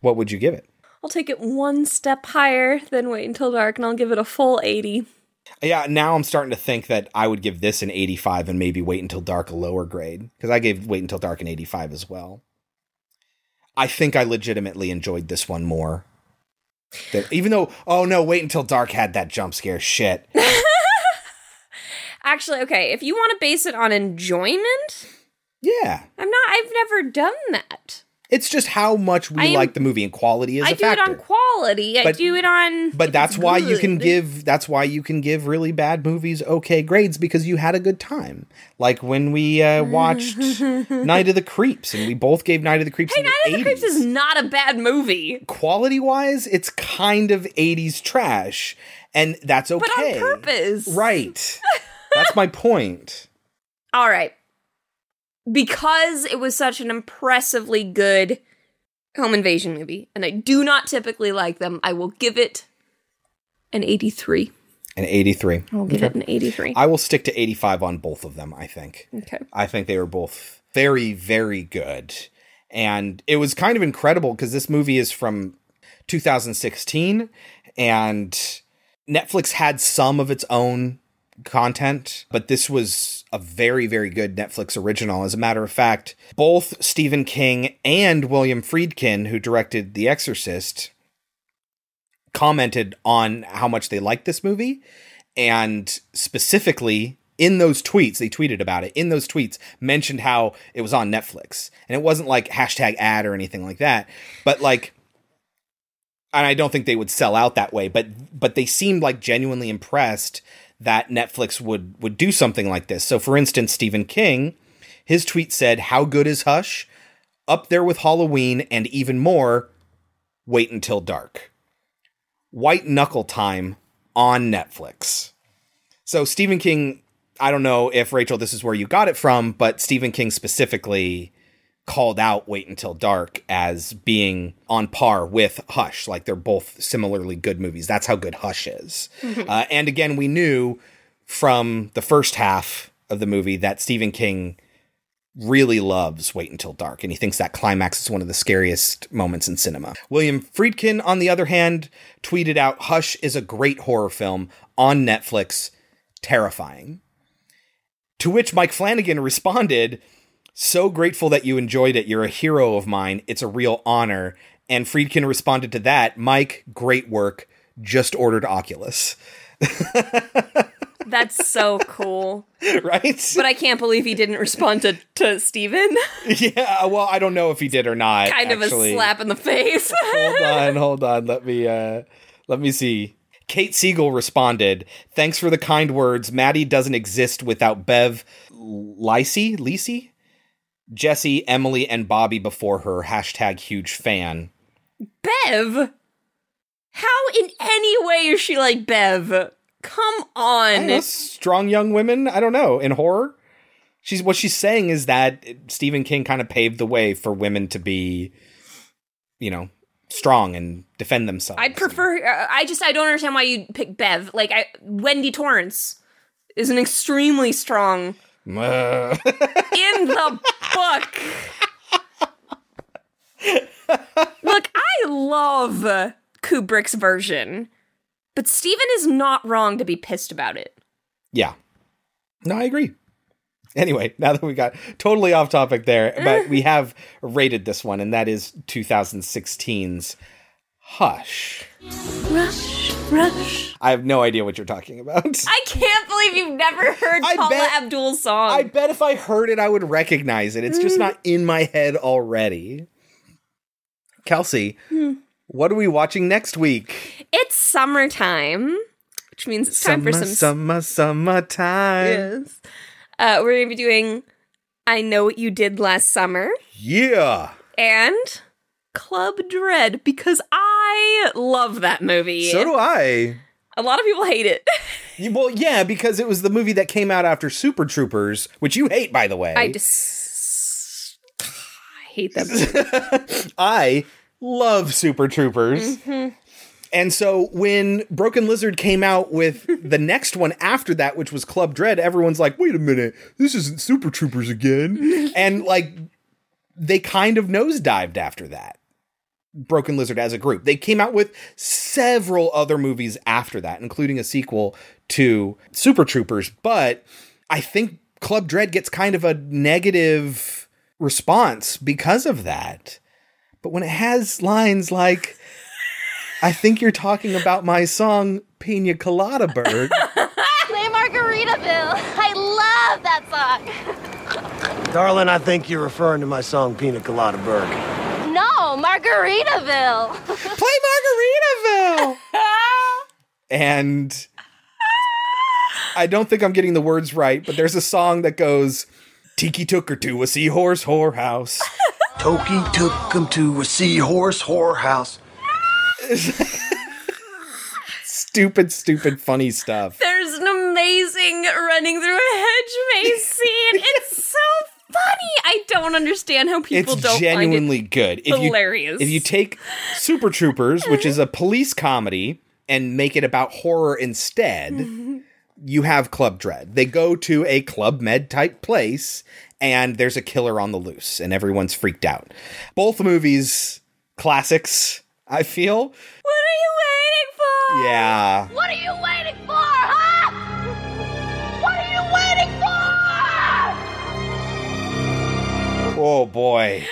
What would you give it? I'll take it one step higher than Wait Until Dark, and I'll give it a full 80. Yeah, now I'm starting to think that I would give this an 85 and maybe Wait Until Dark a lower grade because I gave Wait Until Dark an 85 as well. I think I legitimately enjoyed this one more. That even though, oh no, Wait Until Dark had that jump scare shit. Actually, okay, if you want to base it on enjoyment, Yeah, I'm not, I've never done that. It's just how much we am- like the movie and quality is I a do factor. it on quality, I do it on. but that's why you can give that's why you can give really bad movies okay grades because you had a good time. Like when we uh, watched Night of the Creeps and we both gave Night of the Creeps Hey, in the Night of the 80s. Creeps is not a bad movie. quality wise, it's kind of 80s trash, and that's okay. But on purpose. Right. that's my point. All right. Because it was such an impressively good home invasion movie, and I do not typically like them, I will give it an 83. An 83. I'll give it an 83. I will stick to 85 on both of them, I think. Okay. I think they were both very, very good. And it was kind of incredible because this movie is from 2016 and Netflix had some of its own content, but this was a very, very good Netflix original. As a matter of fact, both Stephen King and William Friedkin, who directed The Exorcist, commented on how much they liked this movie. And specifically in those tweets, they tweeted about it. In those tweets, mentioned how it was on Netflix. And it wasn't like hashtag ad or anything like that. But like and I don't think they would sell out that way, but but they seemed like genuinely impressed that Netflix would would do something like this. So for instance, Stephen King, his tweet said, "How good is Hush? Up there with Halloween and even more. Wait until dark. White Knuckle Time on Netflix." So Stephen King, I don't know if Rachel this is where you got it from, but Stephen King specifically called out Wait Until Dark as being on par with Hush. Like they're both similarly good movies. That's how good Hush is. uh, and again, we knew from the first half of the movie that Stephen King really loves Wait Until Dark, and he thinks that climax is one of the scariest moments in cinema. William Friedkin, on the other hand, tweeted out Hush is a great horror film on Netflix, terrifying. To which Mike Flanagan responded, so grateful that you enjoyed it. You're a hero of mine. It's a real honor. And Friedkin responded to that Mike, great work. Just ordered Oculus. That's so cool. right? But I can't believe he didn't respond to, to Stephen. Yeah, well, I don't know if he did or not. kind of a slap in the face. hold on, hold on. Let me uh let me see. Kate Siegel responded, Thanks for the kind words. Maddie doesn't exist without Bev Lacey, Lacey? Jessie, Emily, and Bobby before her. Hashtag huge fan. Bev? How in any way is she like Bev? Come on. know, strong young women. I don't know. In horror, she's what she's saying is that Stephen King kind of paved the way for women to be, you know, strong and defend themselves. I'd prefer. Uh, I just I don't understand why you pick Bev. Like I, Wendy Torrance is an extremely strong in the book. Look, I love Kubrick's version, but Stephen is not wrong to be pissed about it. yeah. No, I agree. Anyway, now that we got totally off topic there, but we have rated this one, and that is 2016's Hush. Rush, rush. I have no idea what you're talking about. I can't believe you've never heard I Paula bet- Abdul's song. I bet if I heard it, I would recognize it. It's just not in my head already. Kelsey, Hmm. what are we watching next week? It's summertime, which means it's time for some. summer, summertime. yes. Uh, we're gonna be doing "I Know What You Did Last Summer" Yeah. and Club Dread because I love that movie. So do I. A lot of people hate it. Well, yeah, because it was the movie that came out after Super Troopers, which you hate, by the way. I just I hate them. I love Super Troopers. Mhm. And so when Broken Lizard came out with the next one after that, which was Club Dread, everyone's like, wait a minute, this isn't Super Troopers again. and like they kind of nosedived after that. Broken Lizard as a group. They came out with several other movies after that, including a sequel to Super Troopers, but I think Club Dread gets kind of a negative response because of that. But when it has lines like, I think you're talking about my song Pina Colada Bird. Play Margaritaville. I love that song. Darling, I think you're referring to my song Pina Colada Bird. No, Margaritaville. Play Margaritaville. and I don't think I'm getting the words right, but there's a song that goes, Tiki took her to a seahorse whorehouse. Toki took him to a seahorse whorehouse. stupid, stupid, funny stuff. There's an amazing running through a hedge maze scene. It's so funny. I don't understand how people it's don't genuinely find it good. hilarious. You, if you take Super Troopers, which is a police comedy, and make it about horror instead, you have Club Dread. They go to a Club Med type place, and there's a killer on the loose, and everyone's freaked out. Both movies, classics, I feel. What are you waiting for? Yeah. What are you waiting for, Oh boy.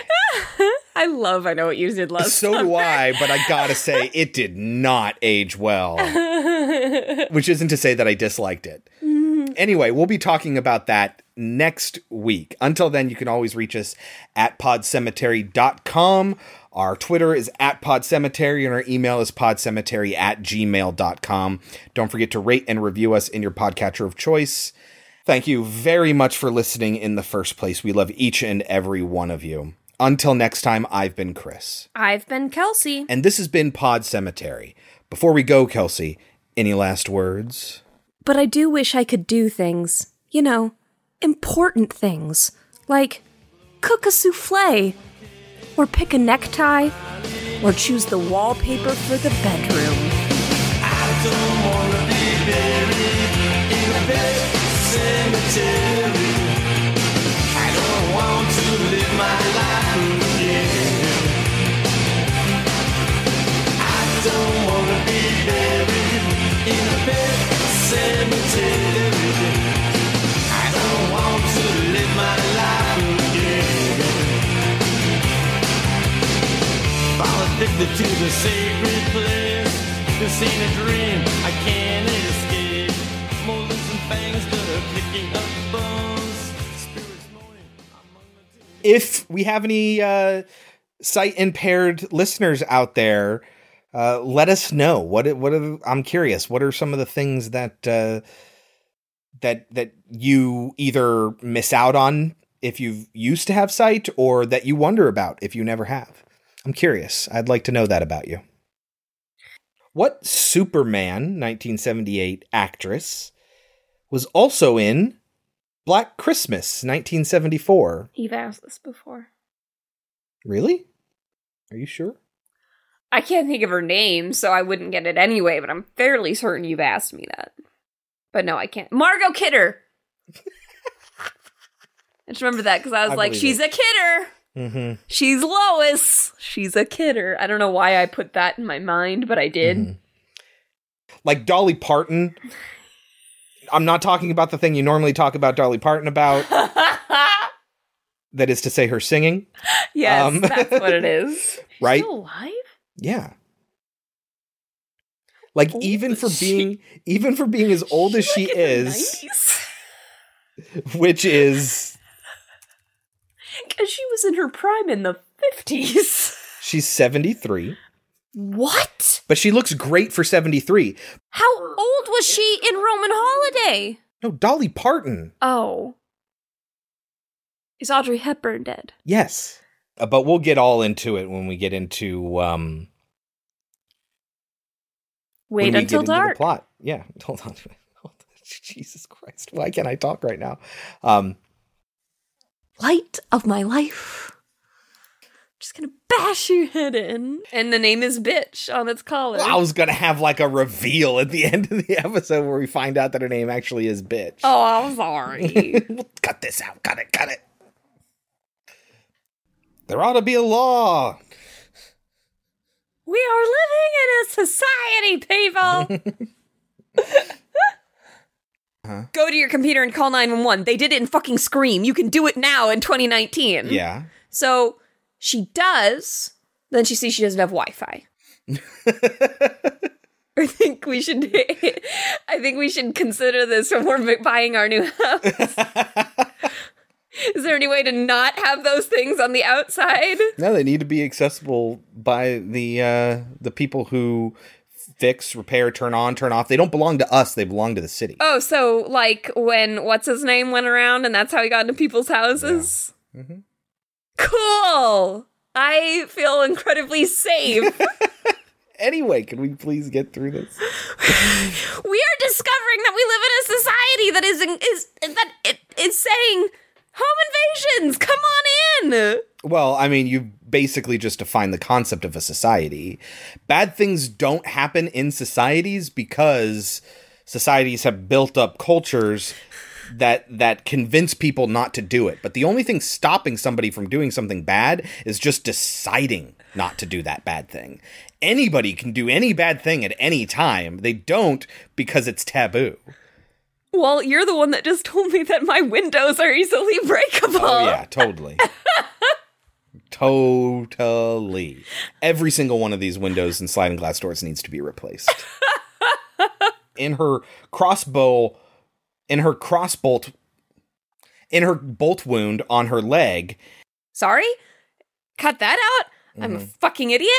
I love I know what you did last So do I, but I gotta say, it did not age well. Which isn't to say that I disliked it. Mm-hmm. Anyway, we'll be talking about that next week. Until then, you can always reach us at podcemetery.com. Our Twitter is at podcemetery, and our email is podcemetery at gmail.com. Don't forget to rate and review us in your podcatcher of choice. Thank you very much for listening in the first place. We love each and every one of you. Until next time, I've been Chris. I've been Kelsey. And this has been Pod Cemetery. Before we go, Kelsey, any last words? But I do wish I could do things, you know, important things, like cook a souffle, or pick a necktie, or choose the wallpaper for the bedroom. Cemetery. I don't want to live my life again. I don't want to be buried in a pet cemetery. I don't want to live my life again. Fall addicted to the sacred place. This ain't a dream. I can't If we have any uh, sight impaired listeners out there, uh, let us know. What what are, I'm curious. What are some of the things that uh, that that you either miss out on if you used to have sight, or that you wonder about if you never have? I'm curious. I'd like to know that about you. What Superman 1978 actress was also in Black Christmas 1974? You've asked this before. Really? Are you sure? I can't think of her name, so I wouldn't get it anyway, but I'm fairly certain you've asked me that. But no, I can't. Margot Kidder! I just remember that because I was I like, she's it. a kidder! Mm-hmm. She's Lois! She's a kidder. I don't know why I put that in my mind, but I did. Mm-hmm. Like Dolly Parton. I'm not talking about the thing you normally talk about Dolly Parton about. that is to say, her singing. yes, Um, that's what it is. Right? Still alive? Yeah. Like even for being even for being as old as she is, which is Because she was in her prime in the 50s. she's 73, What? but she looks great for 73. How old was she in Roman Holiday? No, Dolly Parton. Oh. Is Audrey Hepburn dead? Yes. Uh, but we'll get all into it when we get into um Wait until get into the dark. plot. Yeah, hold on. Hold on. Jesus Christ. Why can't I talk right now? Um Light of my life. Just gonna bash your head in. And the name is Bitch on its collar. I was gonna have like a reveal at the end of the episode where we find out that her name actually is bitch. Oh, I'm sorry. cut this out. Cut it. Cut it. There ought to be a law. we are living in a society, people. Go to your computer and call 911. They did it in fucking Scream. You can do it now in 2019. Yeah. So she does. Then she sees she doesn't have Wi Fi. I think we should. I think we should consider this when we're buying our new house. Is there any way to not have those things on the outside? No, they need to be accessible by the uh the people who fix, repair, turn on, turn off. They don't belong to us, they belong to the city. Oh, so like when what's his name went around and that's how he got into people's houses? Mhm. Cool. I feel incredibly safe. Anyway, can we please get through this? we are discovering that we live in a society that is is that it is saying home invasions. Come on in. Well, I mean, you basically just define the concept of a society. Bad things don't happen in societies because societies have built up cultures that that convince people not to do it. But the only thing stopping somebody from doing something bad is just deciding not to do that bad thing. Anybody can do any bad thing at any time. They don't because it's taboo. Well, you're the one that just told me that my windows are easily breakable. Oh yeah, totally. totally. Every single one of these windows and sliding glass doors needs to be replaced. in her crossbow in her crossbolt in her bolt wound on her leg, Sorry? Cut that out? I'm a mm-hmm. fucking idiot?